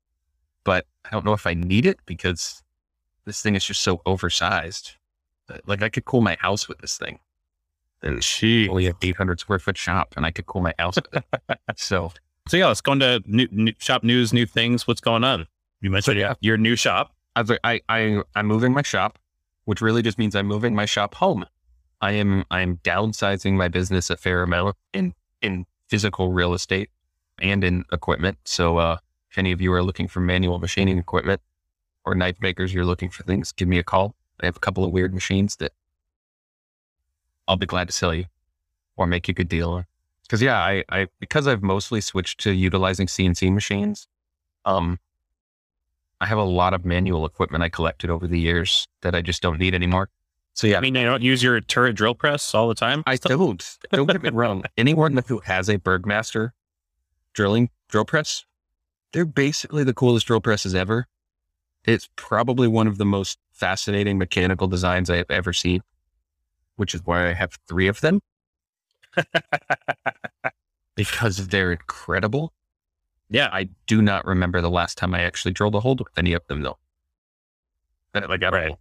But I don't know if I need it because this thing is just so oversized. Like I could cool my house with this thing. And she only a 800 square foot shop, and I could cool my house. with it. (laughs) so So yeah, let's go into new, new shop news, new things. What's going on? You mentioned yeah. your new shop. I was like, I, I, I'm moving my shop, which really just means I'm moving my shop home. I am, I'm downsizing my business a fair amount in, in physical real estate and in equipment. So, uh, if any of you are looking for manual machining equipment or knife makers, you're looking for things, give me a call. I have a couple of weird machines that I'll be glad to sell you or make you a good deal. Cause yeah, I, I, because I've mostly switched to utilizing CNC machines, um, I have a lot of manual equipment I collected over the years that I just don't need anymore. So yeah, I mean, you don't use your turret drill press all the time. I don't. Don't get me wrong. (laughs) Anyone who has a Burgmaster drilling drill press, they're basically the coolest drill presses ever. It's probably one of the most fascinating mechanical designs I have ever seen, which is why I have three of them (laughs) because they're incredible. Yeah. I do not remember the last time I actually drilled a hole with any of them though. But, Like, I Right. know.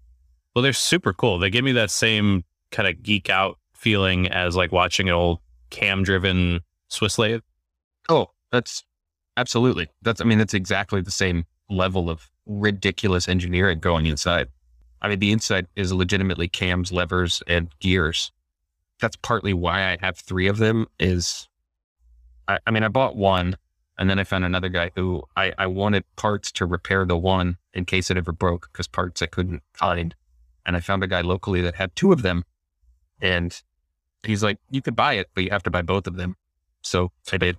Well, they're super cool. They give me that same kind of geek out feeling as like watching an old cam driven Swiss lathe. Oh, that's absolutely. That's, I mean, that's exactly the same level of ridiculous engineering going inside. I mean, the inside is legitimately cams, levers, and gears. That's partly why I have three of them is, I, I mean, I bought one and then I found another guy who I, I wanted parts to repair the one in case it ever broke because parts I couldn't find. And I found a guy locally that had two of them and he's like, you could buy it, but you have to buy both of them. So I did.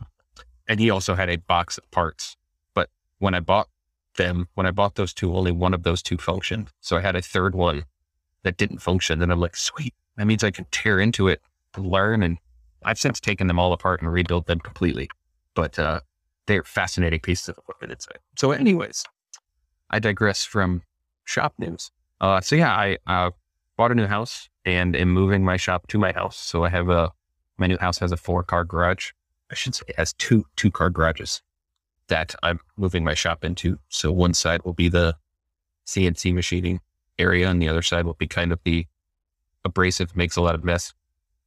And he also had a box of parts. But when I bought them, when I bought those two, only one of those two functioned. So I had a third one that didn't function. And I'm like, sweet. That means I can tear into it learn. And I've since taken them all apart and rebuilt them completely. But uh, they're fascinating pieces of equipment inside. So, anyways, I digress from shop news. Uh, so yeah, I uh, bought a new house and am moving my shop to my house. So I have a my new house has a four car garage. I should say has two two car garages that I'm moving my shop into. So one side will be the CNC machining area, and the other side will be kind of the abrasive, makes a lot of mess,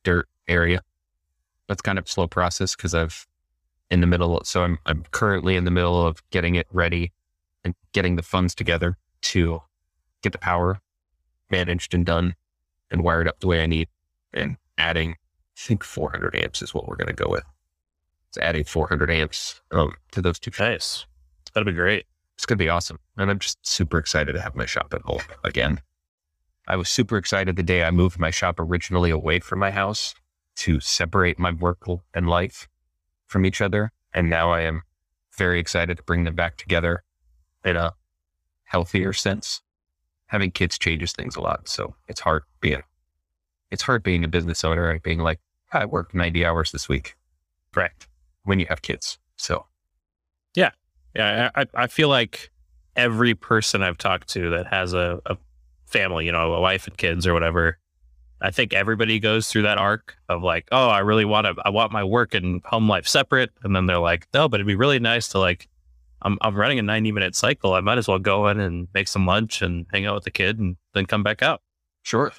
dirt area. That's kind of slow process because I've in the middle. So I'm I'm currently in the middle of getting it ready and getting the funds together to get the power managed and done and wired up the way I need and adding, I think 400 amps is what we're going to go with. It's adding 400 amps um, to those two. Nice. That'd be great. It's going to be awesome. And I'm just super excited to have my shop at home again. I was super excited the day I moved my shop originally away from my house to separate my work and life from each other. And now I am very excited to bring them back together in a healthier sense. Having kids changes things a lot. So it's hard being, it's hard being a business owner and being like, I worked 90 hours this week. Correct. When you have kids. So Yeah, yeah, I, I feel like every person I've talked to that has a, a family, you know, a wife and kids or whatever, I think everybody goes through that arc of like, oh, I really want to, I want my work and home life separate, and then they're like, no, but it'd be really nice to like, I'm I'm running a 90 minute cycle. I might as well go in and make some lunch and hang out with the kid and then come back out. Sure.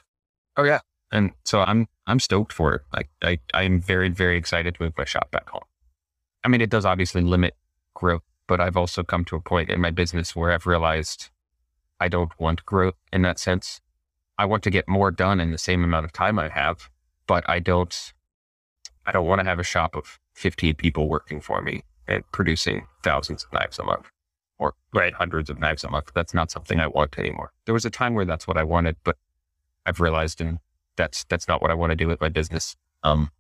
Oh yeah. And so I'm I'm stoked for it. Like I I'm very very excited to move my shop back home. I mean, it does obviously limit growth, but I've also come to a point in my business where I've realized I don't want growth in that sense. I want to get more done in the same amount of time I have, but I don't I don't want to have a shop of 15 people working for me and producing thousands of knives a month or Right. hundreds of knives a month. That's not something I want anymore. There was a time where that's what I wanted, but I've realized and that's that's not what I want to do with my business. Um,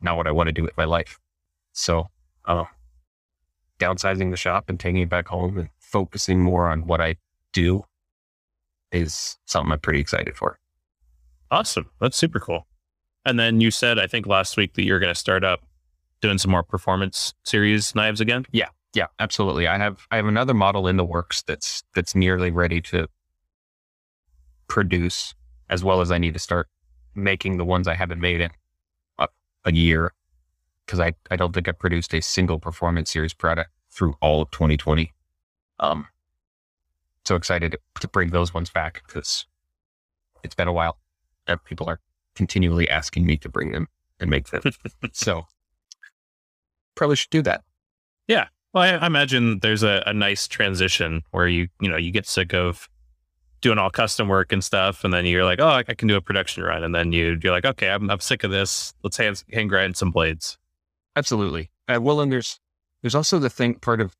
not what I want to do with my life. So, um, downsizing the shop and taking it back home and focusing more on what I do is something I'm pretty excited for. Awesome. That's super cool. And then you said, I think last week that you're going to start up doing some more performance series knives again. Yeah. Yeah, absolutely. I have I have another model in the works that's that's nearly ready to produce, as well as I need to start making the ones I haven't made in a, a year because I I don't think I produced a single performance series product through all of 2020. Um, so excited to, bring those ones back because it's been a while and people are continually asking me to bring them and make them. (laughs) so probably should do that. Yeah. Well, I, I imagine there's a, a nice transition where you, you know, you get sick of doing all custom work and stuff. And then you're like, oh, I, I can do a production run. And then you, you're like, okay, I'm, I'm sick of this. Let's hand, hand grind some blades. Absolutely. Uh, well, and there's there's also the thing part of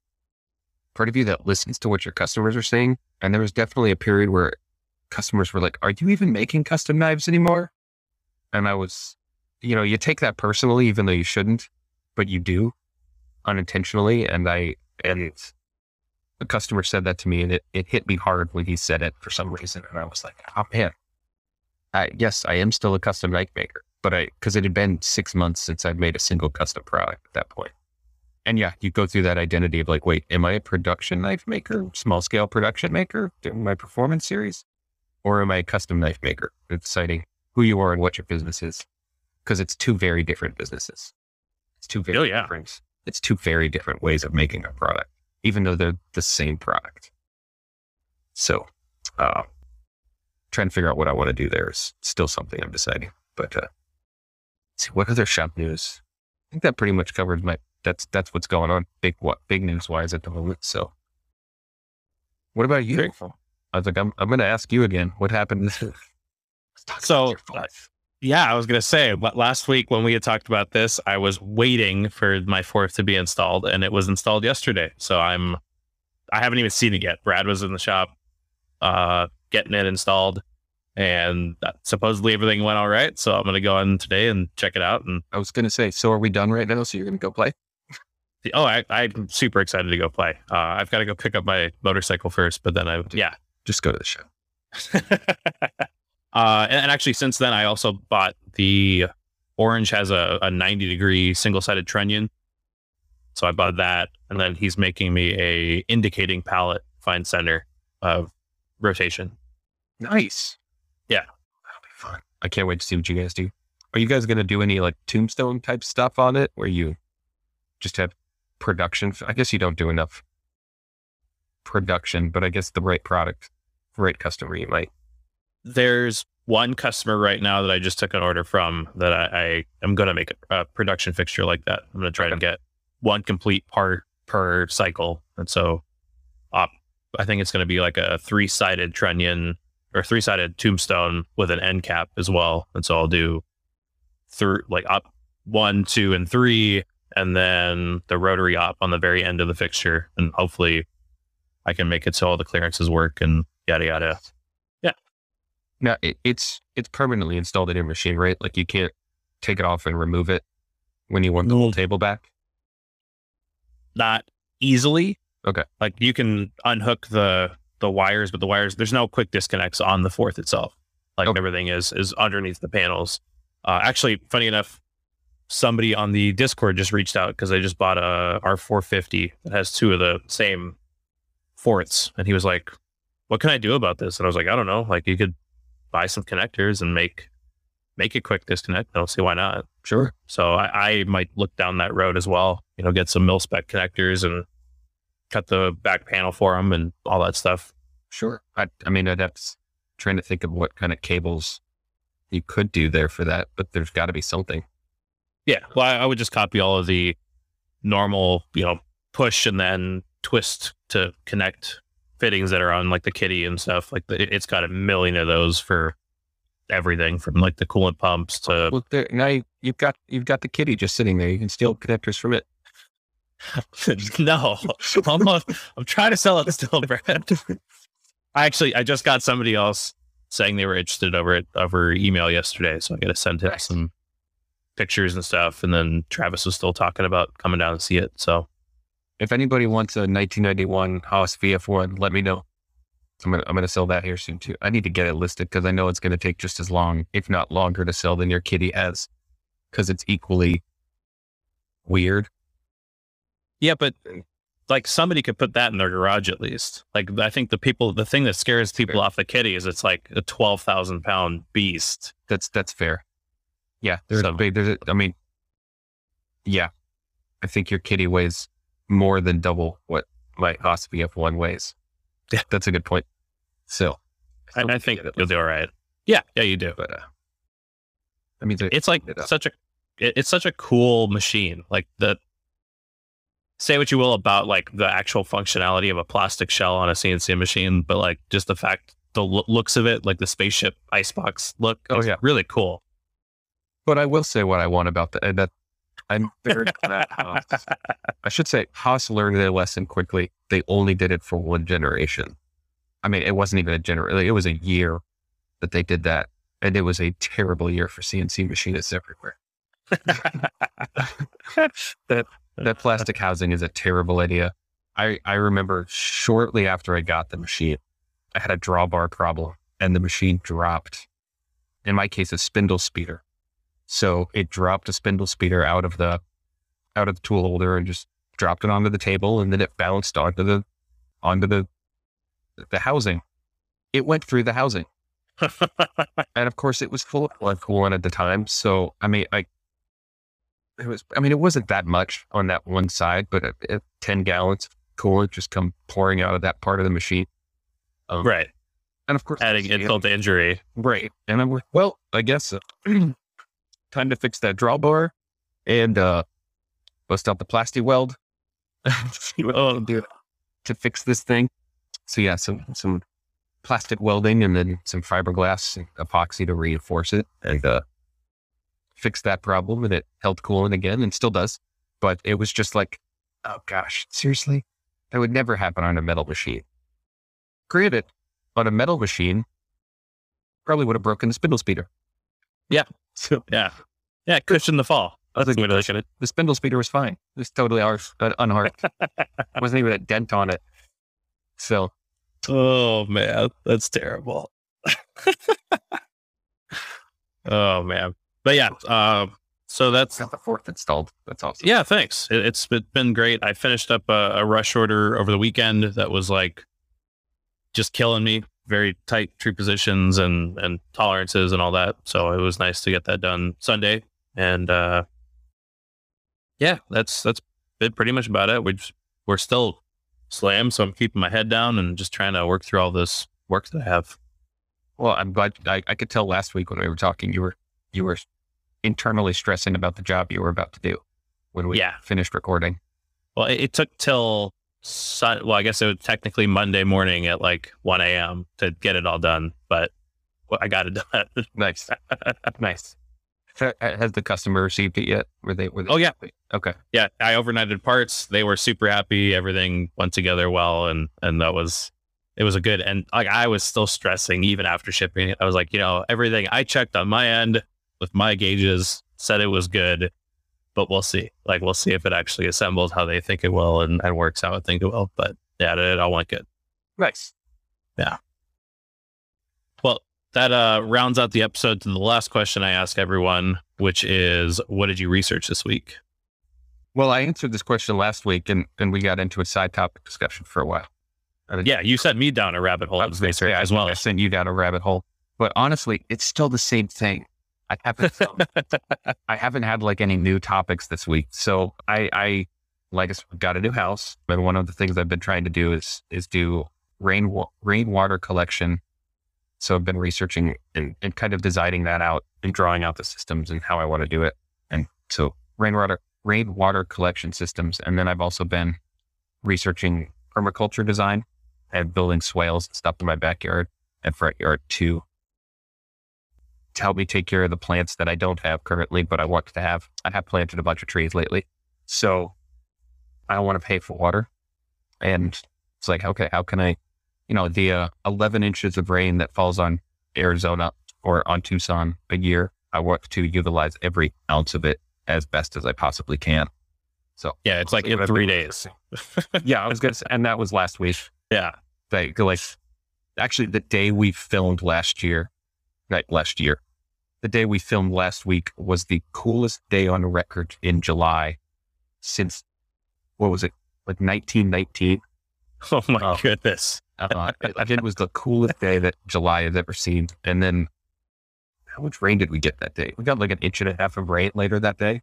part of you that listens to what your customers are saying, and there was definitely a period where customers were like, "Are you even making custom knives anymore?" And I was, you know, you take that personally, even though you shouldn't, but you do unintentionally. And I and a customer said that to me, and it it hit me hard when he said it for some reason, and I was like, "Oh man." I, yes, I am still a custom knife maker, but I because it had been six months since I'd made a single custom product at that point. And yeah, you go through that identity of like, wait, am I a production knife maker, small scale production maker, doing my performance series, or am I a custom knife maker? It's deciding who you are and what your business is, because it's two very different businesses. It's two very Oh, yeah. different. It's two very different ways of making a product, even though they're the same product. So, uh, trying to figure out what I want to do there is still something I'm deciding. But uh, see what other shop news. I think that pretty much covers my. That's that's what's going on. Big what big news wise at the moment. So, what about you? Cool. I was like, I'm I'm going to ask you again. What happened? (laughs) Let's talk about So, fourth. Yeah, I was going to say, but last week when we had talked about this, I was waiting for my fourth to be installed and it was installed yesterday. So I'm, I haven't even seen it yet. Brad was in the shop, uh, getting it installed and supposedly everything went all right. So I'm going to go in today and check it out. And I was going to say, so are we done right now? So you're going to go play? (laughs) oh, I, I'm super excited to go play. Uh, I've got to go pick up my motorcycle first, but then I, yeah, Just go to the show. (laughs) uh, and, and actually, since then, I also bought the Orange has a, a 90 degree single sided trunnion. So I bought that. And then he's making me a indicating pallet fine center of rotation. Nice. Yeah. That'll be fun. I can't wait to see what you guys do. Are you guys going to do any like tombstone type stuff on it where you just have production? I guess you don't do enough production, but I guess the right product, right customer, you might. There's one customer right now that I just took an order from that I, I am going to make a, a production fixture like that. I'm going to try and get one complete part per cycle. And so uh, I think it's going to be like a three sided trunnion or three sided tombstone with an end cap as well. And so I'll do through like up one, two, and three, and then the rotary op on the very end of the fixture. And hopefully I can make it so all the clearances work and yada yada. Yeah. No, it, it's it's permanently installed in your machine, right? Like you can't take it off and remove it when you want the whole table back. Not easily. Okay. Like you can unhook the the wires, but the wires there's no quick disconnects on the fourth itself. Like Okay. everything is is underneath the panels. Uh, actually, funny enough, somebody on the Discord just reached out because they just bought a R450 that has two of the same fourths, and he was like, "What can I do about this?" And I was like, "I don't know. Like you could buy some connectors and make make a quick disconnect. I don't see why not." Sure. So I, I might look down that road as well. You know, get some mil spec connectors and cut the back panel for them and all that stuff. Sure. I, I mean, I'd have to, trying to think of what kind of cables you could do there for that, but there's got to be something. Yeah. Well, I, I would just copy all of the normal, you know, push and then twist to connect fittings that are on like the kitty and stuff. Like the, it's got a million of those for everything from like the coolant pumps to Well, there, now you, you've got you've got the kitty just sitting there. You can steal connectors from it. (laughs) no. I'm, not- I'm trying to sell it still, (laughs) Brad. I actually I just got somebody else saying they were interested over it over email yesterday, so I got to send him Nice. some pictures and stuff. And then Travis was still talking about coming down to see it. So If anybody wants a 1991 Haas VF1, let me know. I'm gonna I'm gonna sell that here soon too. I need to get it listed because I know it's gonna take just as long, if not longer, to sell than your kitty has, because it's equally weird. Yeah, but like somebody could put that in their garage at least. Like I think the people, the thing that scares people Fair. off the kitty is it's like a twelve thousand pound beast. That's that's fair. Yeah, there's a big. There's a, I mean, yeah, I think your kitty weighs more than double what my Haas VF1 weighs. Yeah. that's a good point. So, I, I think you'll do all right. Yeah, yeah, you do. but uh, I mean, it's like it such a it- it's such a cool machine like the say what you will about like the actual functionality of a plastic shell on a cnc machine but like just the fact the lo- looks of it like the spaceship icebox look Oh, yeah. really cool But I will say what I want about that. That I'm very glad. (laughs) I should say Haas learned their lesson quickly. They only did it for one generation. I mean, it wasn't even a generation. It was a year that they did that, and it was a terrible year for CNC machinists everywhere. (laughs) (laughs) that that plastic housing is a terrible idea. I I remember shortly after I got the machine, I had a drawbar problem, and the machine dropped. In my case, a spindle speeder. So it dropped a spindle speeder out of the out of the tool holder and just dropped it onto the table, and then it bounced onto the onto the the housing. It went through the housing, (laughs) and of course, it was full of blood coolant at the time. So I mean, I it was. I mean, it wasn't that much on that one side, but it, it, ten gallons of coolant just come pouring out of that part of the machine. Um, right and of course, adding insult to injury Right. And I'm like, well, I guess so. (clears throat) time to fix that drawbar and uh bust out the plastic weld. (laughs) See what can do to fix this thing. So yeah, some some plastic welding and then some fiberglass epoxy to reinforce it and uh fix that problem and it held coolant again and still does. But it was just like, oh gosh, seriously? That would never happen on a metal machine. Granted, on a metal machine, probably would have broken the spindle speeder. Yeah. So (laughs) yeah yeah cushion the fall I think Way to look at it. the spindle speeder was fine. It was totally ours, uh, unharmed. (laughs) wasn't even a dent on it. So oh man that's terrible (laughs) oh man but yeah uh, so that's got the fourth installed. That's awesome. Yeah, thanks. It, it's been- great. I finished up a, a rush order over the weekend that was like just killing me. Very tight tree positions and and tolerances and all that. So it was nice to get that done Sunday. And uh yeah, that's that's been pretty much about it. We just, we're still slammed, so I'm keeping my head down and just trying to work through all this work that I have. Well, I'm glad I, I could tell last week when we were talking, you were you were internally stressing about the job you were about to do when we Yeah. finished recording. Well, it, it took till sun. Well, I guess it was technically Monday morning at like 1 a.m. to get it all done, but well, I got it (laughs) done. Nice, (laughs) nice. Has the customer received it yet? Were they? Were they Oh, yeah. Okay. yeah, I overnighted parts. They were super happy. Everything went together well, and and that was it was a good. And like I was still stressing even after shipping it. I was like, you know, everything I checked on my end with my gauges said it was good, but we'll see. Like we'll see if it actually assembles how they think it will and, and works how I think it will. But yeah, it, it all went good. Nice. Yeah. Well, that uh, rounds out the episode to the last question I ask everyone, which is, what did you research this week? Well, I answered this question last week, and and we got into a side topic discussion for a while. Yeah, you sent me down a rabbit hole I was gonna say, research I, as well. I sent you down a rabbit hole, but honestly, it's still the same thing. I haven't, (laughs) I haven't had like any new topics this week. So I, I, like I said, got a new house, and one of the things I've been trying to do is is do rain wa- rainwater collection. So I've been researching and, and kind of designing that out and drawing out the systems and how I want to do it. And so rainwater rainwater collection systems, and then I've also been researching permaculture design and building swales and stuff in my backyard and front yard too. To help me take care of the plants that I don't have currently, but I want to have. I have planted a bunch of trees lately. So I don't want to pay for water. And it's like, okay, how can I, you know, the uh, 11 inches of rain that falls on Arizona or on Tucson a year, I want to utilize every ounce of it as best as I possibly can. So Yeah, it's like in three days. yeah, I was gonna say, and that was last week. (laughs) Yeah. Like, like actually, the day we filmed last year, right? Last year, the day we filmed last week was the coolest day on record in July since what was it? Like 1919. Oh my Oh. goodness. Uh, it, it was the coolest day that July has ever seen. And then, how much rain did we get that day? We got like an inch and a half of rain later that day.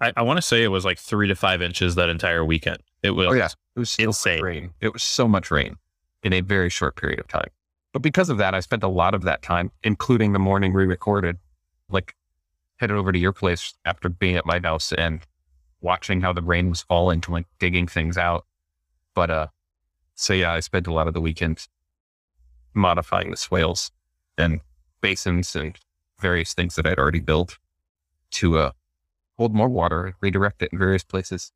I, I want to say it was like three to five inches that entire weekend. It was Oh yeah, it was insane. rain. It was so much rain in a very short period of time. But because of that, I spent a lot of that time, including the morning we recorded, like headed over to your place after being at my house and watching how the rain was falling to like digging things out. But uh, so yeah, I spent a lot of the weekend modifying the swales and basins and various things that I'd already built to uh hold more water and redirect it in various places.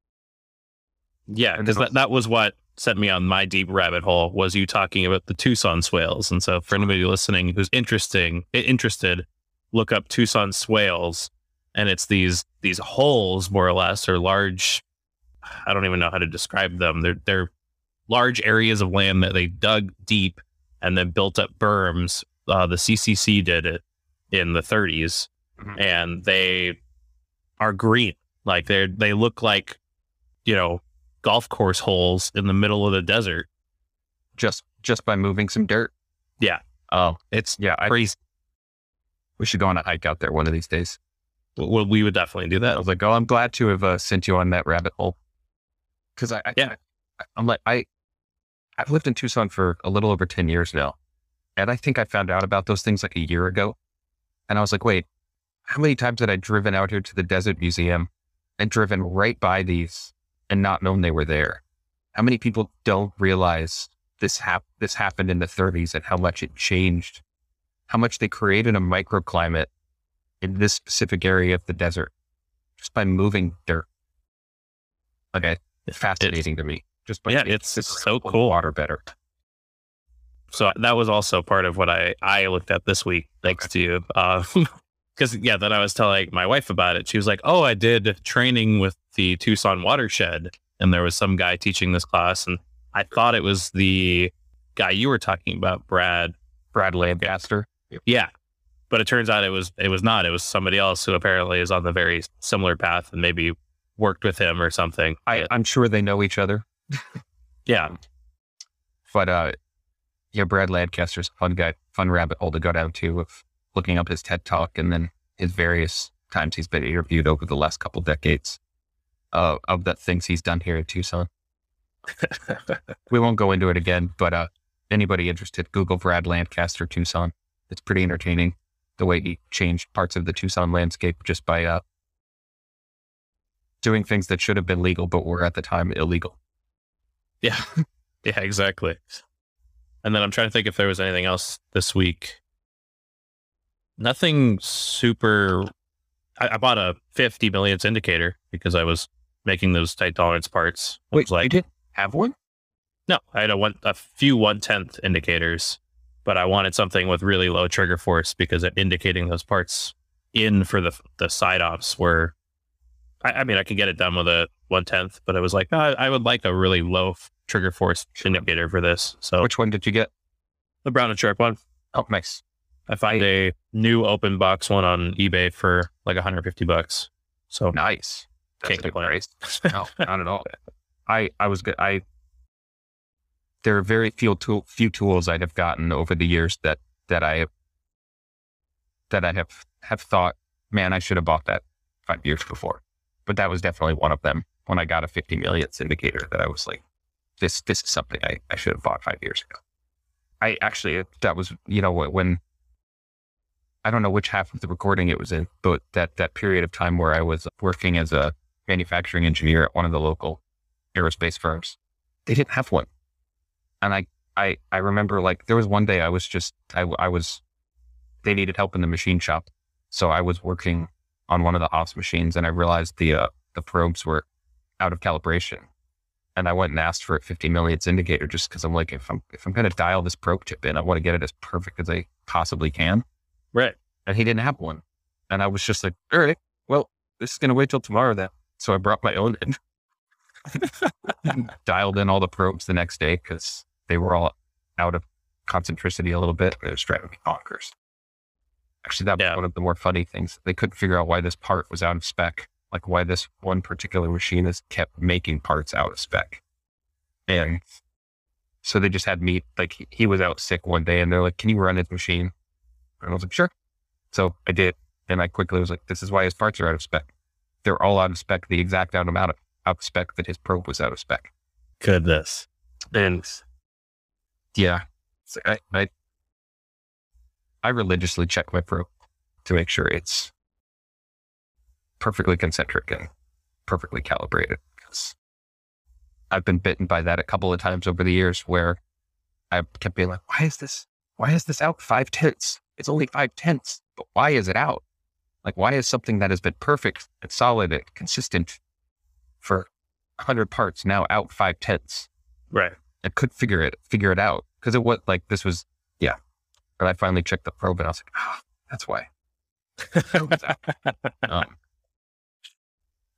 Yeah, because that, that was what sent me on my deep rabbit hole was you talking about the Tucson swales. And so for anybody listening who's interesting interested, look up Tucson swales. And it's these these holes more or less or large I don't even know how to describe them. They're they're large areas of land that they dug deep and then built up berms. Uh, the CCC did it in the 30s, Mhm. and they are green. Like they they look like you know golf course holes in the middle of the desert. just just by moving some dirt. Yeah. Oh, It's yeah. I, crazy. we should go on a hike out there one of these days. Well, we would definitely do that. I was like, oh, I'm glad to have uh, sent you on that rabbit hole. Because I, I, Yeah. I, I'm like, I, I've lived in Tucson for a little over ten years now, and I think I found out about those things like a year ago, and I was like, wait, how many times had I driven out here to the Desert Museum and driven right by these and not known they were there? How many people don't realize this hap- this happened in the 30s and how much it changed, how much they created a microclimate in this specific area of the desert just by moving dirt. Okay, it's fascinating to me. Just by Yeah, it's the so cool. water better. So that was also part of what I I looked at this week, thanks to you. Uh, (laughs) Because yeah, then I was telling my wife about it. She was like, "Oh, I did training with the Tucson watershed, and there was some guy teaching this class, and I thought it was the guy you were talking about, Brad. Brad Lancaster. Yeah, but it turns out it was it was not. It was somebody else who apparently is on the very similar path and maybe worked with him or something. I, I'm sure they know each other, yeah, but uh, yeah, Brad Lancaster's a fun guy, fun rabbit hole to go down to of looking up his TED talk and then his various times he's been interviewed over the last couple decades uh, of the things he's done here in Tucson. (laughs) we won't go into it again, but uh, anybody interested, Google Brad Lancaster Tucson. It's pretty entertaining the way he changed parts of the Tucson landscape just by uh, doing things that should have been legal but were at the time illegal. Yeah. (laughs) yeah, exactly. And then I'm trying to think if there was anything else this week. Nothing super. I, I bought a 50 millionths indicator because I was making those tight tolerance parts. It was you like, didn't have one? no, I had a one, a few one tenth indicators, but I wanted something with really low trigger force because indicating those parts in for the the side offs were. I, I mean, I could get it done with a one tenth, but I was like, "No, I, I would like a really low f- trigger force indicator for this. So Which one did you get? the Brown and Sharpe one. Oh, nice. I found a new open box one on eBay for like 150 bucks. So Nice. That's Can't complain. (laughs) No, not at all. I I was good. I there are very few tool, few tools I'd have gotten over the years that that I have that I have have thought, man, I should have bought that five years before. But that was definitely one of them. When I got a 50 millionths indicator, that I was like, this this is something I, I should have bought five years ago. I actually that was you know when I don't know which half of the recording it was in, but that that period of time where I was working as a manufacturing engineer at one of the local aerospace firms, they didn't have one, and I I I remember like there was one day I was just I I was they needed help in the machine shop. So I was working on one of the Haas machines and I realized the, uh, the probes were out of calibration. And I went and asked for a 50 millionths indicator just because I'm like, if I'm, if I'm going to dial this probe chip in, I want to get it as perfect as I possibly can. Right. And he didn't have one. And I was just like, all right, well, this is going to wait till tomorrow then. So I brought my own in. (laughs) dialed in all the probes the next day because they were all out of concentricity a little bit. It was driving me bonkers. Actually, that was Yeah. one of the more funny things. They couldn't figure out why this part was out of spec, like why this one particular machinist kept making parts out of spec. And so they just had me, like, he, he was out sick one day and they're like, can you run his machine? And I was like, sure. So I did. And I quickly was like, this is why his parts are out of spec. They're all out of spec, the exact amount of out of spec that his probe was out of spec. Goodness. And yeah, like I, I I religiously check my probe to make sure it's perfectly concentric and perfectly calibrated. Because I've been bitten by that a couple of times over the years where I kept being like, why is this why is this out five tenths? It's only five tenths, but why is it out? Like why is something that has been perfect and solid and consistent for hundred parts now out five tenths? Right. I could figure it figure it out because it was like this was yeah. And I finally checked the probe and I was like, ah, that's why. (laughs) um,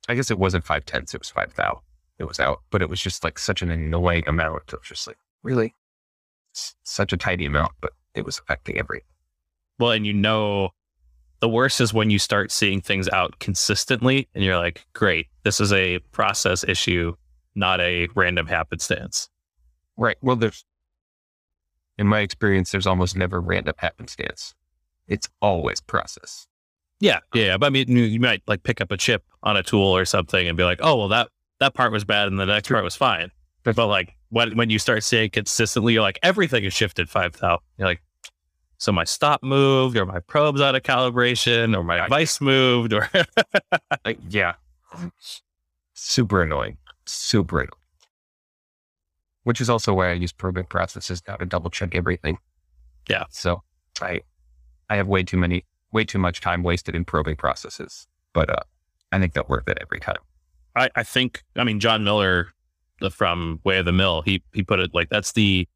I guess it wasn't five tenths; it was five thou. It was out, but it was just like such an annoying amount. It was just like really such a tiny amount, but it was affecting everything. Well, and you know, the worst is when you start seeing things out consistently and you're like, great, this is a process issue, not a random happenstance. Right. Well, there's in my experience, there's almost never random happenstance. It's always process. Yeah. Yeah. But I mean, you, might like pick up a chip on a tool or something and be like, oh, well, that, that part was bad and the next part was fine. But- But like when, when you start seeing consistently, you're like, everything is shifted 5,000. You're like, so my stop moved or my probe's out of calibration or my vice moved or (laughs) Like, yeah. Super annoying. Super annoying. Which is also why I use probing processes now to double check everything. Yeah. So I I have way too many way too much time wasted in probing processes. But uh I think they're worth it every time. I, I think I mean John Miller from Way of the Mill. He he put it like that's the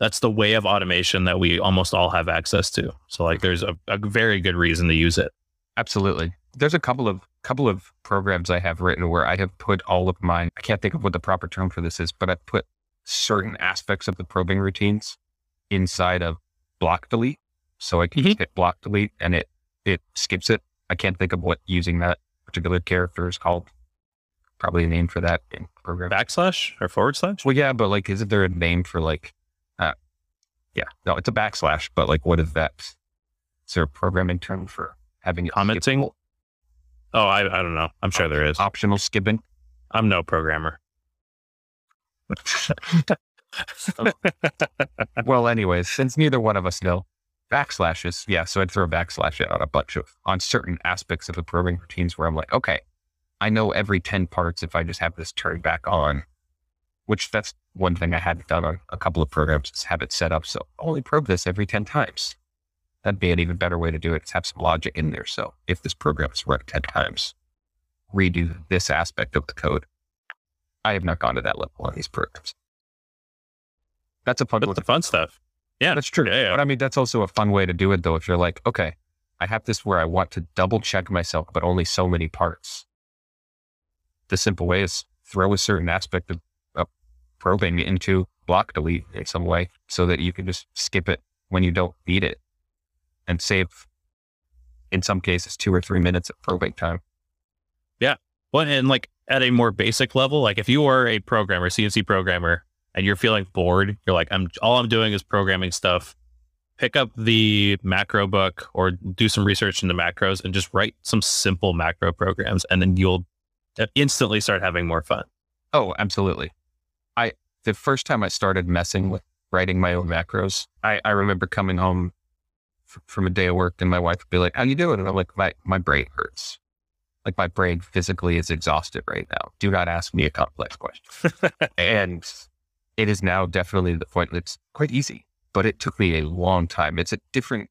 that's the way of automation that we almost all have access to. So like there's a, a very good reason to use it. Absolutely. There's a couple of couple of programs I have written where I have put all of my I can't think of what the proper term for this is, but I put certain aspects of the probing routines inside of block delete. So I can just hit block delete and it it skips it. I can't think of what using that particular character is called. Probably a name for that in program. Backslash or forward slash? Well, yeah, but like, isn't there a name for like, yeah, no, it's a backslash, but like, what is that? Is there a programming term for having Commenting? skippable? Oh, I, I don't know. I'm sure there is. optional skipping? I'm no programmer. (laughs) well, anyways, since neither one of us know backslashes, yeah, so I'd throw a backslash in on a bunch of on certain aspects of the programming routines where I'm like, okay, I know every ten parts if I just have this turned back on. Which that's one thing I hadn't done on a couple of programs is have it set up so only probe this every ten times. That'd be an even better way to do it. Is have some logic in there. So if this program is run ten times, redo this aspect of the code. I have not gone to that level on these programs. That's a fun one the fun stuff. Yeah, that's true. Yeah, yeah. But I mean, that's also a fun way to do it, though. If you're like, okay, I have this where I want to double check myself, but only so many parts. The simple way is throw a certain aspect of probing into block delete in some way so that you can just skip it when you don't need it and save, in some cases, two or three minutes of probing time. Yeah. Well, and like at a more basic level, like if you are a programmer, CNC programmer, and you're feeling bored, you're like, I'm all I'm doing is programming stuff. Pick up the macro book or do some research into macros and just write some simple macro programs, and then you'll uh, instantly start having more fun. Oh, absolutely. The first time I started messing with writing my own macros, I, I remember coming home f- from a day of work and my wife would be like, "How you doing?" And I'm like, "My my brain hurts. Like my brain physically is exhausted right now. Do not ask me a complex question." (laughs) and it is now definitely the point that's quite easy, but it took me a long time. It's a different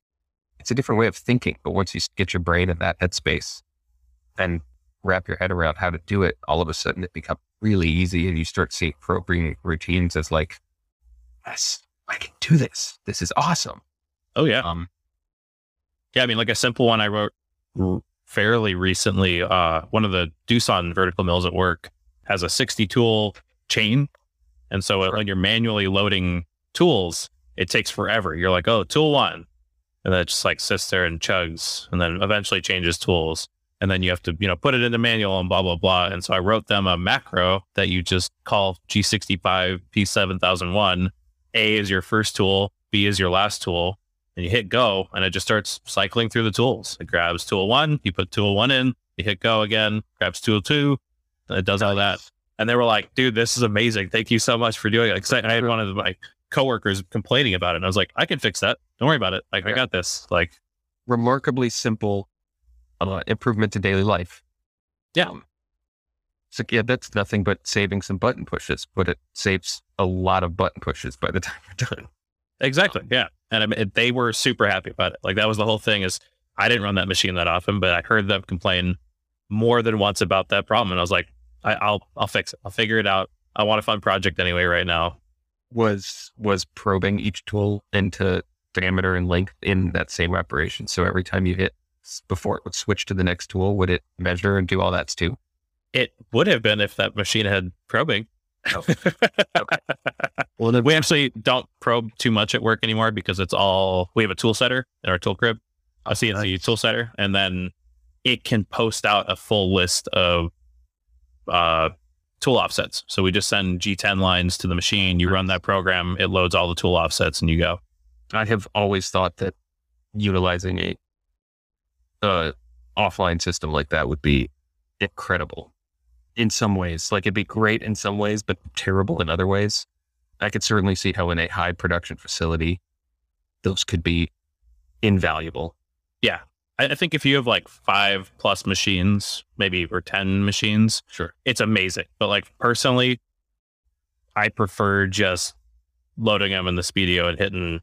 it's a different way of thinking. But once you get your brain in that headspace and wrap your head around how to do it, all of a sudden it becomes really easy and you start seeing programming routines as like, yes, I can do this. This is awesome. Oh yeah. Um, Yeah, I mean, like a simple one I wrote r- fairly recently. Uh, one of the Doosan vertical mills at work has a 60 tool chain. And so when you're manually loading tools, it takes forever. You're like, oh, tool one. And then it just like sits there and chugs and then eventually changes tools. And then you have to, you know, put it in the manual and blah, blah, blah. And so I wrote them a macro that you just call G65 P7001. A is your first tool, B is your last tool and you hit go and it just starts cycling through the tools. It grabs tool one, you put tool one in, you hit go again, grabs tool two, and it does all that. And they were like, dude, this is amazing. Thank you so much for doing it. I I had one of my coworkers complaining about it. And I was like, I can fix that. Don't worry about it. Like, I got this. Like, remarkably simple uh, improvement to daily life. Yeah. Um, so yeah, that's nothing but saving some button pushes, but it saves a lot of button pushes by the (laughs) time you're done. exactly. Yeah. And I mean, they were super happy about it. Like, that was the whole thing is I didn't run that machine that often, but I heard them complain more than once about that problem. And I was like, I, I'll, I'll fix it. I'll figure it out. I want a fun project anyway right now. Was was probing each tool into diameter and length in that same operation. So every time you hit before it would switch to the next tool, would it measure and do all that too? It would have been if that machine had probing. Oh, okay. (laughs) Well, then we actually don't probe too much at work anymore because it's all we have a tool setter in our tool crib, a CNC nice. tool setter, and then it can post out a full list of uh, tool offsets. So we just send G10 lines to the machine. You run that program, it loads all the tool offsets, and you go. I have always thought that utilizing a uh, offline system like that would be incredible in some ways. Like it'd be great in some ways, but terrible in other ways. I could certainly see how in a high production facility, those could be invaluable. Yeah. I think if you have like five plus machines, maybe or 10 machines, Sure. it's amazing. But like personally, I prefer just loading them in the Speedio and hitting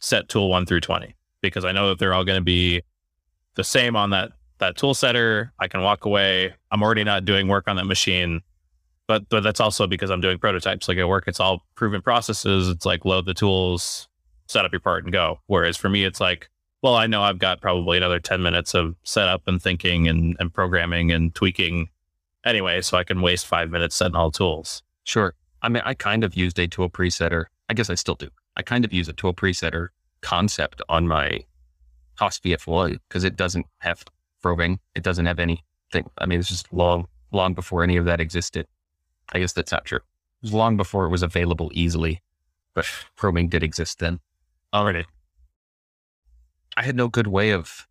set tool one through 20 because I know that they're all going to be the same on that, that tool setter. I can walk away. I'm already not doing work on that machine, but, but that's also because I'm doing prototypes. Like at work, it's all proven processes. It's like load the tools, set up your part and go. Whereas for me, it's like, well, I know I've got probably another 10 minutes of setup and thinking and, and programming and tweaking anyway, so I can waste five minutes setting all tools. Sure. I mean, I kind of used a tool presetter. I guess I still do. I kind of use a tool presetter concept on my Haas VF1 because it doesn't have probing. It doesn't have anything. I mean, it's just long, long before any of that existed. I guess that's not true. It was long before it was available easily, but probing did exist then. Already. I had no good way of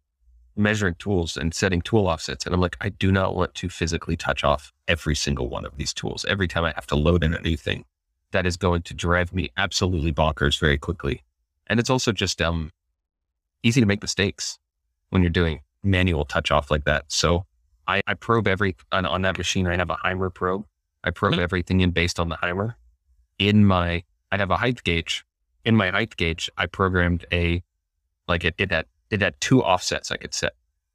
measuring tools and setting tool offsets. And I'm like, I do not want to physically touch off every single one of these tools. Every time I have to load in a new thing, that is going to drive me absolutely bonkers very quickly. And it's also just um easy to make mistakes when you're doing manual touch off like that. So I, I probe every on, on that machine. I have a Haimer probe. I probe Mhm. everything in based on the Haimer. In my, I have a height gauge. In my height gauge, I programmed a like it, it had it had two offsets I could set.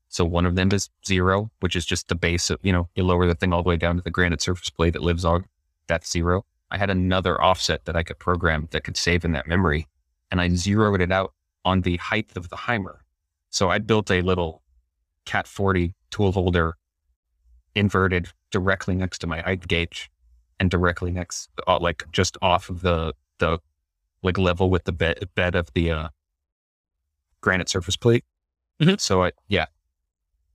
So one of them is zero, which is just the base of, you know, you lower the thing all the way down to the granite surface plate that lives on. That's zero. I had another offset that I could program that could save in that memory. And I zeroed it out on the height of the Haimer. So I built a little Cat 40 tool holder inverted directly next to my height gauge and directly next, uh, like just off of the, the like level with the bed, bed of the, uh, granite surface plate. Mhm. So I, yeah,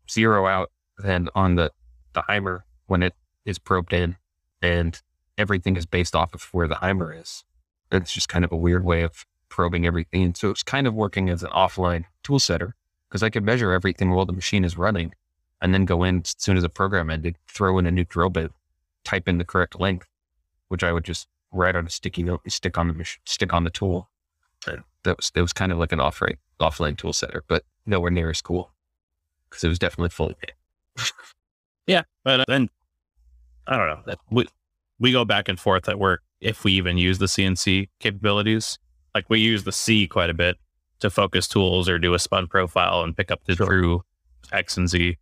zero out then on the, the Haimer when it is probed in and everything is based off of where the Haimer is. It's just kind of a weird way of probing everything. So it's kind of working as an offline tool setter because I could measure everything while the machine is running and then go in as soon as the program ended, throw in a new drill bit, type in the correct length, which I would just write on a sticky note stick on the mach- stick on the tool. And that was, that was kind of like an offline, offline tool setter, but nowhere near as cool because it was definitely fully paid. (laughs) Yeah. But uh, then I don't know. We, we go back and forth at work if we even use the CNC capabilities. Like we use the C quite a bit to focus tools or do a spun profile and pick up the Sure. true X and Z.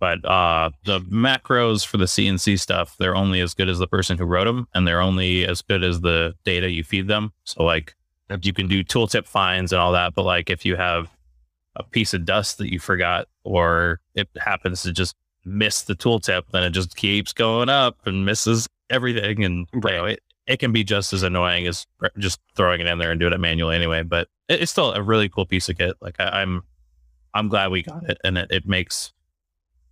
But uh, the macros for the CNC stuff, they're only as good as the person who wrote them, and they're only as good as the data you feed them. So like you can do tooltip finds and all that, but like if you have a piece of dust that you forgot, or it happens to just miss the tooltip, then it just keeps going up and misses everything, and you know, it it can be just as annoying as just throwing it in there and doing it manually anyway. But it's still a really cool piece of kit. Like I, I'm I'm glad we got it, and it, it makes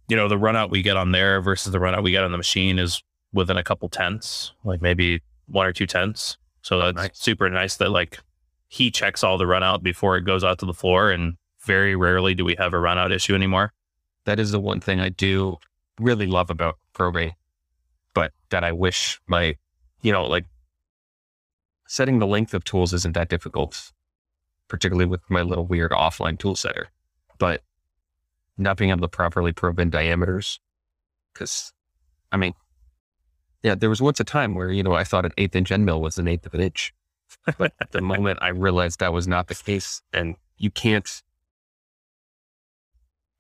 you know the run out we get on there versus the run out we get on the machine is within a couple tenths, like maybe one or two tenths. So oh, that's nice. super nice that like he checks all the run out before it goes out to the floor, and very rarely do we have a run out issue anymore. That is the one thing I do really love about probate, but that I wish my, you know, like setting the length of tools isn't that difficult, particularly with my little weird offline tool setter. But not being able to properly probe in diameters, because, I mean, yeah, there was once a time where you know I thought an eighth inch end mill was an eighth of an inch, (laughs) but at the moment I realized that was not the case, and you can't.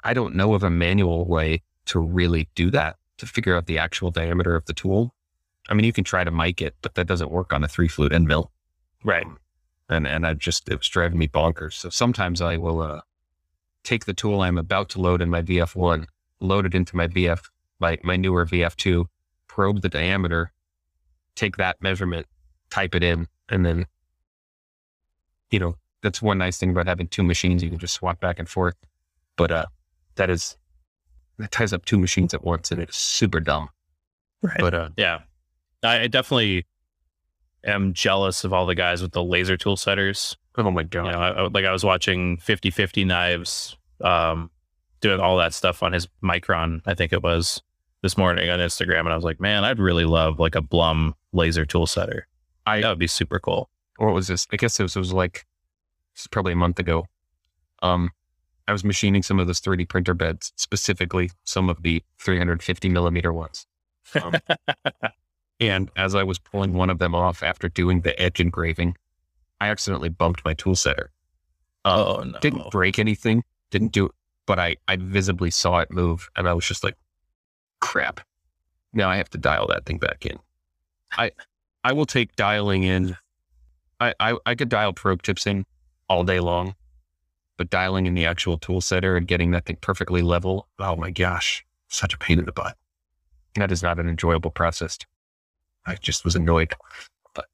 I don't know of a manual way to really do that to figure out the actual diameter of the tool. I mean, you can try to mic it, but that doesn't work on a three flute end mill. Right. And and I just it was driving me bonkers. So sometimes I will uh, take the tool I'm about to load in my VF1, load it into my VF my my newer VF2, probe the diameter, take that measurement, type it in, and then you know that's one nice thing about having two machines. You can just swap back and forth. But uh, that is that ties up two machines at once, and it is super dumb. Right. But uh, Yeah. I I definitely am jealous of all the guys with the laser tool setters. oh my god, You know, I, I- like I was watching 50 50 knives, um, doing all that stuff on his Micron, I think it was this morning on Instagram. And I was like, man, I'd really love like a Blum laser tool setter. I- that would be super cool. Or what was this? I guess it was, it was like is probably a month ago. Um, I was machining some of those 3D printer beds, specifically some of the 350 millimeter ones. Um, (laughs) and as I was pulling one of them off after doing the edge engraving, I accidentally bumped my tool setter. Oh, no. Didn't break anything, didn't do it, but I, I visibly saw it move and I was just like, crap. Now I have to dial that thing back in. I I will take dialing in. I, I, I could dial probe tips in all day long, but dialing in the actual tool setter and getting that thing perfectly level, oh my gosh, such a pain in the butt. That is not an enjoyable process. I just was annoyed. But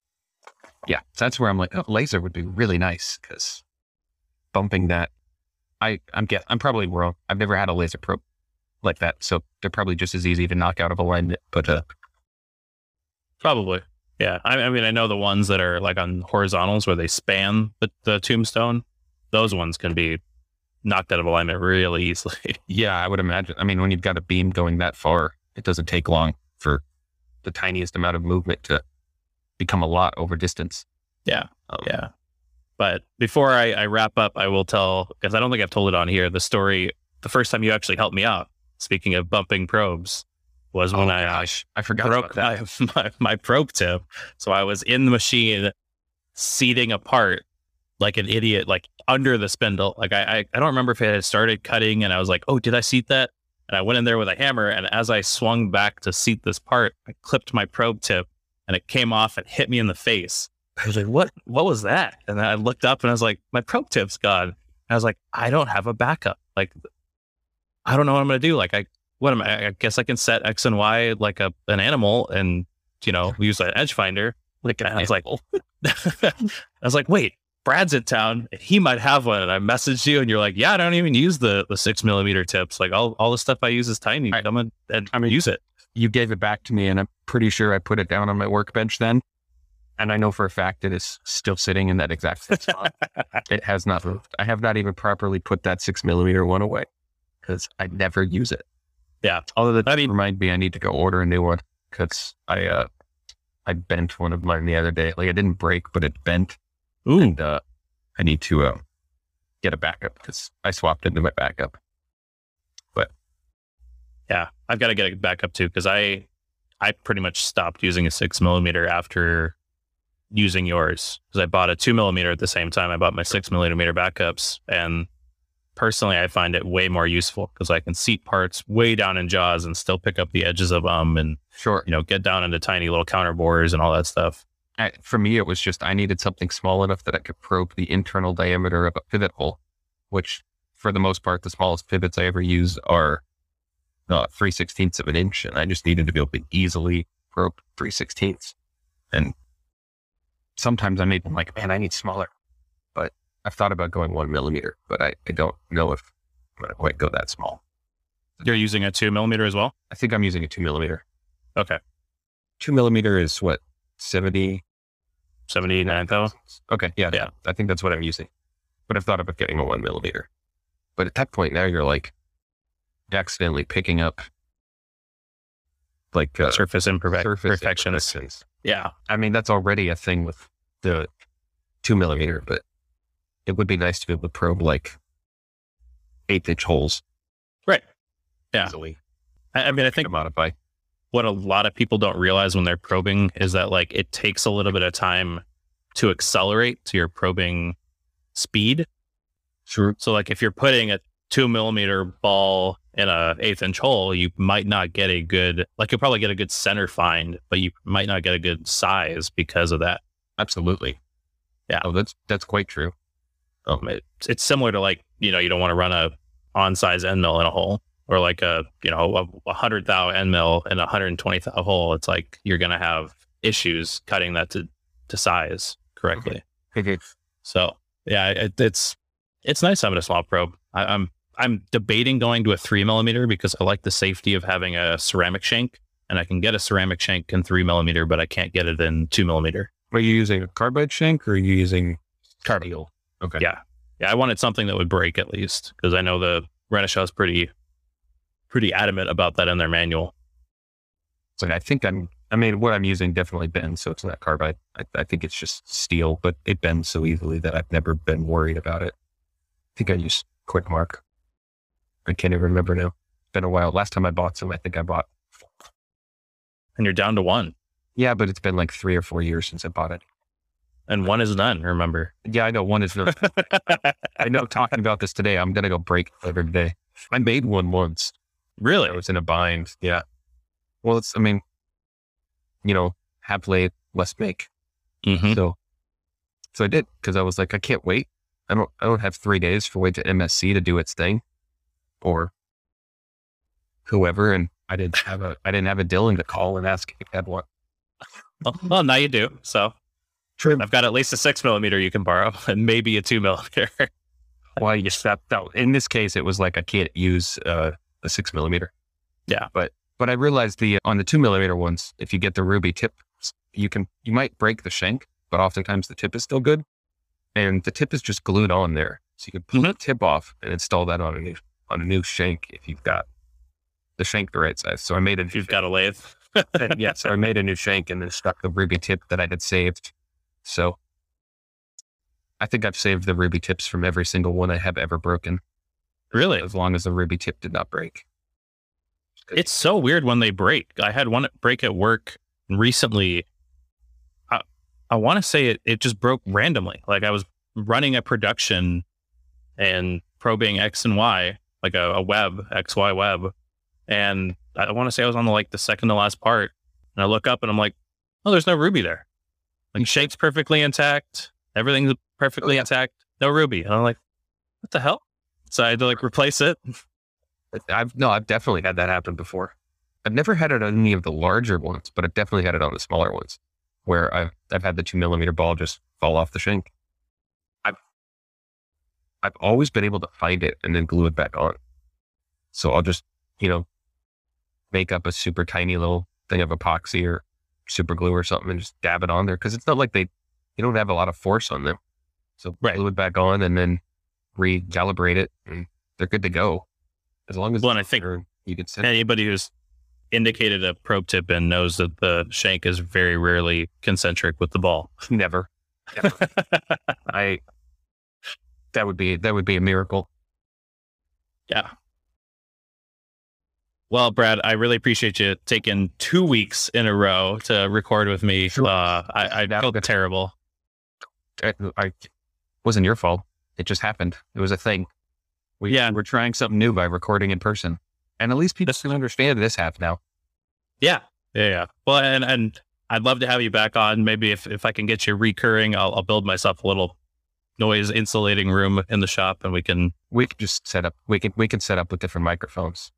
yeah, so that's where I'm like, oh, laser would be really nice because bumping that, I I'm get I'm probably wrong. I've never had a laser probe like that, so they're probably just as easy to knock out of alignment. But uh, Probably. Yeah. I, I mean, I know the ones that are like on horizontals where they span the, the tombstone, those ones can be knocked out of alignment really easily. (laughs) yeah, I would imagine. I mean, when you've got a beam going that far, it doesn't take long for the tiniest amount of movement to become a lot over distance. Yeah. Um, Yeah. But before I, I wrap up, I will tell, because I don't think I've told it on here, the story, the first time you actually helped me out, speaking of bumping probes, was when oh I uh, gosh, I forgot broke my, (laughs) my, my probe tip. So I was in the machine seating apart like an idiot, like under the spindle. Like I, I, I don't remember if it had started cutting and I was like, oh, did I seat that? And I went in there with a hammer. And as I swung back to seat this part, I clipped my probe tip and it came off and hit me in the face. I was like, what, what was that? And then I looked up and I was like, my probe tip's gone. And I was like, I don't have a backup. Like, I don't know what I'm going to do. Like, I, what am I? I guess I can set X and Y like a an animal and you know use an edge finder. Like And I was like, (laughs) I was like, wait, Brad's in town and he might have one. And I messaged you and you're like, yeah, I don't even use the the six millimeter tips. Like all all the stuff I use is tiny. I- in and I mean- use it. you gave it back to me, and I'm pretty sure I put it down on my workbench then. And I know for a fact it is still sitting in that exact same spot. (laughs) it has not moved. I have not even properly put that six millimeter one away because I never use it. Yeah. Although that I I mean- remind me, I need to go order a new one because I uh I bent one of mine the other day. Like it didn't break, but it bent, Ooh, and uh, I need to uh, get a backup because I swapped into my backup. But yeah. I've got to get it back up too because I I pretty much stopped using a six millimeter after using yours because I bought a two millimeter at the same time I bought my six millimeter backups. And personally, I find it way more useful because I can seat parts way down in jaws and still pick up the edges of them and, Sure. you know, get down into tiny little counter bores and all that stuff. I, for me, it was just I needed something small enough that I could probe the internal diameter of a pivot hole, which for the most part, the smallest pivots I ever use are uh, three sixteenths of an inch, and I just needed to be able to easily probe three sixteenths. And sometimes I'm even like, man, I need smaller. But I've thought about going one millimeter, but I, I don't know if I'm going to quite go that small. You're using a two millimeter as well? I think I'm using a two millimeter. Okay. Two millimeter is what, 70, 79,000. Okay. Yeah. Yeah. I think that's what I'm using. But I've thought about getting a one millimeter. But at that point, now you're like accidentally picking up like uh, surface imperfections. Yeah. I mean, that's already a thing with the two millimeter, but it would be nice to be able to probe like eighth inch holes. Right. Yeah. Easily. I, I mean, I think modify what a lot of people don't realize when they're probing is that like it takes a little bit of time to accelerate to your probing speed. Sure. So like if you're putting a two millimeter ball in a eighth inch hole, you might not get a good like you'll probably get a good center find, but you might not get a good size because of that. Absolutely. Yeah. Oh, that's that's quite true. Um, it, it's similar to like you know you don't want to run a on size end mill in a hole or like a you know a, hundred thou end mill in a hundred and twenty thou hole. It's like you're gonna have issues cutting that to to size correctly. So yeah, it, it's it's nice having a small probe. I, I'm I'm debating going to a three millimeter because I like the safety of having a ceramic shank, and I can get a ceramic shank in three millimeter, but I can't get it in two millimeter. Are you using a carbide shank or are you using steel? Okay. Yeah. Yeah, I wanted something that would break at least because I know the Renishaw is pretty pretty adamant about that in their manual. It's like I think I'm. I mean, what I'm using definitely bends, so it's not carbide. I, I think it's just steel, but it bends so easily that I've never been worried about it. I think I use Quick Mark. I can't even remember now. It's been a while. Last time I bought some, I think I bought. And you're down to one. Yeah, but it's been like three or four years since I bought it. And one is none, remember. Yeah, I know one is. No, (laughs) I know. Talking about this today, I'm gonna go break every day. I made one once. Really? I was in a bind. Yeah. Well, it's. I mean, you know, have late, less make. hmm So, so I did because I was like, I can't wait. I don't, I don't have three days for wait to MSC to do its thing, or whoever. And I didn't have a, I didn't have a Dylan to call and ask if had one. Well, (laughs) well, now you do. So True. I've got at least a six millimeter you can borrow (laughs) and maybe a two millimeter. Well, you stepped out. In this case, it was like I can't use uh, a six millimeter. Yeah. But but I realized the on the two millimeter ones, if you get the ruby tip, you can you might break the shank, but oftentimes the tip is still good, and the tip is just glued on there, so you can pull the mm-hmm. tip off and install that on a new on a new shank if you've got the shank the right size. So I made a you've got a lathe. (laughs) and yeah, so I made a new shank and then stuck the ruby tip that I had saved. So I think I've saved the ruby tips from every single one I have ever broken, Really? as long as the ruby tip did not break. It's so weird when they break. I had one break at work recently. I, I want to say it, it just broke randomly. Like I was running a production and probing X and Y, like a, a web, XY web. And I want to say I was on the like the second to last part. And I look up and I'm like, oh, there's no ruby there. Like shape's perfectly intact. Everything's oh, perfectly yeah. intact. No ruby. And I'm like, what the hell? So I had to like replace it. I've no, I've definitely had that happen before. I've never had it on any of the larger ones, but I've definitely had it on the smaller ones, where I've I've had the two millimeter ball just fall off the shank. I've I've always been able to find it and then glue it back on. So I'll just you know make up a super tiny little thing of epoxy or super glue or something and just dab it on there because it's not like they they don't have a lot of force on them. So Right. glue it back on and then recalibrate it and they're good to go. As long as Well, and I think you can send anybody who's indicated a probe tip and knows that the shank is very rarely concentric with the ball. (laughs) never. (laughs) I that would be that would be a miracle. yeah. Well, Brad, I really appreciate you taking two weeks in a row to record with me. Sure. Uh, I, I felt terrible. I, I wasn't your fault. It just happened. It was a thing. We, Yeah. we're trying something new by recording in person, and at least people can understand this half now. Yeah, yeah, yeah. Well, and and I'd love to have you back on. Maybe if if I can get you recurring, I'll, I'll build myself a little noise insulating room in the shop, and we can. We can just set up. We can we can set up with different microphones.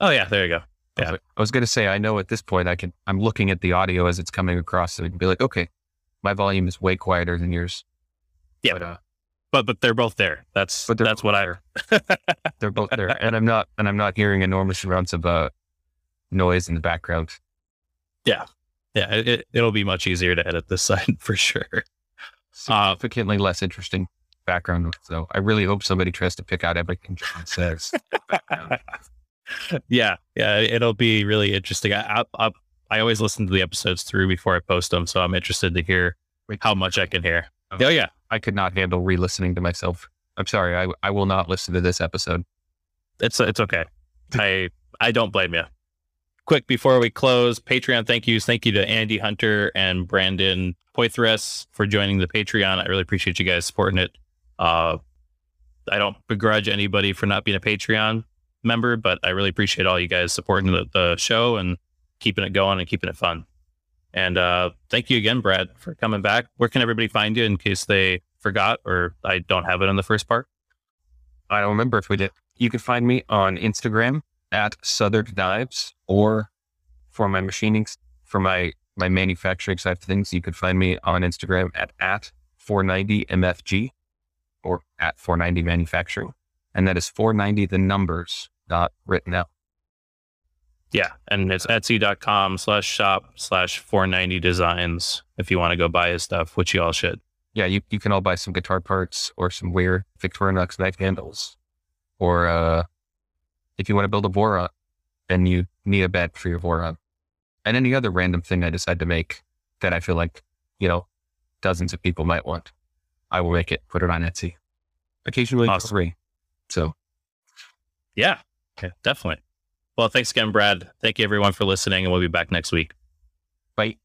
Oh yeah, there you go. Yeah. I was going to say, I know at this point I can. I'm looking at the audio as it's coming across, so I can be like, okay, my volume is way quieter than yours. Yeah. but, uh, But but they're both there. That's But that's what I. they're both there, and I'm not, and I'm not hearing enormous amounts of uh, noise in the background. Yeah, yeah, it, it'll be much easier to edit this (laughs) side for sure. Uh, Significantly less interesting background. noise, So I really hope somebody tries to pick out everything John says. (laughs) yeah, yeah, it'll be really interesting. I, I I I always listen to the episodes through before I post them, so I'm interested to hear Wait. how much I can hear. Oh. Oh yeah, I could not handle re-listening to myself. I'm sorry. I I will not listen to this episode. it's it's okay. I I don't blame you. Quick before we close, Patreon thank yous. Thank you to Andy Hunter and Brandon Poithras for joining the Patreon. I really appreciate you guys supporting it. Uh, I don't begrudge anybody for not being a Patreon member, but I really appreciate all you guys supporting the, the show and keeping it going and keeping it fun. And uh, thank you again, Brad, for coming back. Where can everybody find you in case they forgot or I don't have it in the first part? I don't remember if we did. You can find me on Instagram at Southard Knives, or for my machining, for my my manufacturing side of things, you could find me on Instagram at at 490mfg, or at 490 manufacturing, and that is 490 the numbers, not written out. Yeah, and it's etsy.com slash shop slash 490 designs if you want to go buy his stuff, which you all should. Yeah, you, you can all buy some guitar parts or some weird Victorinox knife handles, or uh, if you want to build a Voron, then you need a bed for your Voron, and any other random thing I decide to make that I feel like you know dozens of people might want. I will make it, put it on Etsy, occasionally Awesome. free. So Yeah, yeah, definitely. Well, thanks again, Brad. Thank you everyone for listening, and we'll be back next week. bye.